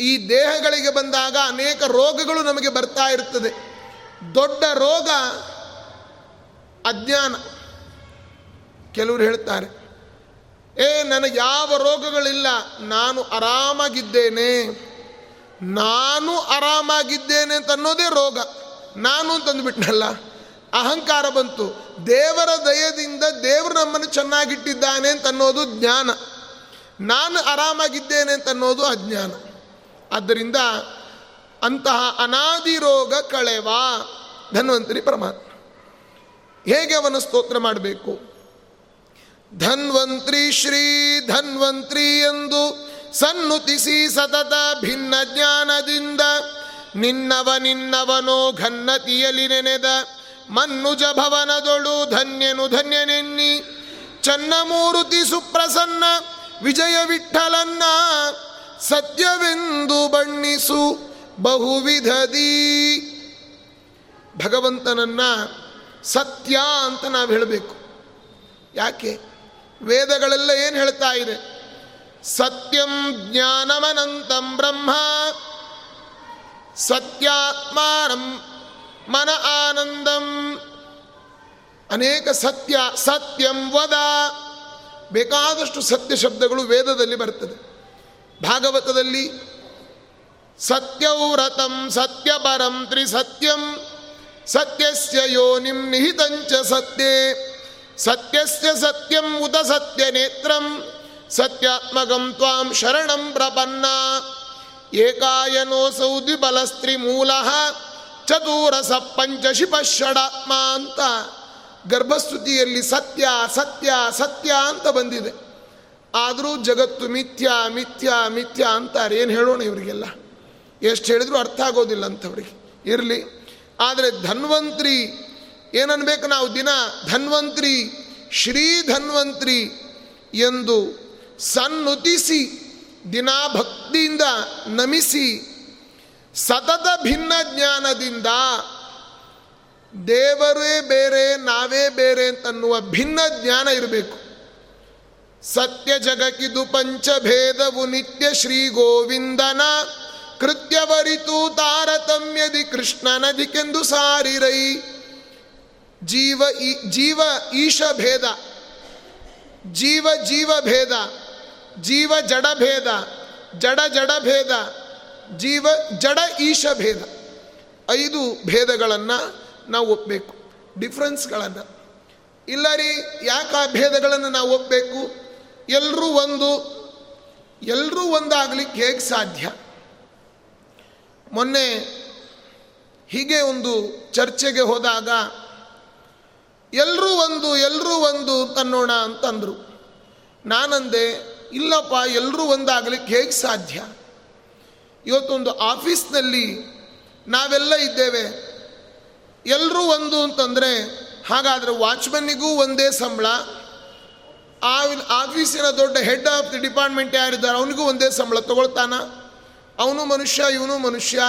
ಈ ದೇಹಗಳಿಗೆ ಬಂದಾಗ ಅನೇಕ ರೋಗಗಳು ನಮಗೆ ಬರ್ತಾ ಇರ್ತದೆ. ದೊಡ್ಡ ರೋಗ ಅಜ್ಞಾನ. ಕೆಲವರು ಹೇಳ್ತಾರೆ, ಏ, ನನಗೆ ಯಾವ ರೋಗಗಳಿಲ್ಲ, ನಾನು ಆರಾಮಾಗಿದ್ದೇನೆ. ನಾನು ಆರಾಮಾಗಿದ್ದೇನೆ ಅಂತ ಅನ್ನೋದೇ ರೋಗ. ನಾನು ಅಂತಂದುಬಿಟ್ನಲ್ಲ ಅಹಂಕಾರ ಬಂತು. ದೇವರ ದಯದಿಂದ ದೇವರು ನಮ್ಮನ್ನು ಚೆನ್ನಾಗಿಟ್ಟಿದ್ದಾನೆ ಅಂತ ಅನ್ನೋದು ಜ್ಞಾನ. ನಾನು ಆರಾಮಾಗಿದ್ದೇನೆ ಅಂತ ಅನ್ನೋದು ಅಜ್ಞಾನ. ಆದ್ದರಿಂದ ಅಂತಹ ಅನಾದಿ ರೋಗ ಕಳೆವ ಧನ್ವಂತರಿ ಪರಮಾತ್ಮ. ಹೇಗೆ ಅವನ ಸ್ತೋತ್ರ ಮಾಡಬೇಕು? ಧನ್ವಂತ್ರಿ ಶ್ರೀ ಧನ್ವಂತ್ರಿ ಎಂದು ಸನ್ನುತಿಸಿ ಸತತ ಭಿನ್ನ ಜ್ಞಾನದಿಂದ ನಿನ್ನವ ನಿನ್ನವನೋ ಘನ್ನತಿಯಲಿ ನೆನೆದ ಮನ್ನುಜ ಭವನದೊಳು ಧನ್ಯನು ಧನ್ಯನೆನ್ನಿ ಚನ್ನಮೂರುತಿ ಸುಪ್ರಸನ್ನ ವಿಜಯ ವಿಠಲನ್ನ ಸತ್ಯವೆಂದು ಬಣ್ಣಿಸು ಬಹುವಿಧದಿ. ಭಗವಂತನನ್ನ ಸತ್ಯ ಅಂತ ನಾವು ಹೇಳಬೇಕು. ಯಾಕೆ? ವೇದಗಳೆಲ್ಲ ಏನು ಹೇಳ್ತಾ ಇದೆ? ಸತ್ಯಂ ಜ್ಞಾನಮನಂತಂ ಬ್ರಹ್ಮ. ಸತ್ಯಾತ್ಮಾನಂ ಮನ ಆನಂದಂ. ಅನೇಕ ಸತ್ಯ ಸತ್ಯಂ ವದ. ಬೇಕಾದಷ್ಟು ಸತ್ಯ ಶಬ್ದಗಳು ವೇದದಲ್ಲಿ ಬರ್ತದೆ. ಭಾಗವತದಲ್ಲಿ ಸತ್ಯವ್ರತಂ ಸತ್ಯಪರಂ ತ್ರಿಸತ್ಯಂ ಸತ್ಯಸ್ಯ ಯೋನಿಂ ನಿಹಿತಂಚ ಸತ್ಯೇ. ಸತ್ಯಸ್ಯ ಸತ್ಯಂ ಉತ ಸತ್ಯ ನೇತ್ರಂ ಸತ್ಯಾತ್ಮಕಂ ತ್ವಾಂ ಶರಣಂ ಪ್ರಪನ್ನ. ಏಕಾಯನೋಸೌ ದ್ವಿಬಲಸ್ತ್ರಿ ಮೂಲ ಚತುರಸ ಪಂಚಶಿಪ ಷಡಾತ್ಮ ಅಂತ ಗರ್ಭಸ್ತುತಿಯಲ್ಲಿ ಸತ್ಯ ಸತ್ಯ ಸತ್ಯ ಅಂತ ಬಂದಿದೆ. ಆದರೂ ಜಗತ್ತು ಮಿಥ್ಯ ಮಿಥ್ಯ ಮಿಥ್ಯ ಅಂತಾರೆ. ಏನು ಹೇಳೋಣ ಇವರಿಗೆಲ್ಲ? ಎಷ್ಟು ಹೇಳಿದ್ರು ಅರ್ಥ ಆಗೋದಿಲ್ಲ ಅಂಥವ್ರಿಗೆ ಇರಲಿ. ಆದರೆ ಧನ್ವಂತ್ರಿ, ಏನನ್ಬೇಕು ನಾವು ದಿನ? ಧನ್ವಂತ್ರಿ, ಶ್ರೀ ಧನ್ವಂತ್ರಿ ಎಂದು ಸನ್ನುತಿಸಿ ದಿನ ಭಕ್ತಿಯಿಂದ ನಮಿಸಿ, ಸತತ ಭಿನ್ನ ಜ್ಞಾನದಿಂದ ದೇವರೇ ಬೇರೆ, ನಾವೇ ಬೇರೆ ಅಂತನ್ನುವ ಭಿನ್ನ ಜ್ಞಾನ ಇರಬೇಕು. ಸತ್ಯ ಜಗಕಿದು ಪಂಚಭೇದವು ನಿತ್ಯ ಶ್ರೀ ಗೋವಿಂದನ. ಕೃತ್ಯವರಿತು ತಾರತಮ್ಯದಿ ಕೃಷ್ಣನದಿಕೆಂದು ಸಾರಿರೈ. ಜೀವ ಜೀವ ಈಶ ಭೇದ. ಜೀವ ಜೀವ ಭೇದ. ಜೀವ ಜಡ ಭೇದ. ಜಡ ಜಡ ಭೇದ. ಜೀವ ಜಡ ಈಶ ಭೇದ. ಐದು ಭೇದಗಳನ್ನು ನಾವು ಒಪ್ಪಬೇಕು ಡಿಫ್ರೆನ್ಸ್ಗಳನ್ನು. ಇಲ್ಲ ರೀ ಯಾಕೆ ಆ ಭೇದಗಳನ್ನು ನಾವು ಒಪ್ಪಬೇಕು ಎಲ್ಲರೂ ಒಂದು ಎಲ್ಲರೂ ಒಂದಾಗಲಿಕ್ಕೆ ಹೇಗೆ ಸಾಧ್ಯ? ಮೊನ್ನೆ ಹೀಗೆ ಒಂದು ಚರ್ಚೆಗೆ ಹೋದಾಗ ಎಲ್ಲರೂ ಒಂದು ಎಲ್ಲರೂ ಒಂದು ತನ್ನೋಣ ಅಂತಂದರು. ನಾನಂದೆ, ಇಲ್ಲಪ್ಪ ಎಲ್ಲರೂ ಒಂದಾಗಲಿಕ್ಕೆ ಹೇಗೆ ಸಾಧ್ಯ? ಇವತ್ತೊಂದು ಆಫೀಸ್ನಲ್ಲಿ ನಾವೆಲ್ಲ ಇದ್ದೇವೆ. ಎಲ್ಲರೂ ಒಂದು ಅಂತಂದರೆ, ಹಾಗಾದರೆ ವಾಚ್ಮನ್ನಿಗೂ ಒಂದೇ ಸಂಬಳ ಆ ಆಫೀಸಿನ ದೊಡ್ಡ ಹೆಡ್ ಆಫ್ ದಿ ಡಿಪಾರ್ಟ್ಮೆಂಟ್ ಯಾರಿದ್ದಾರೆ? ಅವನಿಗೂ ಒಂದೇ ಸಂಬಳ, ತಗೊಳ್ತಾನ. ಅವನು ಮನುಷ್ಯ, ಇವನು ಮನುಷ್ಯ.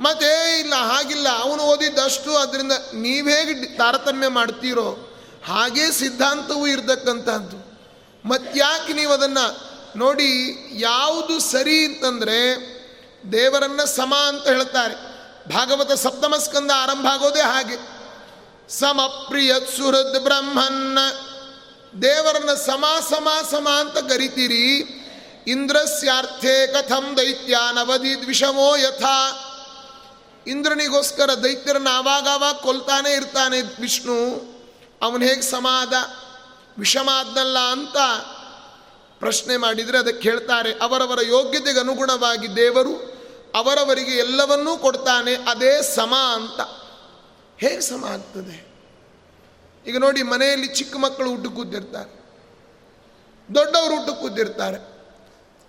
ಮತ್ತೆ ಇಲ್ಲ, ಹಾಗಿಲ್ಲ. ಅವನು ಓದಿದ್ದಷ್ಟು ಅದರಿಂದ ನೀವು ಹೇಗೆ ತಾರತಮ್ಯ ಮಾಡ್ತೀರೋ, ಹಾಗೇ ಸಿದ್ಧಾಂತವೂ ಇರತಕ್ಕಂಥದ್ದು ಮತ್ತ್ಯಾಕೆ ನೀವು ಅದನ್ನು ನೋಡಿ, ಯಾವುದು ಸರಿ ಅಂತಂದರೆ, ದೇವರನ್ನ ಸಮ ಅಂತ ಹೇಳ್ತಾರೆ. ಭಾಗವತ ಸಪ್ತಮ ಸ್ಕಂದ ಆರಂಭ ಆಗೋದೇ ಹಾಗೆ. ಸಮಪ್ರಿಯ ಸುಹೃದ್ ಬ್ರಹ್ಮನ್ನ ದೇವರನ್ನ ಸಮ ಸಮ ಸಮ ಅಂತ ಕರಿತೀರಿ. ಇಂದ್ರಸ್ಯಾರ್ಥೇ ಕಥಂ ದೈತ್ಯಾನವಧಿ ದ್ವಿಷಮೋ ಯಥಾ. ಇಂದ್ರನಿಗೋಸ್ಕರ ದೈತ್ಯರನ್ನ ಆವಾಗಾವಾಗ ಆವಾಗ ಕೊಲ್ತಾನೆ ಇರ್ತಾನೆ ವಿಷ್ಣು. ಅವನು ಹೇಗೆ ಸಮಾದ, ವಿಷಮಾದ್ನಲ್ಲ ಅಂತ ಪ್ರಶ್ನೆ ಮಾಡಿದರೆ ಅದಕ್ಕೆ ಹೇಳ್ತಾರೆ, ಅವರವರ ಯೋಗ್ಯತೆಗೆ ಅನುಗುಣವಾಗಿ ದೇವರು ಅವರವರಿಗೆ ಎಲ್ಲವನ್ನೂ ಕೊಡ್ತಾನೆ, ಅದೇ ಸಮ ಅಂತ. ಹೇಗೆ ಸಮ ಆಗ್ತದೆ? ಈಗ ನೋಡಿ ಮನೆಯಲ್ಲಿ ಚಿಕ್ಕ ಮಕ್ಕಳು ಊಟಕ್ಕೆ ಕೂತಿರ್ತಾರೆ. ದೊಡ್ಡವರು ಊಟಕ್ಕೆ ಕೂತಿರ್ತಾರೆ.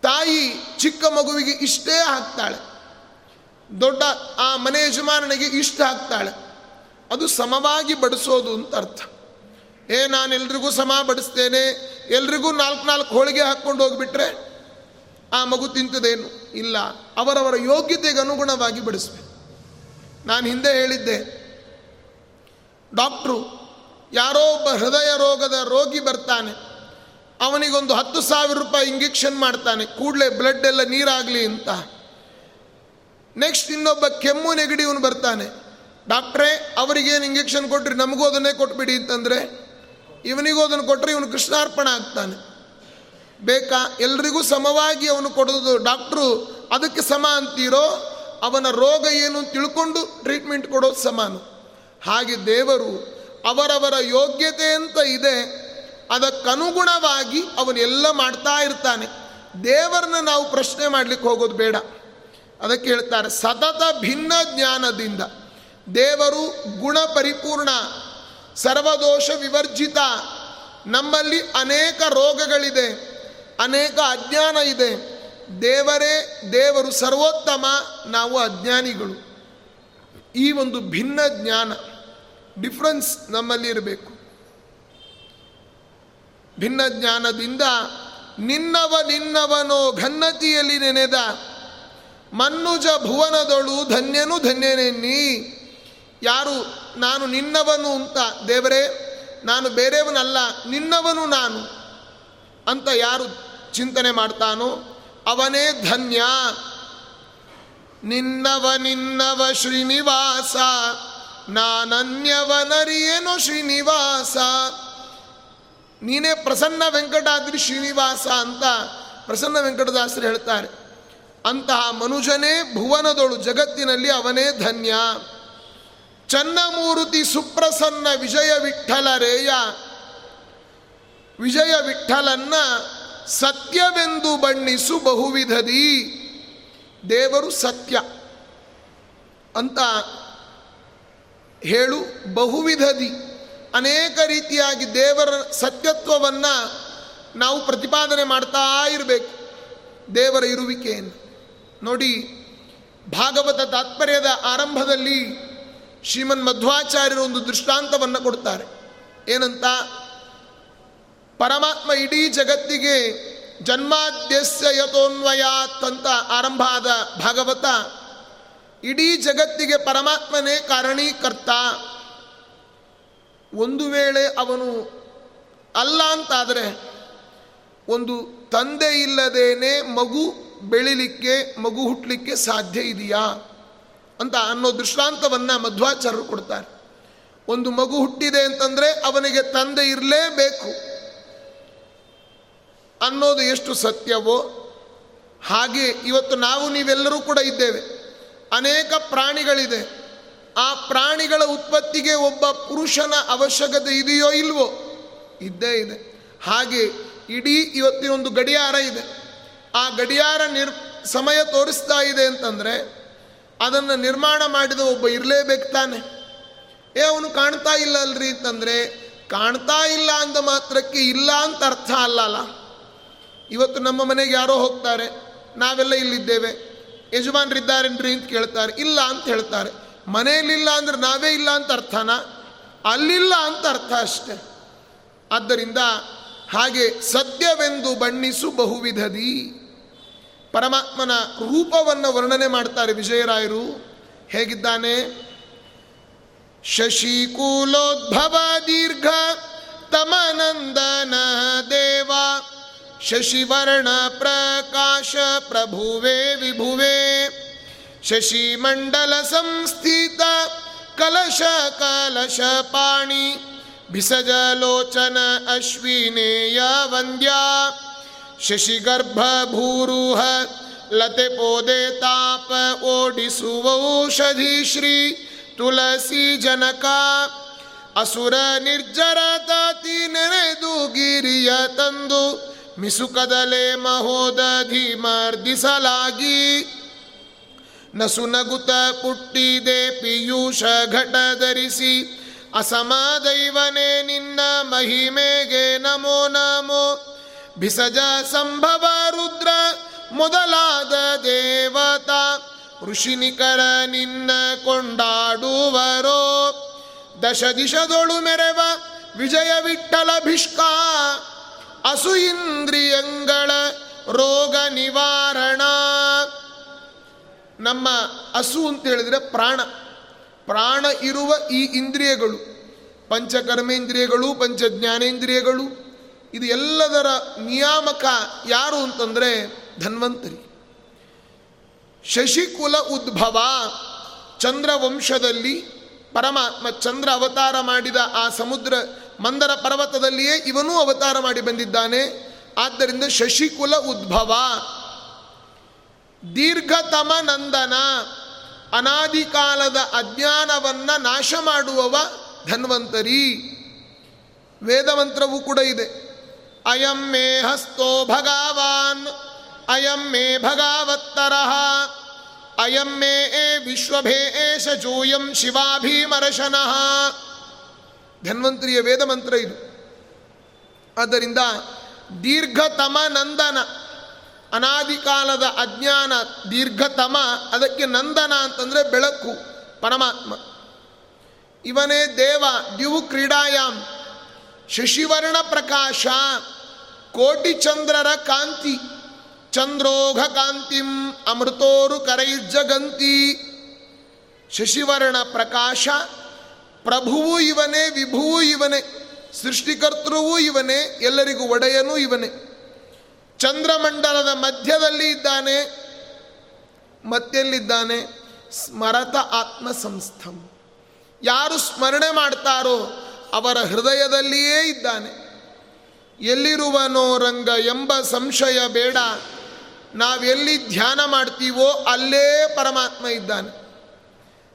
ತಾಯಿ ಚಿಕ್ಕ ಮಗುವಿಗೆ ಇಷ್ಟೇ ಹಾಕ್ತಾಳೆ. ದೊಡ್ಡ ಆ ಮನೆ ಯಜಮಾನನಿಗೆ ಇಷ್ಟ ಹಾಕ್ತಾಳೆ. ಅದು ಸಮವಾಗಿ ಬಡಿಸೋದು ಅಂತ ಅರ್ಥ. ಏ, ನಾನು ಎಲ್ರಿಗೂ ಸಮ ಬಡಿಸ್ತೇನೆ. ಎಲ್ರಿಗೂ ನಾಲ್ಕು ನಾಲ್ಕು ಹೋಳಿಗೆ ಹಾಕ್ಕೊಂಡು ಹೋಗಿಬಿಟ್ರೆ ಆ ಮಗು ತಿಂತದೇನು? ಇಲ್ಲ. ಅವರವರ ಯೋಗ್ಯತೆಗೆ ಅನುಗುಣವಾಗಿ ಬಡಿಸ್ಬೇಕು. ನಾನು ಹಿಂದೆ ಹೇಳಿದ್ದೆ. ಡಾಕ್ಟ್ರು ಯಾರೋ ಒಬ್ಬ ಹೃದಯ ರೋಗದ ರೋಗಿ ಬರ್ತಾನೆ. ಅವನಿಗೊಂದು ಹತ್ತು ಸಾವಿರ ರೂಪಾಯಿ ಇಂಜೆಕ್ಷನ್ ಮಾಡ್ತಾನೆ. ಕೂಡಲೇ ಬ್ಲಡ್ ಎಲ್ಲ ನೀರಾಗಲಿ ಅಂತ. ನೆಕ್ಸ್ಟ್ ಇನ್ನೊಬ್ಬ ಕೆಮ್ಮು ನೆಗಡಿ ಇವನು ಬರ್ತಾನೆ. ಡಾಕ್ಟ್ರೇ ಅವರಿಗೇನು ಇಂಜೆಕ್ಷನ್ ಕೊಟ್ರಿ? ನಮಗೂ ಅದನ್ನೇ ಕೊಟ್ಬಿಡಿ ಅಂತಂದರೆ, ಇವನಿಗೂ ಅದನ್ನು ಕೊಟ್ಟರೆ ಇವನು ಕೃಷ್ಣಾರ್ಪಣ ಆಗ್ತಾನೆ. ಬೇಕಾ? ಎಲ್ರಿಗೂ ಸಮವಾಗಿ ಅವನು ಕೊಡೋದು. ಡಾಕ್ಟ್ರು ಅದಕ್ಕೆ ಸಮ ಅಂತೀರೋ? ಅವನ ರೋಗ ಏನು ತಿಳ್ಕೊಂಡು ಟ್ರೀಟ್ಮೆಂಟ್ ಕೊಡೋದು ಸಮಾನ. ಹಾಗೆ ದೇವರು ಅವರವರ ಯೋಗ್ಯತೆ ಅಂತ ಇದೆ, ಅದಕ್ಕನುಗುಣವಾಗಿ ಅವನೆಲ್ಲ ಮಾಡ್ತಾ ಇರ್ತಾನೆ. ದೇವರನ್ನ ನಾವು ಪ್ರಶ್ನೆ ಮಾಡಲಿಕ್ಕೆ ಹೋಗೋದು ಬೇಡ. ಅದಕ್ಕೆ ಹೇಳ್ತಾರೆ, ಸತತ ಭಿನ್ನ ಜ್ಞಾನದಿಂದ. ದೇವರು ಗುಣ ಪರಿಪೂರ್ಣ, ಸರ್ವದೋಷ ವಿವರ್ಜಿತ, ನಮ್ಮಲ್ಲಿ ಅನೇಕ ರೋಗಗಳಿದೆ, ಅನೇಕ ಅಜ್ಞಾನ ಇದೆ. ದೇವರೇ, ದೇವರು ಸರ್ವೋತ್ತಮ, ನಾವು ಅಜ್ಞಾನಿಗಳು. ಈ ಒಂದು ಭಿನ್ನ ಜ್ಞಾನ. ಡಿಫ್ರೆನ್ಸ್ ನಮ್ಮಲ್ಲಿ ಇರಬೇಕು. ಭಿನ್ನ ಜ್ಞಾನದಿಂದ ನಿನ್ನವ ನಿನ್ನವನೋ ಘನ್ನತಿಯಲ್ಲಿ ನೆನೆದ ಮನ್ನುಜ ಭುವನದೊಳು ಧನ್ಯನು ಧನ್ಯನೆನ್ನಿ. ಯಾರು ನಾನು ನಿನ್ನವನು ಅಂತ, ದೇವರೇ, ನಾನು ಬೇರೆಯವನಲ್ಲ, ನಿನ್ನವನು ನಾನು ಅಂತ ಯಾರು ಚಿಂತನೆ ಮಾಡ್ತಾನೋ ಅವನೇ ಧನ್ಯ. ನಿನ್ನವ ನಿನ್ನವ ಶ್ರೀನಿವಾಸ ನಾನನ್ಯವನರಿಯೇನೋ ಶ್ರೀನಿವಾಸ? ನೀನೇ ಪ್ರಸನ್ನ ವೆಂಕಟಾದ್ರಿ ಶ್ರೀನಿವಾಸ ಅಂತ ಪ್ರಸನ್ನ ವೆಂಕಟದಾಸರು ಹೇಳ್ತಾರೆ. ಅಂತಹ ಮನುಜನೇ ಭುವನದೊಳು ಜಗತ್ತಿನಲ್ಲಿ ಅವನೇ ಧನ್ಯ. ಚನ್ನಮೂರ್ತಿ ಸುಪ್ರಸನ್ನ ವಿಜಯ ವಿಠಲರೇಯ ವಿಜಯ ವಿಠಲನ್ನ ಸತ್ಯವೆಂದು ಬಣ್ಣಿಸು ಬಹುವಿಧದಿ. ದೇವರು ಸತ್ಯ. ಅಂತ ಹೇಳು ಬಹುವಿಧದಿ. ಅನೇಕ ರೀತಿಯಾಗಿ ದೇವರ ಸತ್ಯತ್ವವನ್ನು ನಾವು ಪ್ರತಿಪಾದನೆ ಮಾಡ್ತಾ ಇರಬೇಕು. ದೇವರ ಇರುವಿಕೆಯನ್ನು. ನೋಡಿ, ಭಾಗವತ ತಾತ್ಪರ್ಯದ ಆರಂಭದಲ್ಲಿ ಶ್ರೀಮನ್ ಮಧ್ವಾಚಾರ್ಯರು ಒಂದು ದೃಷ್ಟಾಂತವನ್ನು ಕೊಡ್ತಾರೆ. ಏನಂತ? ಪರಮಾತ್ಮ ಇಡೀ ಜಗತ್ತಿಗೆ ಜನ್ಮಾದ್ಯಸ್ಯ ಯಥೋನ್ವಯಾತ್ ಅಂತ ಆರಂಭ ಆದ ಭಾಗವತ ಇಡೀ ಜಗತ್ತಿಗೆ ಪರಮಾತ್ಮನೇ ಕಾರಣೀಕರ್ತ. ಒಂದು ವೇಳೆ ಅವನು ಅಲ್ಲ ಅಂತಾದರೆ ಒಂದು ತಂದೆ ಇಲ್ಲದೇನೆ ಮಗು ಬೆಳಿಲಿಕ್ಕೆ, ಮಗು ಹುಟ್ಟಲಿಕ್ಕೆ ಸಾಧ್ಯ ಇದೆಯಾ ಅಂತ ಅನ್ನೋ ದೃಷ್ಟಾಂತವನ್ನು ಮಧ್ವಾಚಾರ್ಯರು ಕೊಡ್ತಾರೆ. ಒಂದು ಮಗು ಹುಟ್ಟಿದೆ ಅಂತಂದರೆ ಅವನಿಗೆ ತಂದೆ ಇರಲೇಬೇಕು. ಅನ್ನೋದು ಎಷ್ಟು ಸತ್ಯವೋ ಹಾಗೆ ಇವತ್ತು ನಾವು ನೀವೆಲ್ಲರೂ ಕೂಡ ಇದ್ದೇವೆ. ಅನೇಕ ಪ್ರಾಣಿಗಳಿದೆ. ಆ ಪ್ರಾಣಿಗಳ ಉತ್ಪತ್ತಿಗೆ ಒಬ್ಬ ಪುರುಷನ ಅವಶ್ಯಕತೆ ಇದೆಯೋ ಇಲ್ವೋ? ಇದ್ದೇ ಇದೆ. ಹಾಗೆ ಇಡೀ ಇವತ್ತಿನೊಂದು ಗಡಿಯಾರ ಇದೆ. ಆ ಗಡಿಯಾರ ನಿರ್, ಸಮಯ ತೋರಿಸ್ತಾ ಇದೆ ಅಂತಂದರೆ, ಅದನ್ನು ನಿರ್ಮಾಣ ಮಾಡಿದ ಒಬ್ಬ ಇರಲೇಬೇಕು ತಾನೆ. ಏ, ಅವನು ಕಾಣ್ತಾ ಇಲ್ಲ ಅಲ್ರಿ ಅಂತಂದರೆ, ಕಾಣ್ತಾ ಇಲ್ಲ ಅಂದ ಮಾತ್ರಕ್ಕೆ ಇಲ್ಲ ಅಂತ ಅರ್ಥ ಅಲ್ಲ ಇವತ್ತು ನಮ್ಮ ಮನೆಗೆ ಯಾರೋ ಹೋಗ್ತಾರೆ. ನಾವೆಲ್ಲ ಇಲ್ಲಿದ್ದೇವೆ. ಯಜಮಾನ್ರಿದ್ದಾರೇನ್ರಿ ಅಂತ ಕೇಳ್ತಾರೆ, ಇಲ್ಲ ಅಂತ ಹೇಳ್ತಾರೆ. ಮನೆಯಲ್ಲಿಲ್ಲ ಅಂದ್ರೆ ನಾವೇ ಇಲ್ಲ ಅಂತ ಅರ್ಥನ? ಅಲ್ಲಿಲ್ಲ ಅಂತ ಅರ್ಥ ಅಷ್ಟೆ. ಆದ್ದರಿಂದ ಹಾಗೆ ಸತ್ಯವೆಂದು ಬಣ್ಣಿಸು ಬಹುವಿಧದಿ. ಪರಮಾತ್ಮನ ರೂಪವನ್ನು ವರ್ಣನೆ ಮಾಡ್ತಾರೆ ವಿಜಯರಾಯರು. ಹೇಗಿದ್ದಾನೆ? ಶಶಿಕೂಲೋದ್ಭವ ದೀರ್ಘ ತಮನಂದನ ದೇವ. ಶಶಿವರ್ಣ ಪ್ರಕಾಶ ಪ್ರಭುವೆ ವಿಭುವೆ ಶಶಿಮಂಡಲ ಸಂಸ್ಥಿತ ಕಲಶ ಕಲಶ ಪಾಣಿ ಭಿಸಜಲೋಚನ ಅಶ್ವಿನೇಯ ವಂದ್ಯಾ ಶಶಿಗರ್ಭಭೂರುಹ ಲತೆ ಪೋದೆ ತಾಪ ಓಡಿಸುವೌಷಧಿ ಶ್ರೀ ತುಳಸಿ ಮಿಸುಕದಲೆ ಮಹೋದಧಿ ಮರ್ದಿಸಲಾಗಿ. ನಸುನಗುತ ಪುಟ್ಟಿದೆ ಪಿಯೂಷ ಘಟ ಧರಿಸಿ ಅಸಮ ದೈವನೇ ನಿನ್ನ ಮಹಿಮೆಗೆ ನಮೋ ನಮೋ. ಬಿಸಜ ಸಂಭವ ರುದ್ರ ಮೊದಲಾದ ದೇವತಾ, ಋಷಿನಿಕರ ನಿನ್ನ ಕೊಂಡಾಡುವರೋ. ದಶ ದಿಶದೊಳು ಮೆರೆವ ವಿಜಯ ವಿಠಲ ಭಿಷ್ಕ ಅಸು ಇಂದ್ರಿಯಂಗಳ ರೋಗ ನಿವಾರಣ. ನಮ್ಮ ಅಸು ಅಂತ ಹೇಳಿದ್ರೆ ಪ್ರಾಣ. ಪ್ರಾಣ ಇರುವ ಈ ಇಂದ್ರಿಯಗಳು, ಪಂಚಕರ್ಮೇಂದ್ರಿಯಗಳು ಪಂಚ ಜ್ಞಾನೇಂದ್ರಿಯಗಳು ಇದು ಎಲ್ಲದರ ನಿಯಾಮಕ ಯಾರು ಅಂತಂದರೆ ಧನ್ವಂತರಿ. ಶಶಿಕುಲ ಉದ್ಭವ ಚಂದ್ರವಂಶದಲ್ಲಿ ಪರಮಾತ್ಮ ಚಂದ್ರ ಅವತಾರ ಮಾಡಿದ ಆ ಸಮುದ್ರ ಮಂದರ ಪರ್ವತದಲ್ಲಿಯೇ ಇವನೂ ಅವತಾರ ಮಾಡಿ ಬಂದಿದ್ದಾನೆ. ಆದ್ದರಿಂದ ಶಶಿಕುಲ ಉದ್ಭವ. ದೀರ್ಘತಮ ನಂದನ. ಅನಾದಿಕಾಲದ ಅಜ್ಞಾನವನ್ನ ನಾಶ ಮಾಡುವವ ಧನ್ವಂತರಿ. ವೇದಮಂತ್ರವೂ ಕೂಡ ಇದೆ. ಅಯಂ ಮೇ ಹಸ್ತೋ ಭಗವಾನ್. ಅಯಂ ಮೇ ಭಗಾವತ್ತರ. ಅಯಂ ಮೇ ಎ ಜೂಯಂ ಶಿವಾಭೀಮರಶನಃ. ಧನ್ವಂತರಿಯ ವೇದ ಮಂತ್ರ ಇದು. ಆದ್ದರಿಂದ ದೀರ್ಘತಮ ನಂದನ ಅನಾದಿ ಕಾಲದ ಅಜ್ಞಾನ, ದೀರ್ಘತಮ, ಅದಕ್ಕೆ ನಂದನ ಅಂತಂದರೆ ಬೆಳಕು, ಪರಮಾತ್ಮ. ಇವನೇ ದೇವ ದ್ಯು ಕ್ರೀಡಾಯಾಮ್, ಶಶಿವರ್ಣ ಪ್ರಕಾಶ ಕೋಟಿ ಚಂದ್ರರ ಕಾಂತಿ, ಚಂದ್ರೋಘ ಕಾಂತಿಂ, ಅಮೃತೋರು ಕರೈರ್ಜಗಂತಿ. ಶಶಿವರ್ಣ ಪ್ರಕಾಶ ಪ್ರಭುವು ಇವನೇ, ವಿಭುವು ಇವನೇ, ಸೃಷ್ಟಿಕರ್ತೃವೂ ಇವನೇ, ಎಲ್ಲರಿಗೂ ಒಡೆಯನೂ ಇವನೇ. ಚಂದ್ರಮಂಡಲದ ಮಧ್ಯದಲ್ಲಿ ಇದ್ದಾನೆ, ಮತ್ತೆಲ್ಲಿದ್ದಾನೆ? ಸ್ಮರತ ಆತ್ಮ ಸಂಸ್ಥಂ ಯಾರು ಸ್ಮರಣೆ ಮಾಡ್ತಾರೋ ಅವರ ಹೃದಯದಲ್ಲಿಯೇ ಇದ್ದಾನೆ. ಎಲ್ಲಿರುವನೋ ರಂಗ ಎಂಬ ಸಂಶಯ ಬೇಡ. ನಾವೆಲ್ಲಿ ಧ್ಯಾನ ಮಾಡ್ತೀವೋ ಅಲ್ಲೇ ಪರಮಾತ್ಮ ಇದ್ದಾನೆ.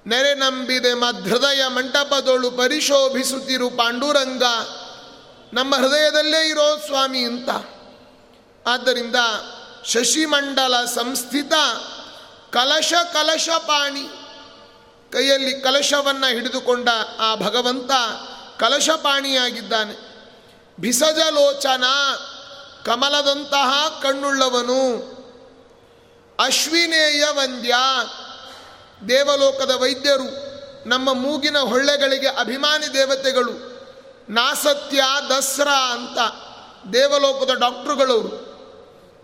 ನೆರೆ ನಂಬಿದೆ ಮಧೃದಯ ಮಂಟಪದೊಳು ಪರಿಶೋಭಿಸುತ್ತಿರು ಪಾಂಡುರಂಗ. ನಮ್ಮ ಹೃದಯದಲ್ಲೇ ಇರೋ ಸ್ವಾಮಿ ಅಂತ. ಆದ್ದರಿಂದ ಶಶಿಮಂಡಲ ಸಂಸ್ಥಿತ ಕಲಶ ಕಲಶ ಪಾಣಿ. ಕೈಯಲ್ಲಿ ಕಲಶವನ್ನು ಹಿಡಿದುಕೊಂಡ ಆ ಭಗವಂತ ಕಲಶಪಾಣಿಯಾಗಿದ್ದಾನೆ ಭಿಸಜಲೋಚನ ಕಮಲದಂತಹ ಕಣ್ಣುಳ್ಳವನು. ಅಶ್ವಿನೇಯ ವಂದ್ಯ ದೇವಲೋಕದ ವೈದ್ಯರು, ನಮ್ಮ ಮೂಗಿನ ಹೊಳ್ಳೆಗಳಿಗೆ ಅಭಿಮಾನಿ ದೇವತೆಗಳು, ನಾಸತ್ಯ ದಸರಾ ಅಂತ ದೇವಲೋಕದ ಡಾಕ್ಟ್ರುಗಳವರು.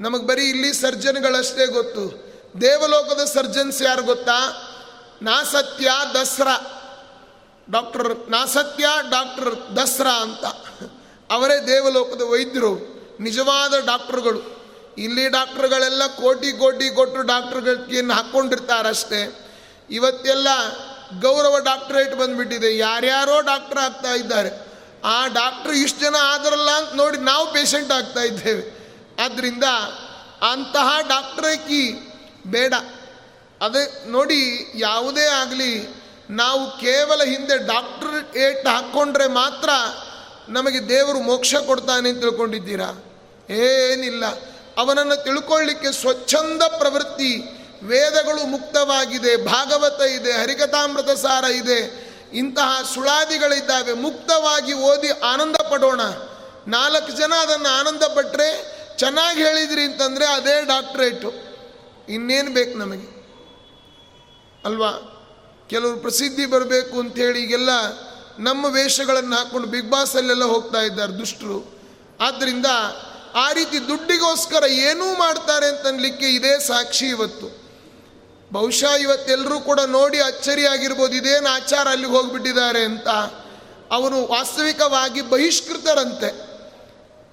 ನಮಗೆ ಬರೀ ಇಲ್ಲಿ ಸರ್ಜನ್ಗಳಷ್ಟೇ ಗೊತ್ತು. ದೇವಲೋಕದ ಸರ್ಜನ್ಸ್ ಯಾರು ಗೊತ್ತಾ? ನಾಸತ್ಯ ದಸರಾ. ಡಾಕ್ಟರ್ ನಾಸತ್ಯ ಡಾಕ್ಟರ್ ದಸರಾ ಅಂತ. ಅವರೇ ದೇವಲೋಕದ ವೈದ್ಯರು, ನಿಜವಾದ ಡಾಕ್ಟ್ರುಗಳು. ಇಲ್ಲಿ ಡಾಕ್ಟ್ರುಗಳೆಲ್ಲ ಕೋಟಿ ಕೋಟಿ ಕೊಟ್ಟು ಡಾಕ್ಟರ್ಗಳನ್ನು ಹಾಕ್ಕೊಂಡಿರ್ತಾರಷ್ಟೇ ಇವತ್ತೆಲ್ಲ ಗೌರವ ಡಾಕ್ಟ್ರೇಟ್ ಬಂದ್ಬಿಟ್ಟಿದೆ. ಯಾರ್ಯಾರೋ ಡಾಕ್ಟರ್ ಆಗ್ತಾ ಇದ್ದಾರೆ. ಆ ಡಾಕ್ಟ್ರ್ ಇಷ್ಟು ಜನ ಆದರಲ್ಲ ಅಂತ ನೋಡಿ ನಾವು ಪೇಷಂಟ್ ಆಗ್ತಾ ಇದ್ದೇವೆ. ಆದ್ದರಿಂದ ಅಂತಹ ಡಾಕ್ಟ್ರೇಕಿ ಬೇಡ. ಅದೇ ನೋಡಿ ಯಾವುದೇ ಆಗಲಿ ನಾವು ಕೇವಲ ಹಿಂದೆ ಡಾಕ್ಟರ್ ಏಟ್ ಹಾಕ್ಕೊಂಡ್ರೆ ಮಾತ್ರ ನಮಗೆ ದೇವರು ಮೋಕ್ಷ ಕೊಡ್ತಾನೆ ಅಂತ ತಿಳ್ಕೊಂಡಿದ್ದೀರಾ? ಏನಿಲ್ಲ. ಅವನನ್ನು ತಿಳ್ಕೊಳ್ಳಿಕ್ಕೆ ಸ್ವಚ್ಛಂದ ಪ್ರವೃತ್ತಿ ವೇದಗಳು ಮುಕ್ತವಾಗಿದೆ, ಭಾಗವತ ಇದೆ, ಹರಿಕಥಾಮೃತ ಸಾರ ಇದೆ, ಇಂತಹ ಸುಳಾದಿಗಳಿದ್ದಾವೆ. ಮುಕ್ತವಾಗಿ ಓದಿ ಆನಂದ ಪಡೋಣ. ನಾಲ್ಕು ಜನ ಅದನ್ನು ಆನಂದ ಪಟ್ಟರೆ ಚೆನ್ನಾಗಿ ಹೇಳಿದ್ರಿ ಅಂತಂದರೆ ಅದೇ ಡಾಕ್ಟ್ರೇಟು. ಇನ್ನೇನು ಬೇಕು ನಮಗೆ? ಅಲ್ವಾ? ಕೆಲವರು ಪ್ರಸಿದ್ಧಿ ಬರಬೇಕು ಅಂಥೇಳಿ ಈಗೆಲ್ಲ ನಮ್ಮ ವೇಷಗಳನ್ನು ಹಾಕ್ಕೊಂಡು ಬಿಗ್ ಬಾಸಲ್ಲೆಲ್ಲ ಹೋಗ್ತಾ ಇದ್ದಾರೆ ದುಷ್ಟರು. ಆದ್ದರಿಂದ ಆ ರೀತಿ ದುಡ್ಡಿಗೋಸ್ಕರ ಏನೂ ಮಾಡ್ತಾರೆ ಅಂತನ್ಲಿಕ್ಕೆ ಇದೇ ಸಾಕ್ಷಿ ಇವತ್ತು. ಬಹುಶಃ ಇವತ್ತೆಲ್ಲರೂ ಕೂಡ ನೋಡಿ ಅಚ್ಚರಿಯಾಗಿರ್ಬೋದು, ಇದೇನು ಆಚಾರ ಅಲ್ಲಿಗೆ ಹೋಗ್ಬಿಟ್ಟಿದ್ದಾರೆ ಅಂತ. ಅವನು ವಾಸ್ತವಿಕವಾಗಿ ಬಹಿಷ್ಕೃತರಂತೆ.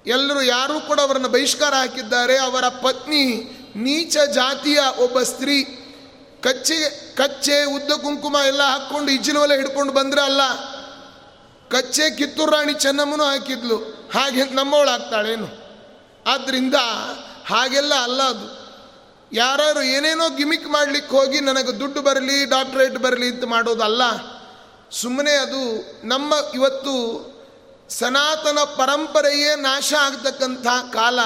ಎಲ್ಲರೂ ಯಾರೂ ಕೂಡ ಅವರನ್ನು ಬಹಿಷ್ಕಾರ ಹಾಕಿದ್ದಾರೆ. ಅವರ ಪತ್ನಿ ನೀಚ ಜಾತಿಯ ಒಬ್ಬ ಸ್ತ್ರೀ, ಕಚ್ಚೆ ಕಚ್ಚೆ, ಉದ್ದ ಕುಂಕುಮ ಎಲ್ಲ ಹಾಕ್ಕೊಂಡು ಇಜ್ಜಿನವಲ್ಲ ಹಿಡ್ಕೊಂಡು ಬಂದ್ರೆ ಅಲ್ಲ? ಕಚ್ಚೆ ಕಿತ್ತೂರು ರಾಣಿ ಚೆನ್ನಮ್ಮನೂ ಹಾಕಿದ್ಲು. ಹಾಗೆ ನಮ್ಮವಳಾಗ್ತಾಳೇನು? ಆದ್ದರಿಂದ ಹಾಗೆಲ್ಲ ಅಲ್ಲ ಅದು. ಯಾರು ಏನೇನೋ ಗಿಮಿಕ್ ಮಾಡ್ಲಿಕ್ಕೆ ಹೋಗಿ ನನಗೆ ದುಡ್ಡು ಬರಲಿ, ಡಾಕ್ಟ್ರೇಟ್ ಬರಲಿ ಅಂತ ಮಾಡೋದಲ್ಲ ಸುಮ್ಮನೆ ಅದು ನಮ್ಮ ಇವತ್ತು ಸನಾತನ ಪರಂಪರೆಯೇ ನಾಶ ಆಗ್ತಕ್ಕಂಥ ಕಾಲ.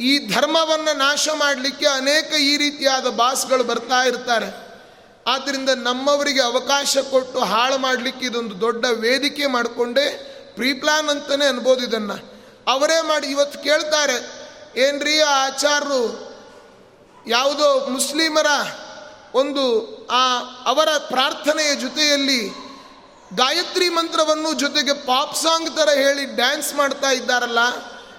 ಈ ಧರ್ಮವನ್ನು ನಾಶ ಮಾಡಲಿಕ್ಕೆ ಅನೇಕ ಈ ರೀತಿಯಾದ ಬಾಸ್ಗಳು ಬರ್ತಾ ಇರ್ತಾರೆ. ಆದ್ದರಿಂದ ನಮ್ಮವರಿಗೆ ಅವಕಾಶ ಕೊಟ್ಟು ಹಾಳು ಮಾಡಲಿಕ್ಕೆ ಇದೊಂದು ದೊಡ್ಡ ವೇದಿಕೆ ಮಾಡಿಕೊಂಡೇ ಪ್ರೀಪ್ಲಾನ್ ಅಂತಲೇ ಅನ್ಬೋದು ಇದನ್ನು. ಅವರೇ ಮಾಡಿ ಇವತ್ತು ಕೇಳ್ತಾರೆ, ಏನ್ರಿ ಆ ಆಚಾರರು ಯಾವುದೋ ಮುಸ್ಲಿಮರ ಒಂದು, ಆ, ಅವರ ಪ್ರಾರ್ಥನೆಯ ಜೊತೆಯಲ್ಲಿ ಗಾಯತ್ರಿ ಮಂತ್ರವನ್ನು ಜೊತೆಗೆ ಪಾಪ್ ಸಾಂಗ್ ಥರ ಹೇಳಿ ಡ್ಯಾನ್ಸ್ ಮಾಡ್ತಾ ಇದ್ದಾರಲ್ಲ,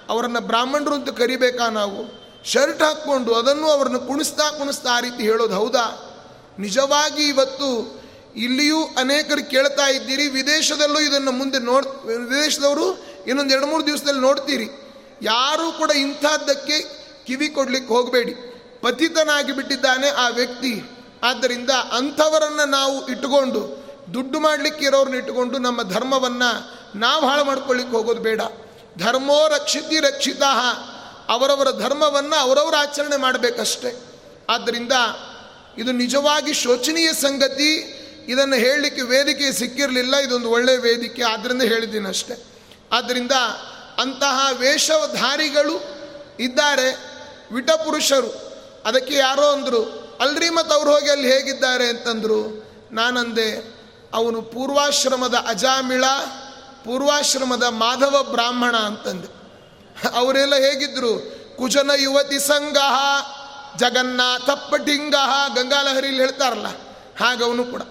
ಅವರನ್ನು ಬ್ರಾಹ್ಮಣರು ಅಂತ ಕರಿಬೇಕಾ ನಾವು? ಶರ್ಟ್ ಹಾಕ್ಕೊಂಡು ಅದನ್ನು ಅವರನ್ನು ಕುಣಿಸ್ತಾ ಕುಣಿಸ್ತಾ ಆ ರೀತಿ ಹೇಳೋದು ಹೌದಾ? ನಿಜವಾಗಿ ಇವತ್ತು ಇಲ್ಲಿಯೂ ಅನೇಕರು ಕೇಳ್ತಾ ಇದ್ದೀರಿ, ವಿದೇಶದಲ್ಲೂ ಇದನ್ನು ಮುಂದೆ ನೋಡ್, ವಿದೇಶದವರು ಇನ್ನೊಂದು ಎರಡು ಮೂರು ದಿವಸದಲ್ಲಿ ನೋಡ್ತೀರಿ. ಯಾರೂ ಕೂಡ ಇಂಥದ್ದಕ್ಕೆ ಕಿವಿ ಕೊಡ್ಲಿಕ್ಕೆ ಹೋಗಬೇಡಿ. ಪತಿತನಾಗಿ ಬಿಟ್ಟಿದ್ದಾನೆ ಆ ವ್ಯಕ್ತಿ. ಆದ್ದರಿಂದ ಅಂಥವರನ್ನು ನಾವು ಇಟ್ಟುಕೊಂಡು, ದುಡ್ಡು ಮಾಡಲಿಕ್ಕೆ ಇರೋರನ್ನ ಇಟ್ಟುಕೊಂಡು ನಮ್ಮ ಧರ್ಮವನ್ನು ನಾವು ಹಾಳು ಮಾಡ್ಕೊಳ್ಳಿಕ್ಕೆ ಹೋಗೋದು ಬೇಡ. ಧರ್ಮೋ ರಕ್ಷಿತಿ ರಕ್ಷಿತ ಅವರವರ ಧರ್ಮವನ್ನು ಅವರವರ ಆಚರಣೆ ಮಾಡಬೇಕಷ್ಟೆ. ಆದ್ದರಿಂದ ಇದು ನಿಜವಾಗಿ ಶೋಚನೀಯ ಸಂಗತಿ. ಇದನ್ನು ಹೇಳಲಿಕ್ಕೆ ವೇದಿಕೆ ಸಿಕ್ಕಿರಲಿಲ್ಲ, ಇದೊಂದು ಒಳ್ಳೆಯ ವೇದಿಕೆ ಆದ್ದರಿಂದ ಹೇಳಿದ್ದೀನಿ ಅಷ್ಟೆ. ಆದ್ದರಿಂದ ಅಂತಹ ವೇಷಧಾರಿಗಳು ಇದ್ದಾರೆ, ವಿಟಪುರುಷರು. ಅದಕ್ಕೆ ಯಾರೋ ಅಂದರು, ಅಲ್ರಿ ಮತ್ತು ಅವ್ರು ಹೋಗಿ ಅಲ್ಲಿ ಹೇಗಿದ್ದಾರೆ ಅಂತಂದರು, ನಾನಂದೆ, ಅವನು ಪೂರ್ವಾಶ್ರಮದ ಅಜಾಮಿಳ, ಪೂರ್ವಾಶ್ರಮದ ಮಾಧವ ಬ್ರಾಹ್ಮಣ ಅಂತಂದೆ. ಅವರೆಲ್ಲ ಹೇಗಿದ್ರು, ಕುಜನ ಯುವತಿ ಸಂಘ ಜಗನ್ನಾಥ ಪಟಿಂಗ, ಗಂಗಾಲಹರಿಲಿ ಹೇಳ್ತಾರಲ್ಲ ಹಾಗವನು ಕೂಡ.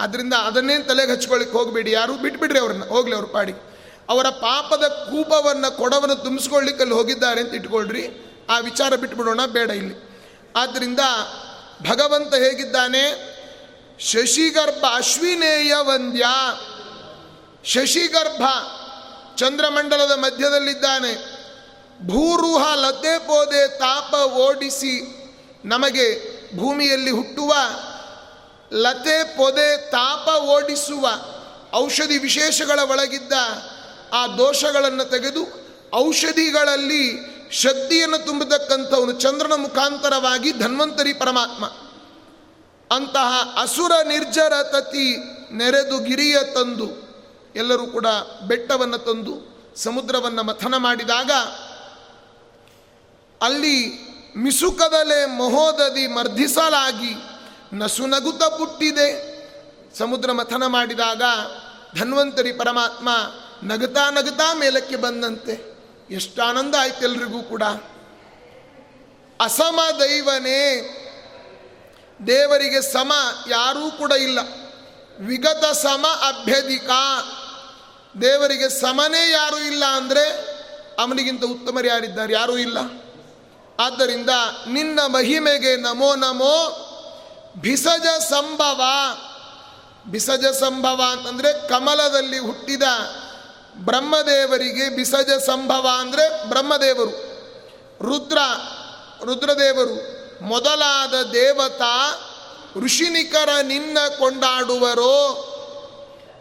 ಅದರಿಂದ ಅದನ್ನೇನು ತಲೆಗೆ ಹಚ್ಕೊಳ್ಳಿಕ್ಕೆ ಹೋಗಬೇಡಿ, ಯಾರು ಬಿಟ್ಬಿಡ್ರಿ ಅವ್ರನ್ನ, ಹೋಗ್ಲಿ ಅವ್ರ ಪಾಡಿ ಅವರ ಪಾಪದ ಕೂಪವನ್ನು ಕೊಡವನ್ನು ತುಂಬಿಸ್ಕೊಳ್ಳಿಕ್ಕೆ ಅಲ್ಲಿ ಹೋಗಿದ್ದಾರೆ ಅಂತ ಇಟ್ಕೊಳ್ರಿ, ಆ ವಿಚಾರ ಬಿಟ್ಬಿಡೋಣ, ಬೇಡ ಇಲ್ಲಿ. ಆದ್ದರಿಂದ ಭಗವಂತ ಹೇಗಿದ್ದಾನೆ? ಶಶಿಗರ್ಭ ಅಶ್ವಿನೇಯ ವಂದ್ಯ. ಶಶಿಗರ್ಭ ಚಂದ್ರಮಂಡಲದ ಮಧ್ಯದಲ್ಲಿದ್ದಾನೆ. ಭೂರುಹ ಲತೆ ಪೋದೆ ತಾಪ ಓಡಿಸಿ ನಮಗೆ ಭೂಮಿಯಲ್ಲಿ ಹುಟ್ಟುವ ಲತೆ ಪೊದೆ ತಾಪ ಓಡಿಸುವ ಔಷಧಿ ವಿಶೇಷಗಳ ಒಳಗಿದ್ದ ಆ ದೋಷಗಳನ್ನು ತೆಗೆದು ಔಷಧಿಗಳಲ್ಲಿ ಶಕ್ತಿಯನ್ನು ತುಂಬತಕ್ಕಂಥವನು ಚಂದ್ರನ ಮುಖಾಂತರವಾಗಿ ಧನ್ವಂತರಿ ಪರಮಾತ್ಮ. ಅಂತಹ ಅಸುರ ನಿರ್ಜರ ತತಿ ನೆರೆದು ಗಿರಿಯ ತಂದು ಎಲ್ಲರೂ ಕೂಡ ಬೆಟ್ಟವನ್ನು ತಂದು ಸಮುದ್ರವನ್ನು ಮಥನ ಮಾಡಿದಾಗ ಅಲ್ಲಿ ಮಿಸುಕದಲೆ ಮಹೋದದಿ ಮರ್ಧಿಸಲಾಗಿ ನಸುನಗುತ ಪುಟ್ಟಿದೆ. ಸಮುದ್ರ ಮಥನ ಮಾಡಿದಾಗ ಧನ್ವಂತರಿ ಪರಮಾತ್ಮ ನಗತಾ ನಗತಾ ಮೇಲಕ್ಕೆ ಬಂದಂತೆ. ಎಷ್ಟು ಆನಂದ ಆಯ್ತು ಎಲ್ರಿಗೂ ಕೂಡ. ಅಸಮ ದೈವನೇ, ದೇವರಿಗೆ ಸಮ ಯಾರೂ ಕೂಡ ಇಲ್ಲ. ವಿಗತ ಸಮ ಅಭ್ಯಧಿಕ. ದೇವರಿಗೆ ಸಮನೇ ಯಾರೂ ಇಲ್ಲ ಅಂದರೆ ಅವನಿಗಿಂತ ಉತ್ತಮರು ಯಾರಿದ್ದಾರೆ? ಯಾರೂ ಇಲ್ಲ. ಆದ್ದರಿಂದ ನಿನ್ನ ಮಹಿಮೆಗೆ ನಮೋ ನಮೋ ಭಿಸಜ ಸಂಭವ. ಬಿಸಜ ಸಂಭವ ಅಂತಂದರೆ ಕಮಲದಲ್ಲಿ ಹುಟ್ಟಿದ ಬ್ರಹ್ಮದೇವರಿಗೆ ಬಿಸಜ ಸಂಭವ ಅಂದರೆ ಬ್ರಹ್ಮದೇವರು. ರುದ್ರ, ರುದ್ರದೇವರು, ಮೊದಲಾದ ದೇವತಾ ಋಷಿನಿಕರ ನಿನ್ನ ಕೊಂಡಾಡುವರೋ.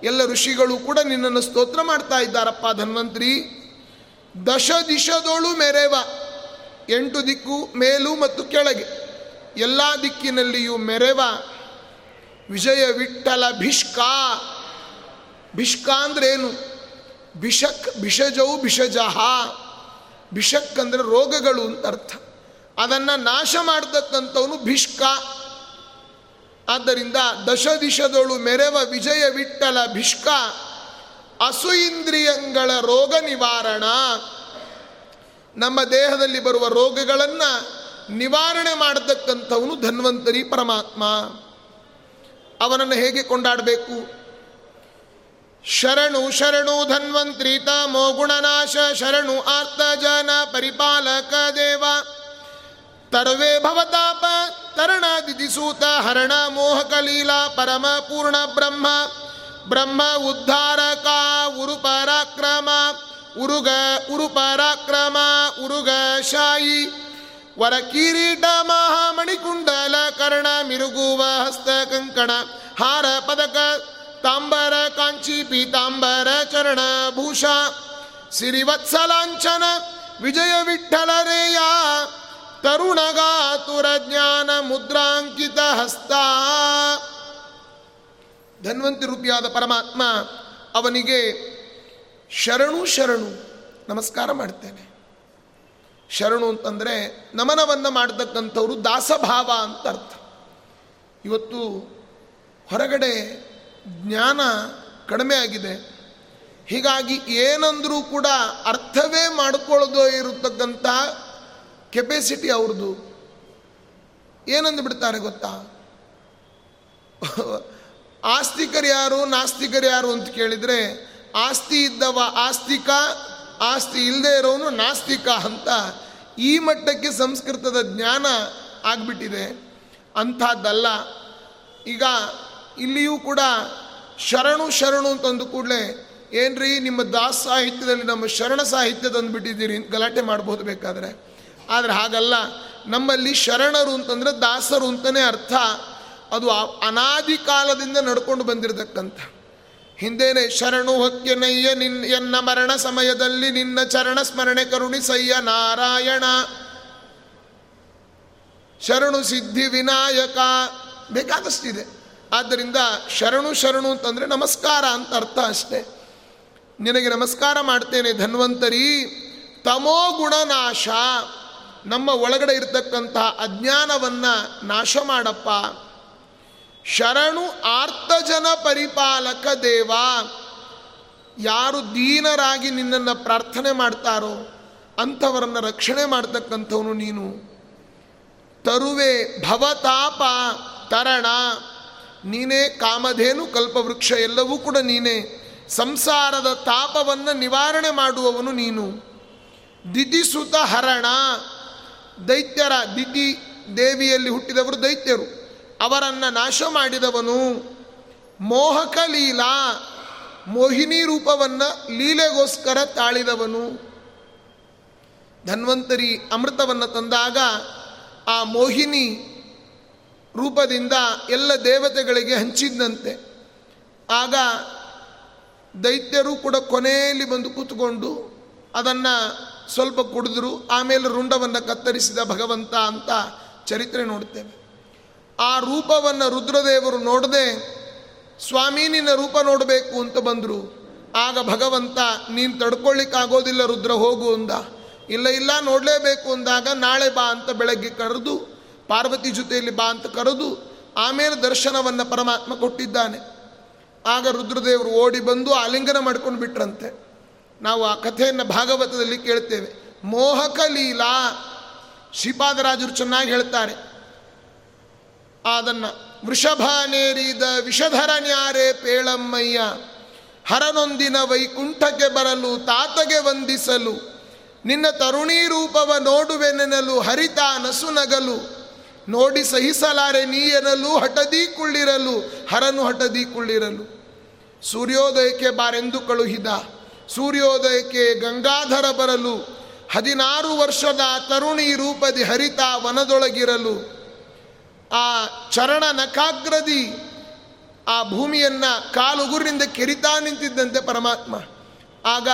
ಎಲ್ಲ ಋಷಿಗಳು ಕೂಡ ನಿನ್ನನ್ನು ಸ್ತೋತ್ರ ಮಾಡ್ತಾ ಇದ್ದಾರಪ್ಪ ಧನ್ವಂತ್ರಿ. ದಶ ದಿಶದೊಳು ಮೆರೆವ, ಎಂಟು ದಿಕ್ಕು ಮೇಲು ಮತ್ತು ಕೆಳಗೆ. ಎಲ್ಲ ದಿಕ್ಕಿನಲ್ಲಿಯೂ ಮೆರೆವ ವಿಜಯ ವಿಠಲ ಭಿಷ್ಕಾ. ಭಿಷ್ಕಾ ಅಂದ್ರೇನು? ಭಿಷಕ್ ಬಿಷಜಹ ಬಿಷಕ್ ಅಂದರೆ ರೋಗಗಳು ಅಂತ ಅರ್ಥ. ಅದನ್ನು ನಾಶ ಮಾಡತಕ್ಕಂಥವನು ಭಿಷ್ಕ ಆದ್ದರಿಂದ ದಶ ದಿಶದೊಳು ಮೆರವ ವಿಜಯ ವಿಠಲ ಭಿಷ್ಕ ಅಸು ಇಂದ್ರಿಯಂಗಳ ರೋಗ ನಿವಾರಣ. ನಮ್ಮ ದೇಹದಲ್ಲಿ ಬರುವ ರೋಗಗಳನ್ನು ನಿವಾರಣೆ ಮಾಡತಕ್ಕಂಥವನು ಧನ್ವಂತರಿ ಪರಮಾತ್ಮ. ಅವನನ್ನು ಹೇಗೆ ಕೊಂಡಾಡಬೇಕು? ಶರಣು ಶರಣು ಧನ್ವಂತ್ರಿ ತಮೋ ಗುಣನಾಶ, ಶರಣು ಆರ್ತ ಜನ ಪರಿಪಾಲಕ ದೇವ. ತರ್ವೇ ಭವತಾಪ ತರಣ ದಿದಿಸೂತ ಹರಣ ಮೋಹಕ ಲೀಲಾ, ಪರಮ ಪೂರ್ಣ ಬ್ರಹ್ಮ. ಬ್ರಹ್ಮ ಉದ್ಧಾರಕ ಉರು ಪರಾಕ್ರಮ. ಉರುಗ, ಉರು ಪರಾಕ್ರಮ, ಉರುಗ ಶಾಯಿ. ವರ ಕಿರೀಟ ಮಹಾಮಣಿಕುಂಡಲ ಕರ್ಣ, ಮಿರುಗುವ ಹಸ್ತ ಕಂಕಣ. ಹಾರ ಪದಕ ತಾಂಬರ ಕಾಂಚಿ ಪೀತಾಂಬರ ಚರಣ ಭೂಷ ಸಿರಿವತ್ಸಲಾಂಚನ ವಿಜಯ ವಿಠಲರೇಯ ತರುಣಗಾತುರ ಜ್ಞಾನ ಮುದ್ರಾಂಕಿತ ಹಸ್ತ. ಧನ್ವಂತಿ ರೂಪಿಯಾದ ಪರಮಾತ್ಮ ಅವನಿಗೆ ಶರಣು ಶರಣು ನಮಸ್ಕಾರ ಮಾಡ್ತೇನೆ. ಶರಣು ಅಂತಂದರೆ ನಮನವನ್ನು ಮಾಡತಕ್ಕಂಥವ್ರು ದಾಸಭಾವ ಅಂತ ಅರ್ಥ. ಇವತ್ತು ಹೊರಗಡೆ ಜ್ಞಾನ ಕಡಿಮೆ ಆಗಿದೆ. ಹೀಗಾಗಿ ಏನಂದರೂ ಕೂಡ ಅರ್ಥವೇ ಮಾಡಿಕೊಳ್ಳೋದು ಇರತಕ್ಕಂಥ ಕೆಪಾಸಿಟಿ ಅವ್ರದ್ದು. ಏನಂದು ಬಿಡ್ತಾರೆ ಗೊತ್ತಾ? ಆಸ್ತಿಕರು ಯಾರು, ನಾಸ್ತಿಕರು ಯಾರು ಅಂತ ಕೇಳಿದರೆ, ಆಸ್ತಿ ಇದ್ದವ ಆಸ್ತಿಕ, ಆಸ್ತಿ ಇಲ್ಲದೆ ಇರೋನು ನಾಸ್ತಿಕ ಅಂತ ಈ ಮಟ್ಟಕ್ಕೆ ಸಂಸ್ಕೃತದ ಜ್ಞಾನ ಆಗಿಬಿಟ್ಟಿದೆ. ಅಂಥದ್ದಲ್ಲ. ಈಗ ಇಲ್ಲಿಯೂ ಕೂಡ ಶರಣು ಶರಣು ಅಂತಂದು ಕೂಡಲೇ, ಏನ್ರಿ ನಿಮ್ಮ ದಾಸ ಸಾಹಿತ್ಯದಲ್ಲಿ ನಮ್ಮ ಶರಣ ಸಾಹಿತ್ಯ ತಂದುಬಿಟ್ಟಿದ್ದೀರಿ ಗಲಾಟೆ ಮಾಡ್ಬೋದು ಬೇಕಾದರೆ. ಆದರೆ ಹಾಗಲ್ಲ, ನಮ್ಮಲ್ಲಿ ಶರಣರು ಅಂತಂದರೆ ದಾಸರು ಅಂತಲೇ ಅರ್ಥ. ಅದು ಅನಾದಿ ಕಾಲದಿಂದ ನಡ್ಕೊಂಡು ಬಂದಿರತಕ್ಕಂಥ. ಹಿಂದೇನೆ, ಶರಣು ಹೊಕ್ಕೆನಯ್ಯ ನಿನ್ ಎನ್ನ ಮರಣ ಸಮಯದಲ್ಲಿ ನಿನ್ನ ಚರಣ ಸ್ಮರಣೆ ಕರುಣಿಸಯ್ಯ ನಾರಾಯಣ. ಶರಣು ಸಿದ್ಧಿ ವಿನಾಯಕ, ಬೇಕಾದಷ್ಟಿದೆ. ಆದ್ದರಿಂದ ಶರಣು ಶರಣು ಅಂತಂದರೆ ನಮಸ್ಕಾರ ಅಂತ ಅರ್ಥ ಅಷ್ಟೇ. ನಿನಗೆ ನಮಸ್ಕಾರ ಮಾಡ್ತೇನೆ ಧನ್ವಂತರಿ, ತಮೋ ಗುಣನಾಶ, ನಮ್ಮ ಒಳಗಡೆ ಇರತಕ್ಕಂತಹ ಅಜ್ಞಾನವನ್ನು ನಾಶ ಮಾಡಪ್ಪ. ಶರಣು ಆರ್ತಜನ ಪರಿಪಾಲಕ ದೇವ, ಯಾರು ದೀನರಾಗಿ ನಿನ್ನನ್ನು ಪ್ರಾರ್ಥನೆ ಮಾಡ್ತಾರೋ ಅಂಥವರನ್ನು ರಕ್ಷಣೆ ಮಾಡ್ತಕ್ಕಂಥವನು ನೀನು. ತರುವೆ ಭವತಾಪ ತರಣ ನೀನೇ ಕಾಮಧೇನು, ಕಲ್ಪವೃಕ್ಷ ಎಲ್ಲವೂ ಕೂಡ ನೀನೇ. ಸಂಸಾರದ ತಾಪವನ್ನು ನಿವಾರಣೆ ಮಾಡುವವನು ನೀನು. ದಿದಿಸುತ ಹರಣ. ದೈತ್ಯರ ದಿತಿ ದೇವಿಯಲ್ಲಿ ಹುಟ್ಟಿದವರು ದೈತ್ಯರು. ಅವರನ್ನು ನಾಶ ಮಾಡಿದವನು ಮೋಹಕ ಲೀಲಾ. ಮೋಹಿನಿ ರೂಪವನ್ನು ಲೀಲೆಗೋಸ್ಕರ ತಾಳಿದವನು. ಧನ್ವಂತರಿ ಅಮೃತವನ್ನು ತಂದಾಗ ಆ ಮೋಹಿನಿ ರೂಪದಿಂದ ಎಲ್ಲ ದೇವತೆಗಳಿಗೆ ಹಂಚಿದ್ದಂತೆ. ಆಗ ದೈತ್ಯರು ಕೂಡ ಕೊನೆಯಲ್ಲಿ ಬಂದು ಕೂತ್ಕೊಂಡು ಅದನ್ನು ಸ್ವಲ್ಪ ಕುಡಿದ್ರು, ಆಮೇಲೆ ರುಂಡವನ್ನು ಕತ್ತರಿಸಿದ ಭಗವಂತ ಅಂತ ಚರಿತ್ರೆ ನೋಡ್ತೇವೆ. ಆ ರೂಪವನ್ನು ರುದ್ರದೇವರು ನೋಡದೆ ಸ್ವಾಮಿ ನಿನ್ನ ರೂಪ ನೋಡಬೇಕು ಅಂತ ಬಂದರು. ಆಗ ಭಗವಂತ, ನೀನು ತಡ್ಕೊಳ್ಳಿಕ್ಕಾಗೋದಿಲ್ಲ ರುದ್ರ ಹೋಗು ಅಂದ. ಇಲ್ಲ ಇಲ್ಲ, ನೋಡಲೇಬೇಕು ಅಂದಾಗ, ನಾಳೆ ಬಾ ಅಂತ ಬೆಳಗ್ಗೆ ಕರೆದು ಪಾರ್ವತಿ ಜೊತೆಯಲ್ಲಿ ಬಾ ಅಂತ ಕರೆದು ಆಮೇಲೆ ದರ್ಶನವನ್ನು ಪರಮಾತ್ಮ ಕೊಟ್ಟಿದ್ದಾನೆ. ಆಗ ರುದ್ರದೇವರು ಓಡಿ ಬಂದು ಆಲಿಂಗನ ಮಾಡ್ಕೊಂಡು ಬಿಟ್ರಂತೆ. ನಾವು ಆ ಕಥೆಯನ್ನು ಭಾಗವತದಲ್ಲಿ ಕೇಳ್ತೇವೆ. ಮೋಹಕ ಲೀಲಾ, ಶ್ರೀಪಾದರಾಜರು ಚೆನ್ನಾಗಿ ಹೇಳ್ತಾರೆ. ಅದನ್ನು ವೃಷಭಾನೇರಿದ ವಿಷಧರ ನ್ಯಾರೆ ಪೇಳಮ್ಮಯ್ಯ, ಹರನೊಂದಿನ ವೈಕುಂಠಕ್ಕೆ ಬರಲು ತಾತಗೆ ವಂದಿಸಲು, ನಿನ್ನ ತರುಣಿ ರೂಪವ ನೋಡುವೆನೆನಲು ಹರಿತ ನಸುನಗಲು ನೋಡಿ ಸಹಿಸಲಾರೆ ನೀ ಹಟದಿ ಹಠದಿ ಕುಳ್ಳಿರಲು ಹರನು ಹಠದಿ ಕುಳ್ಳಿರಲು ಸೂರ್ಯೋದಯಕ್ಕೆ ಬಾರೆಂದು ಕಳುಹಿದ ಸೂರ್ಯೋದಯಕ್ಕೆ ಗಂಗಾಧರ ಬರಲು, ಹದಿನಾರು ವರ್ಷದ ತರುಣಿ ರೂಪದಿ ಹರಿತ ವನದೊಳಗಿರಲು, ಆ ಚರಣ ನಕಾಗ್ರದಿ, ಆ ಭೂಮಿಯನ್ನ ಕಾಲುಗುರಿನಿಂದ ಕೆರಿತಾ ನಿಂತಿದ್ದಂತೆ ಪರಮಾತ್ಮ. ಆಗ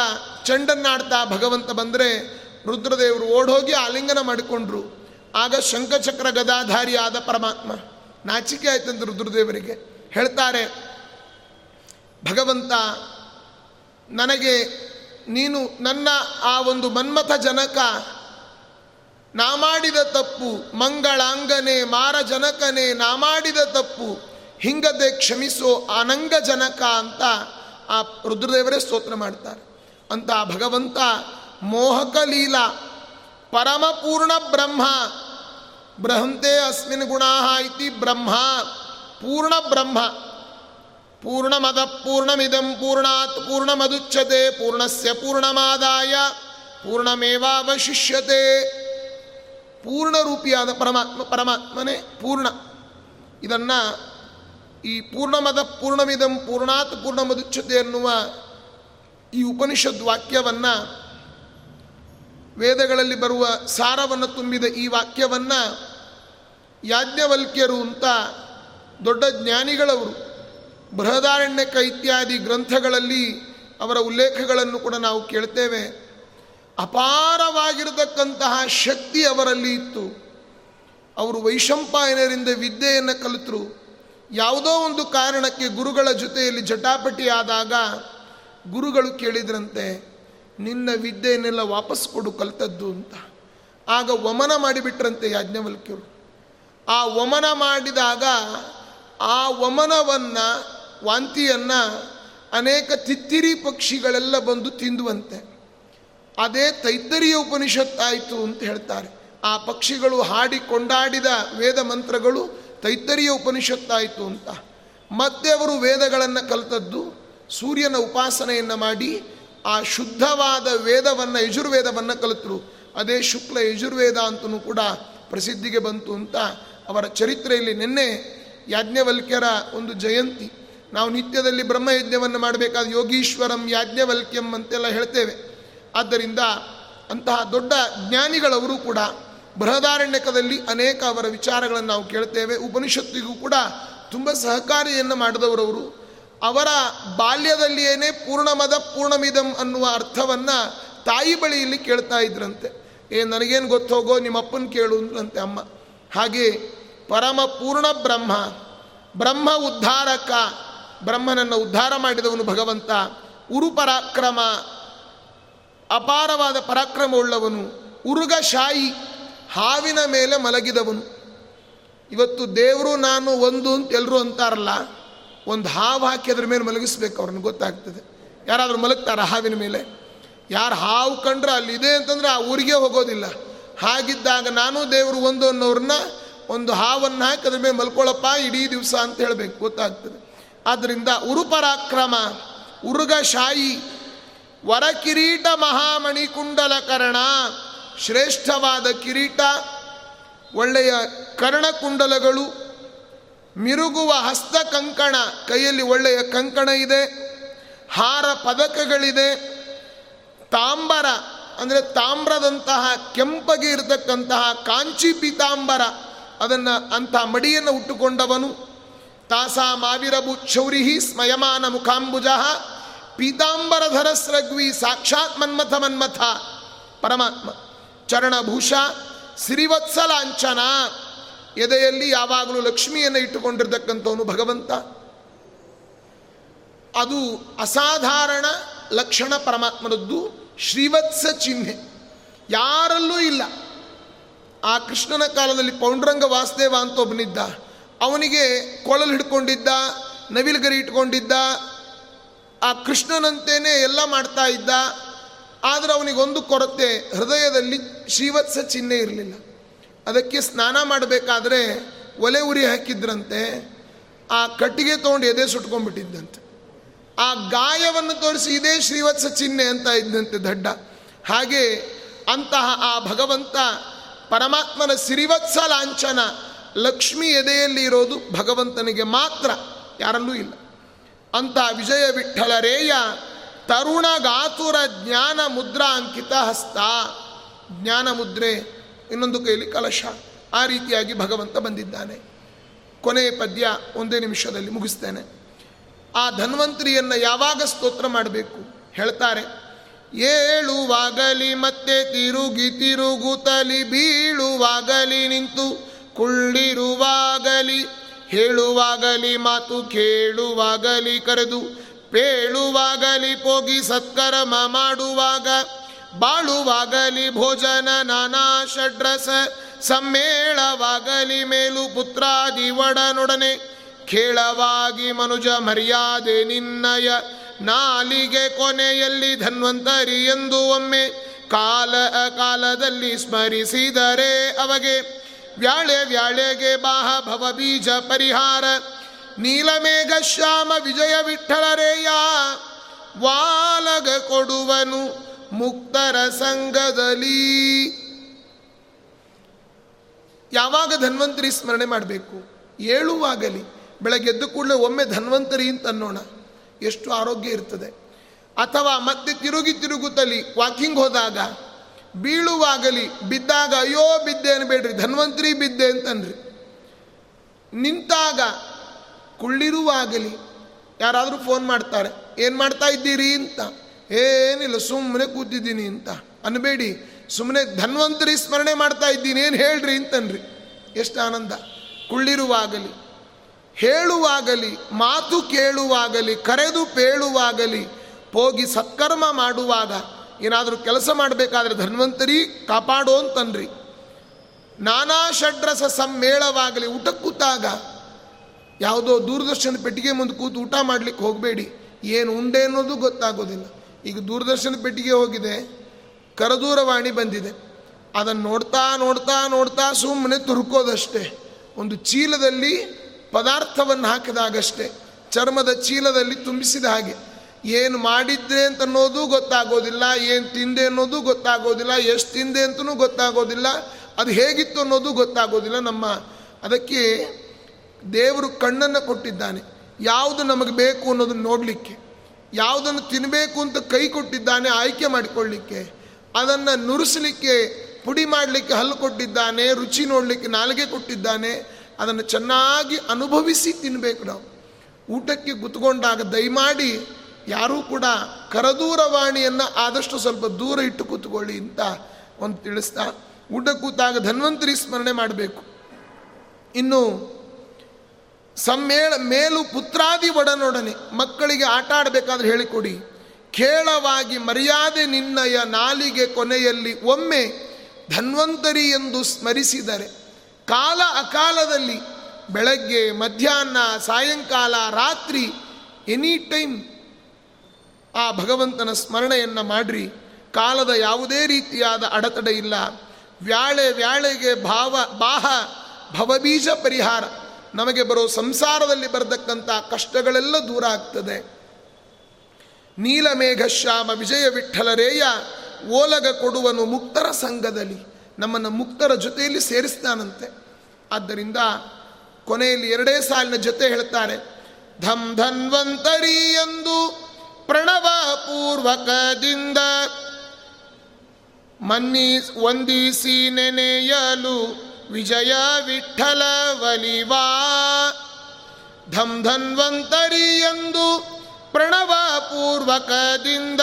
ಚಂಡನ್ನಾಡ್ತಾ ಭಗವಂತ ಬಂದರೆ ರುದ್ರದೇವರು ಓಡೋಗಿ ಆಲಿಂಗನ ಮಾಡಿಕೊಂಡ್ರು. ಆಗ ಶಂಖಚಕ್ರ ಗದಾಧಾರಿ ಆದ ಪರಮಾತ್ಮ. ನಾಚಿಕೆ ಆಯ್ತಂತ ರುದ್ರದೇವರಿಗೆ. ಹೇಳ್ತಾರೆ, ಭಗವಂತ, ನನಗೆ ನೀನು ನನ್ನ ಆ ಒಂದು ಮನ್ಮಥ ಜನಕ, ನಾ ಮಾಡಿದ ತಪ್ಪು, ಮಂಗಳಾಂಗನೆ, ಮಾರ ಜನಕನೇ, ನಾ ಮಾಡಿದ ತಪ್ಪು, ಹಿಂಗದೆ ಕ್ಷಮಿಸೋ ಅನಂಗ ಜನಕ ಅಂತ ಆ ರುದ್ರದೇವರೇ ಸ್ತೋತ್ರ ಮಾಡ್ತಾರೆ. ಅಂತ ಭಗವಂತ ಮೋಹಕ ಲೀಲಾ, ಪರಮಪೂರ್ಣ ಬ್ರಹ್ಮ ಬ್ರಹಂತೆ ಅಸ್ಮಿನ್ ಗುಣಾ ಇತಿ ಬ್ರಹ್ಮ, ಪೂರ್ಣ ಬ್ರಹ್ಮ. ಪೂರ್ಣಮದ ಪೂರ್ಣಮಿದಂ ಪೂರ್ಣಾತ್ ಪೂರ್ಣಮದುಚ್ಯತೆ, ಪೂರ್ಣಸ್ಯ ಪೂರ್ಣಮಾದಾಯ, ಪೂರ್ಣಮೇವಾವಶಿಷ್ಯತೆ. ಪೂರ್ಣರೂಪಿಯಾದ ಪರಮಾತ್ಮ, ಪರಮಾತ್ಮನೇ ಪೂರ್ಣ. ಇದನ್ನು ಈ ಪೂರ್ಣಮದ ಪೂರ್ಣಮಿದಂ ಪೂರ್ಣಾತ್ ಪೂರ್ಣಮದುಚ್ಯತೆ ಎನ್ನುವ ಈ ಉಪನಿಷದ್ ವಾಕ್ಯವನ್ನು ವೇದಗಳಲ್ಲಿ ಬರುವ ಸಾರವನ್ನು ತುಂಬಿದ ಈ ವಾಕ್ಯವನ್ನು ಯಾಜ್ಞವಲ್ಕ್ಯರು ಅಂತ ದೊಡ್ಡ ಜ್ಞಾನಿಗಳವರು, ಬೃಹದಾರಣ್ಯಕ ಇತ್ಯಾದಿ ಗ್ರಂಥಗಳಲ್ಲಿ ಅವರ ಉಲ್ಲೇಖಗಳನ್ನು ಕೂಡ ನಾವು ಕೇಳ್ತೇವೆ. ಅಪಾರವಾಗಿರತಕ್ಕಂತಹ ಶಕ್ತಿ ಅವರಲ್ಲಿ ಇತ್ತು. ಅವರು ವೈಶಂಪಾಯನರಿಂದ ವಿದ್ಯೆಯನ್ನು ಕಲಿತರು. ಯಾವುದೋ ಒಂದು ಕಾರಣಕ್ಕೆ ಗುರುಗಳ ಜೊತೆಯಲ್ಲಿ ಜಟಾಪಟಿ ಆದಾಗ ಗುರುಗಳು ಕೇಳಿದ್ರಂತೆ ನಿನ್ನ ವಿದ್ಯೆಯನ್ನೆಲ್ಲ ವಾಪಸ್ ಕೊಡು ಕಲಿತದ್ದು ಅಂತ. ಆಗ ವಮನ ಮಾಡಿಬಿಟ್ರಂತೆ ಯಾಜ್ಞವಲ್ಕ್ಯರು. ಆ ವಮನ ಮಾಡಿದಾಗ ಆ ವಮನವನ್ನು, ವಾಂತಿಯನ್ನು ಅನೇಕ ತಿತ್ತಿರಿ ಪಕ್ಷಿಗಳೆಲ್ಲ ಬಂದು ತಿಂದುವಂತೆ. ಅದೇ ತೈತ್ತರಿಯ ಉಪನಿಷತ್ತಾಯಿತು ಅಂತ ಹೇಳ್ತಾರೆ. ಆ ಪಕ್ಷಿಗಳು ಹಾಡಿ ಕೊಂಡಾಡಿದ ವೇದ ಮಂತ್ರಗಳು ತೈತ್ತರಿಯ ಉಪನಿಷತ್ತಾಯಿತು ಅಂತ. ಮತ್ತೆ ಅವರು ವೇದಗಳನ್ನು ಕಲಿತದ್ದು, ಸೂರ್ಯನ ಉಪಾಸನೆಯನ್ನು ಮಾಡಿ ಆ ಶುದ್ಧವಾದ ವೇದವನ್ನು, ಯಜುರ್ವೇದವನ್ನು ಕಲಿತರು. ಅದೇ ಶುಕ್ಲ ಯಜುರ್ವೇದ ಅಂತಲೂ ಕೂಡ ಪ್ರಸಿದ್ಧಿಗೆ ಬಂತು ಅಂತ ಅವರ ಚರಿತ್ರೆಯಲ್ಲಿ ನಿನ್ನೆ ಯಾಜ್ಞವಲ್ಕ್ಯರ ಒಂದು ಜಯಂತಿ. ನಾವು ನಿತ್ಯದಲ್ಲಿ ಬ್ರಹ್ಮಯಜ್ಞವನ್ನು ಮಾಡಬೇಕಾದ ಯೋಗೀಶ್ವರಂ ಯಾಜ್ಞವಲ್ಕ್ಯಂ ಅಂತೆಲ್ಲ ಹೇಳ್ತೇವೆ. ಆದ್ದರಿಂದ ಅಂತಹ ದೊಡ್ಡ ಜ್ಞಾನಿಗಳವರು ಕೂಡ ಬೃಹದಾರಣ್ಯಕದಲ್ಲಿ ಅನೇಕ ಅವರ ವಿಚಾರಗಳನ್ನು ನಾವು ಕೇಳ್ತೇವೆ. ಉಪನಿಷತ್ತಿಗೂ ಕೂಡ ತುಂಬ ಸಹಕಾರಿಯನ್ನು ಮಾಡಿದವರವರು. ಅವರ ಬಾಲ್ಯದಲ್ಲಿಯೇ ಪೂರ್ಣಮದ ಪೂರ್ಣಮಿದಂ ಅನ್ನುವ ಅರ್ಥವನ್ನು ತಾಯಿ ಬಳಿಯಲ್ಲಿ ಕೇಳ್ತಾ ಇದ್ರಂತೆ. ಏ, ನನಗೇನು ಗೊತ್ತೋಗೋ ನಿಮ್ಮ ಅಪ್ಪನ ಕೇಳು ಅಂದ್ರಂತೆ ಅಮ್ಮ. ಹಾಗೆ ಪರಮ ಪೂರ್ಣ ಬ್ರಹ್ಮ ಬ್ರಹ್ಮ ಉದ್ಧಾರಕ, ಬ್ರಹ್ಮನನ್ನು ಉದ್ಧಾರ ಮಾಡಿದವನು ಭಗವಂತ, ಉರುಪರಾಕ್ರಮ, ಅಪಾರವಾದ ಪರಾಕ್ರಮವುಳ್ಳವನು, ಉರುಗಶಾಯಿ, ಹಾವಿನ ಮೇಲೆ ಮಲಗಿದವನು. ಇವತ್ತು ದೇವರು, ನಾನು, ಒಂದು ಅಂತ ಎಲ್ಲರೂ ಅಂತಾರಲ್ಲ ಒಂದು ಹಾವು ಹಾಕಿ ಅದ್ರ ಮೇಲೆ ಮಲಗಿಸ್ಬೇಕು, ಅವ್ರನ್ನ ಗೊತ್ತಾಗ್ತದೆ. ಯಾರಾದರೂ ಮಲಗ್ತಾರ ಹಾವಿನ ಮೇಲೆ? ಯಾರು ಹಾವು ಕಂಡ್ರೆ ಅಲ್ಲಿದೆ ಅಂತಂದ್ರೆ ಆ ಊರಿಗೆ ಹೋಗೋದಿಲ್ಲ. ಹಾಗಿದ್ದಾಗ ನಾನು ದೇವರು ಒಂದು ಅನ್ನೋರನ್ನ ಒಂದು ಹಾವನ್ನು ಹಾಕಿ ಅದ್ರ ಮೇಲೆ ಮಲ್ಕೊಳ್ಳಪ್ಪ ಇಡೀ ದಿವಸ ಅಂತ ಹೇಳಬೇಕು, ಗೊತ್ತಾಗ್ತದೆ. ಆದ್ದರಿಂದ ಉರುಪರಾಕ್ರಮ, ಉರುಗಶಾಯಿ, ವರಕಿರೀಟ ಕಿರೀಟ ಮಹಾಮಣಿ ಕುಂಡಲಕರಣ ಶ್ರೇಷ್ಠವಾದ ಕಿರೀಟ, ಒಳ್ಳೆಯ ಕರ್ಣಕುಂಡಲಗಳು ಮಿರುಗುವ ಹಸ್ತ ಕಂಕಣ, ಕೈಯಲ್ಲಿ ಒಳ್ಳೆಯ ಕಂಕಣ ಇದೆ. ಹಾರ ಪದಕಗಳಿದೆ. ತಾಂಬರ, ಅಂದರೆ ತಾಮ್ರದಂತಹ, ಕೆಂಪಗೆ ಇರತಕ್ಕಂತಹ ಕಾಂಚಿ ಪೀತಾಂಬರ, ಅದನ್ನು ಅಂಥ ಮಡಿಯನ್ನು ಉಟ್ಟುಕೊಂಡವನು. ತಾಸಾ ಮಾವಿರಬು ಚೌರಿಹಿ ಸ್ಮಯಮಾನ ಮುಖಾಂಬುಜ, ಪೀತಾಂಬರಧರಸ್ರಗ್ವಿ ಸಾಕ್ಷಾತ್ ಮನ್ಮಥ ಮನ್ಮಥ, ಪರಮಾತ್ಮ, ಚರಣಭೂಷ, ಸಿರಿವತ್ಸಲಾಂಚನ. ಎದೆಯಲ್ಲಿ ಯಾವಾಗಲೂ ಲಕ್ಷ್ಮಿಯನ್ನು ಇಟ್ಟುಕೊಂಡಿರ್ತಕ್ಕಂಥವನು ಭಗವಂತ. ಅದು ಅಸಾಧಾರಣ ಲಕ್ಷಣ ಪರಮಾತ್ಮನದ್ದು, ಶ್ರೀವತ್ಸ ಚಿಹ್ನೆ. ಯಾರಲ್ಲೂ ಇಲ್ಲ. ಆ ಕೃಷ್ಣನ ಕಾಲದಲ್ಲಿ ಪೌಂಡ್ರಂಗ ವಾಸುದೇವ ಅಂತ ಒಬ್ಬನಿದ್ದ. ಅವನಿಗೆ ಕೊಳಲು ಹಿಡ್ಕೊಂಡಿದ್ದ, ನವಿಲುಗರಿ ಇಟ್ಕೊಂಡಿದ್ದ, ಆ ಕೃಷ್ಣನಂತೇನೆ ಎಲ್ಲ ಮಾಡ್ತಾ ಇದ್ದ. ಆದರೆ ಅವನಿಗೊಂದು ಕೊರತೆ, ಹೃದಯದಲ್ಲಿ ಶ್ರೀವತ್ಸ ಚಿಹ್ನೆ ಇರಲಿಲ್ಲ. ಅದಕ್ಕೆ ಸ್ನಾನ ಮಾಡಬೇಕಾದ್ರೆ ಒಲೆ ಉರಿ ಹಾಕಿದ್ರಂತೆ, ಆ ಕಟ್ಟಿಗೆ ತೊಗೊಂಡು ಎದೆ ಸುಟ್ಕೊಂಡ್ಬಿಟ್ಟಿದ್ದಂತೆ. ಆ ಗಾಯವನ್ನು ತೋರಿಸಿ ಇದೇ ಶ್ರೀವತ್ಸ ಚಿಹ್ನೆ ಅಂತ ಇದ್ದಂತೆ ದಡ್ಡ. ಹಾಗೆ ಅಂತಹ ಆ ಭಗವಂತ ಪರಮಾತ್ಮನ ಸಿರಿವತ್ಸ ಲಾಂಛನ ಲಕ್ಷ್ಮಿ ಎದೆಯಲ್ಲಿ ಇರೋದು ಭಗವಂತನಿಗೆ ಮಾತ್ರ, ಯಾರಲ್ಲೂ ಇಲ್ಲ. ಅಂತ ವಿಜಯ ವಿಠಲರೇಯ ತರುಣ ಗಾತುರ ಜ್ಞಾನ ಮುದ್ರಾ ಅಂಕಿತ ಹಸ್ತ ಜ್ಞಾನ ಮುದ್ರೆ ಇನ್ನೊಂದು ಕೈಯಲ್ಲಿ ಕಲಶ. ಆ ರೀತಿಯಾಗಿ ಭಗವಂತ ಬಂದಿದ್ದಾನೆ. ಕೊನೆಯ ಪದ್ಯ ಒಂದೇ ನಿಮಿಷದಲ್ಲಿ ಮುಗಿಸ್ತೇನೆ. ಆ ಧನ್ವಂತರಿಯನ್ನು ಯಾವಾಗ ಸ್ತೋತ್ರ ಮಾಡಬೇಕು? ಹೇಳ್ತಾರೆ, ಏಳುವಾಗಲಿ ಮತ್ತೆ ತಿರುಗಿ ತಿರುಗುತ್ತಲಿ, ಬೀಳುವಾಗಲಿ ನಿಂತು ಕುಳ್ಳಿರುವಾಗಲಿ, ಹೇಳುವಾಗಲಿ ಮಾತು ಕೇಳುವಾಗಲಿ ಕರೆದು, ಪೇಳುವಾಗಲಿ ಪೋಗಿ ಸತ್ಕರ್ಮ ಮಾಡುವಾಗ ಬಾಳುವಾಗಲಿ ಭೋಜನ ನಾನಾ ಷಡ್ರಸ, ಸಮ್ಮೇಳವಾಗಲಿ ಮೇಲು ಪುತ್ರಾದಿ ಒಡನೊಡನೆ. ಖೇಳವಾಗಿ ಮನುಜ ಮರ್ಯಾದೆ ನಿನ್ನಯ, ನಾಲಿಗೆ ಕೊನೆಯಲ್ಲಿ ಧನ್ವಂತರಿ ಎಂದು ಒಮ್ಮೆ ಕಾಲ ಕಾಲದಲ್ಲಿ ಸ್ಮರಿಸಿದರೆ ಅವಗೆ. ವ್ಯಾಳೆ ವ್ಯಾಳೆಗೆ ಬಾಹ ಭವ ಬೀಜ ಪರಿಹಾರ, ನೀಲಮೇಘ ಶ್ಯಾಮ ವಿಜಯ ವಿಠಲರೇಯ. ವಾಲಗ ಕೊಡುವನು ಮುಕ್ತರ ಸಂಘದಲ್ಲಿ ಯಾವಾಗ ಧನ್ವಂತರಿ ಸ್ಮರಣೆ ಮಾಡಬೇಕು? ಏಳುವಾಗಲಿ. ಬೆಳಗ್ಗೆ ಎದ್ದು ಕೂಡಲೇ ಒಮ್ಮೆ ಧನ್ವಂತರಿ ಅಂತ ಅನ್ನೋಣ. ಎಷ್ಟು ಆರೋಗ್ಯ ಇರ್ತದೆ. ಅಥವಾ ಮತ್ತೆ ತಿರುಗಿ ತಿರುಗುತ್ತಲಿ, ವಾಕಿಂಗ್ ಹೋದಾಗ, ಬೀಳುವಾಗಲಿ, ಬಿದ್ದಾಗ, ಅಯ್ಯೋ ಬಿದ್ದೆ ಅನ್ಬೇಡ್ರಿ, ಧನ್ವಂತರಿ ಬಿದ್ದೆ ಅಂತನ್ರಿ. ನಿಂತಾಗ ಕುಳ್ಳಿರುವಾಗಲಿ, ಯಾರಾದರೂ ಫೋನ್ ಮಾಡ್ತಾರೆ, ಏನು ಮಾಡ್ತಾ ಇದ್ದೀರಿ ಅಂತ. ಏನಿಲ್ಲ ಸುಮ್ಮನೆ ಕೂತಿದ್ದೀನಿ ಅಂತ. ಅನ್ಬೇಡಿ ಸುಮ್ಮನೆ ಧನ್ವಂತರಿ ಸ್ಮರಣೆ ಮಾಡ್ತಾ ಇದ್ದೀನಿ, ಏನು ಹೇಳ್ರಿ ಅಂತನ್ರಿ. ಎಷ್ಟು ಆನಂದ. ಕುಳ್ಳಿರುವಾಗಲಿ, ಹೇಳುವಾಗಲಿ, ಮಾತು ಕೇಳುವಾಗಲಿ, ಕರೆದು ಪೇಳುವಾಗಲಿ, ಹೋಗಿ ಸತ್ಕರ್ಮ ಮಾಡುವಾಗ ಏನಾದರೂ ಕೆಲಸ ಮಾಡಬೇಕಾದ್ರೆ ಧನ್ವಂತರಿ ಕಾಪಾಡೋ ಅಂತನ್ರಿ. ನಾನಾ ಷಡ್ರಸ ಸಮ್ಮೇಳವಾಗಲಿ ಊಟ ಕೂತಾಗ ಯಾವುದೋ ದೂರದರ್ಶನ ಪೆಟ್ಟಿಗೆ ಮುಂದೆ ಕೂತು ಊಟ ಮಾಡ್ಲಿಕ್ಕೆ ಹೋಗಬೇಡಿ. ಏನು ಉಂಡೆ ಅನ್ನೋದು ಗೊತ್ತಾಗೋದಿಲ್ಲ. ಈಗ ದೂರದರ್ಶನ ಪೆಟ್ಟಿಗೆ ಹೋಗಿದೆ, ಕರದೂರವಾಣಿ ಬಂದಿದೆ. ಅದನ್ನು ನೋಡ್ತಾ ನೋಡ್ತಾ ನೋಡ್ತಾ ಸುಮ್ಮನೆ ತುರುಕೋದಷ್ಟೇ. ಒಂದು ಚೀಲದಲ್ಲಿ ಪದಾರ್ಥವನ್ನು ಹಾಕಿದಾಗಷ್ಟೇ. ಚರ್ಮದ ಚೀಲದಲ್ಲಿ ತುಂಬಿಸಿದ ಹಾಗೆ. ಏನು ಮಾಡಿದ್ದೆ ಅಂತ ಅನ್ನೋದು ಗೊತ್ತಾಗೋದಿಲ್ಲ, ಏನು ತಿಂದೆ ಅನ್ನೋದು ಗೊತ್ತಾಗೋದಿಲ್ಲ, ಎಷ್ಟು ತಿಂದೆ ಅಂತಲೂ ಗೊತ್ತಾಗೋದಿಲ್ಲ, ಅದು ಹೇಗಿತ್ತು ಅನ್ನೋದು ಗೊತ್ತಾಗೋದಿಲ್ಲ ನಮ್ಮ. ಅದಕ್ಕೆ ದೇವರು ಕಣ್ಣನ್ನು ಕೊಟ್ಟಿದ್ದಾನೆ. ಯಾವುದು ನಮಗೆ ಬೇಕು ಅನ್ನೋದನ್ನು ನೋಡಲಿಕ್ಕೆ. ಯಾವುದನ್ನು ತಿನ್ನಬೇಕು ಅಂತ ಕೈ ಕೊಟ್ಟಿದ್ದಾನೆ, ಆಯ್ಕೆ ಮಾಡಿಕೊಳ್ಳಿಕ್ಕೆ. ಅದನ್ನು ನುರಿಸಲಿಕ್ಕೆ, ಪುಡಿ ಮಾಡಲಿಕ್ಕೆ ಹಲ್ಲು ಕೊಟ್ಟಿದ್ದಾನೆ, ರುಚಿ ನೋಡಲಿಕ್ಕೆ ನಾಲಿಗೆ ಕೊಟ್ಟಿದ್ದಾನೆ. ಅದನ್ನು ಚೆನ್ನಾಗಿ ಅನುಭವಿಸಿ ತಿನ್ನಬೇಕು ನಾವು. ಊಟಕ್ಕೆ ಕುತ್ಕೊಂಡಾಗ ದಯಮಾಡಿ ಯಾರೂ ಕೂಡ ಕರದೂರವಾಣಿಯನ್ನು ಆದಷ್ಟು ಸ್ವಲ್ಪ ದೂರ ಇಟ್ಟು ಕೂತ್ಕೊಳ್ಳಿ ಅಂತ ಒಂದು ತಿಳಿಸ್ತಾ, ಊಟ ಕೂತಾಗ ಧನ್ವಂತರಿ ಸ್ಮರಣೆ ಮಾಡಬೇಕು. ಇನ್ನು ಸಮ್ಮೇಳ ಮೇಲು ಪುತ್ರಾದಿ ಒಡನೊಡನೆ, ಮಕ್ಕಳಿಗೆ ಆಟ ಆಡಬೇಕಾದ್ರೆ ಹೇಳಿಕೊಡಿ. ಖೇಳವಾಗಿ ಮರ್ಯಾದೆ ನಿನ್ನಯ ನಾಲಿಗೆ ಕೊನೆಯಲ್ಲಿ ಒಮ್ಮೆ ಧನ್ವಂತರಿ ಎಂದು ಸ್ಮರಿಸಿದರೆ, ಕಾಲ ಅಕಾಲದಲ್ಲಿ ಬೆಳಗ್ಗೆ, ಮಧ್ಯಾಹ್ನ, ಸಾಯಂಕಾಲ, ರಾತ್ರಿ, ಎನಿ ಟೈಮ್ ಆ ಭಗವಂತನ ಸ್ಮರಣೆಯನ್ನು ಮಾಡ್ರಿ. ಕಾಲದ ಯಾವುದೇ ರೀತಿಯಾದ ಅಡತಡೆ ಇಲ್ಲ. ವ್ಯಾಳೆ ವ್ಯಾಳೆಗೆ ಭಾವ, ಬಾಹ, ಭವಬೀಜ ಪರಿಹಾರ. ನಮಗೆ ಬರೋ ಸಂಸಾರದಲ್ಲಿ ಬರತಕ್ಕಂಥ ಕಷ್ಟಗಳೆಲ್ಲ ದೂರ ಆಗ್ತದೆ. ನೀಲಮೇಘ ಶ್ಯಾಮ ವಿಜಯ ವಿಠಲರೇಯ ಓಲಗ ಕೊಡುವನು ಮುಕ್ತರ ಸಂಘದಲ್ಲಿ ನಮ್ಮನ್ನು ಮುಕ್ತರ ಜೊತೆಯಲ್ಲಿ ಸೇರಿಸ್ತಾನಂತೆ. ಆದ್ದರಿಂದ ಕೊನೆಯಲ್ಲಿ ಎರಡೇ ಸಾಲಿನ ಜೊತೆ ಹೇಳ್ತಾರೆ ಧಮ್ ಧನ್ವಂತರಿ ಎಂದು ಪ್ರಣವ ಪೂರ್ವಕದಿಂದ ಮನ್ನಿ ಒಂದಿಸಿ ನೆನೆಯಲು ವಿಜಯ ವಿಠಲ ವಲಿವಾ. ಧಂ ಧನ್ವಂತರಿ ಎಂದು ಪ್ರಣವ ಪೂರ್ವಕದಿಂದ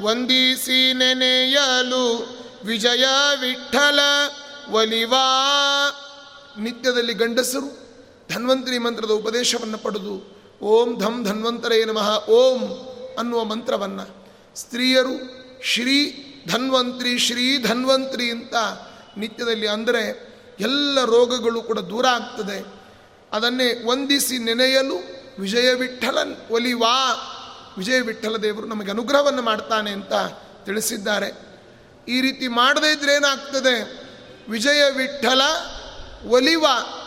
ವಂದಿಸಿ ನೆನೆಯಲು ವಿಜಯ ವಿಠಲ ವಲಿವಾ. ನಿತ್ಯದಲ್ಲಿ ಗಂಡಸರು ಧನ್ವಂತರಿ ಮಂತ್ರದ ಉಪದೇಶವನ್ನು ಪಡೆದು ಓಂ ಧಂ ಧನ್ವಂತರೇ ನಮಃ, ಓಂ ಅನ್ನುವ ಮಂತ್ರವನ್ನು ಸ್ತ್ರೀಯರು ಶ್ರೀ ಧನ್ವಂತ್ರಿ ಶ್ರೀ ಧನ್ವಂತ್ರಿ ಅಂತ ನಿತ್ಯದಲ್ಲಿ ಅಂದರೆ ಎಲ್ಲ ರೋಗಗಳು ಕೂಡ ದೂರ ಆಗ್ತದೆ. ಅದನ್ನೇ ವಂದಿಸಿ ನೆನೆಯಲು ವಿಜಯ ವಿಠಲನ್ ಒಲಿವಾ. ವಿಜಯ ವಿಠಲ ದೇವರು ನಮಗೆ ಅನುಗ್ರಹವನ್ನು ಮಾಡ್ತಾನೆ ಅಂತ ತಿಳಿಸಿದ್ದಾರೆ. ಈ ರೀತಿ ಮಾಡದೇ ಇದ್ರೆ ಏನಾಗ್ತದೆ? ವಿಜಯ ವಿಠಲ ಒಲಿವ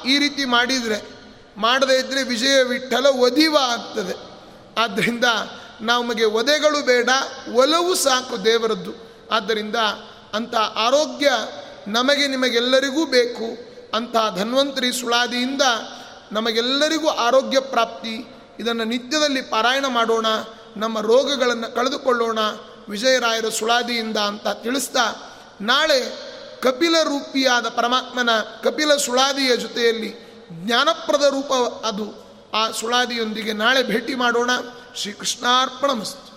ಈ ರೀತಿ ಮಾಡಿದರೆ, ಮಾಡದೇ ಇದ್ದರೆ ವಿಜಯ ವಿಠಲ ಒದಿವ ಆಗ್ತದೆ. ಆದ್ದರಿಂದ ನಮಗೆ ಒದೆಗಳು ಬೇಡ, ಒಲವು ಸಾಕು ದೇವರದ್ದು. ಆದ್ದರಿಂದ ಅಂಥ ಆರೋಗ್ಯ ನಮಗೆ ನಿಮಗೆಲ್ಲರಿಗೂ ಬೇಕು ಅಂತಹ ಧನ್ವಂತರಿ ಸುಳಾದಿಯಿಂದ ನಮಗೆಲ್ಲರಿಗೂ ಆರೋಗ್ಯ ಪ್ರಾಪ್ತಿ, ಇದನ್ನು ನಿತ್ಯದಲ್ಲಿ ಪಾರಾಯಣ ಮಾಡೋಣ, ನಮ್ಮ ರೋಗಗಳನ್ನು ಕಳೆದುಕೊಳ್ಳೋಣ, ವಿಜಯರಾಯರ ಸುಳಾದಿಯಿಂದ ಅಂತ ತಿಳಿಸ್ತಾ ನಾಳೆ ಕಪಿಲ ರೂಪಿಯಾದ ಪರಮಾತ್ಮನ ಕಪಿಲ ಸುಳಾದಿಯ ಜೊತೆಯಲ್ಲಿ ಜ್ಞಾನಪ್ರದ ರೂಪ ಅದು. ಆ ಸುಳಾದಿಯೊಂದಿಗೆ ನಾಳೆ ಭೇಟಿ ಮಾಡೋಣ. ಶ್ರೀಕೃಷ್ಣಾರ್ಪಣ ಮಸ್ತು.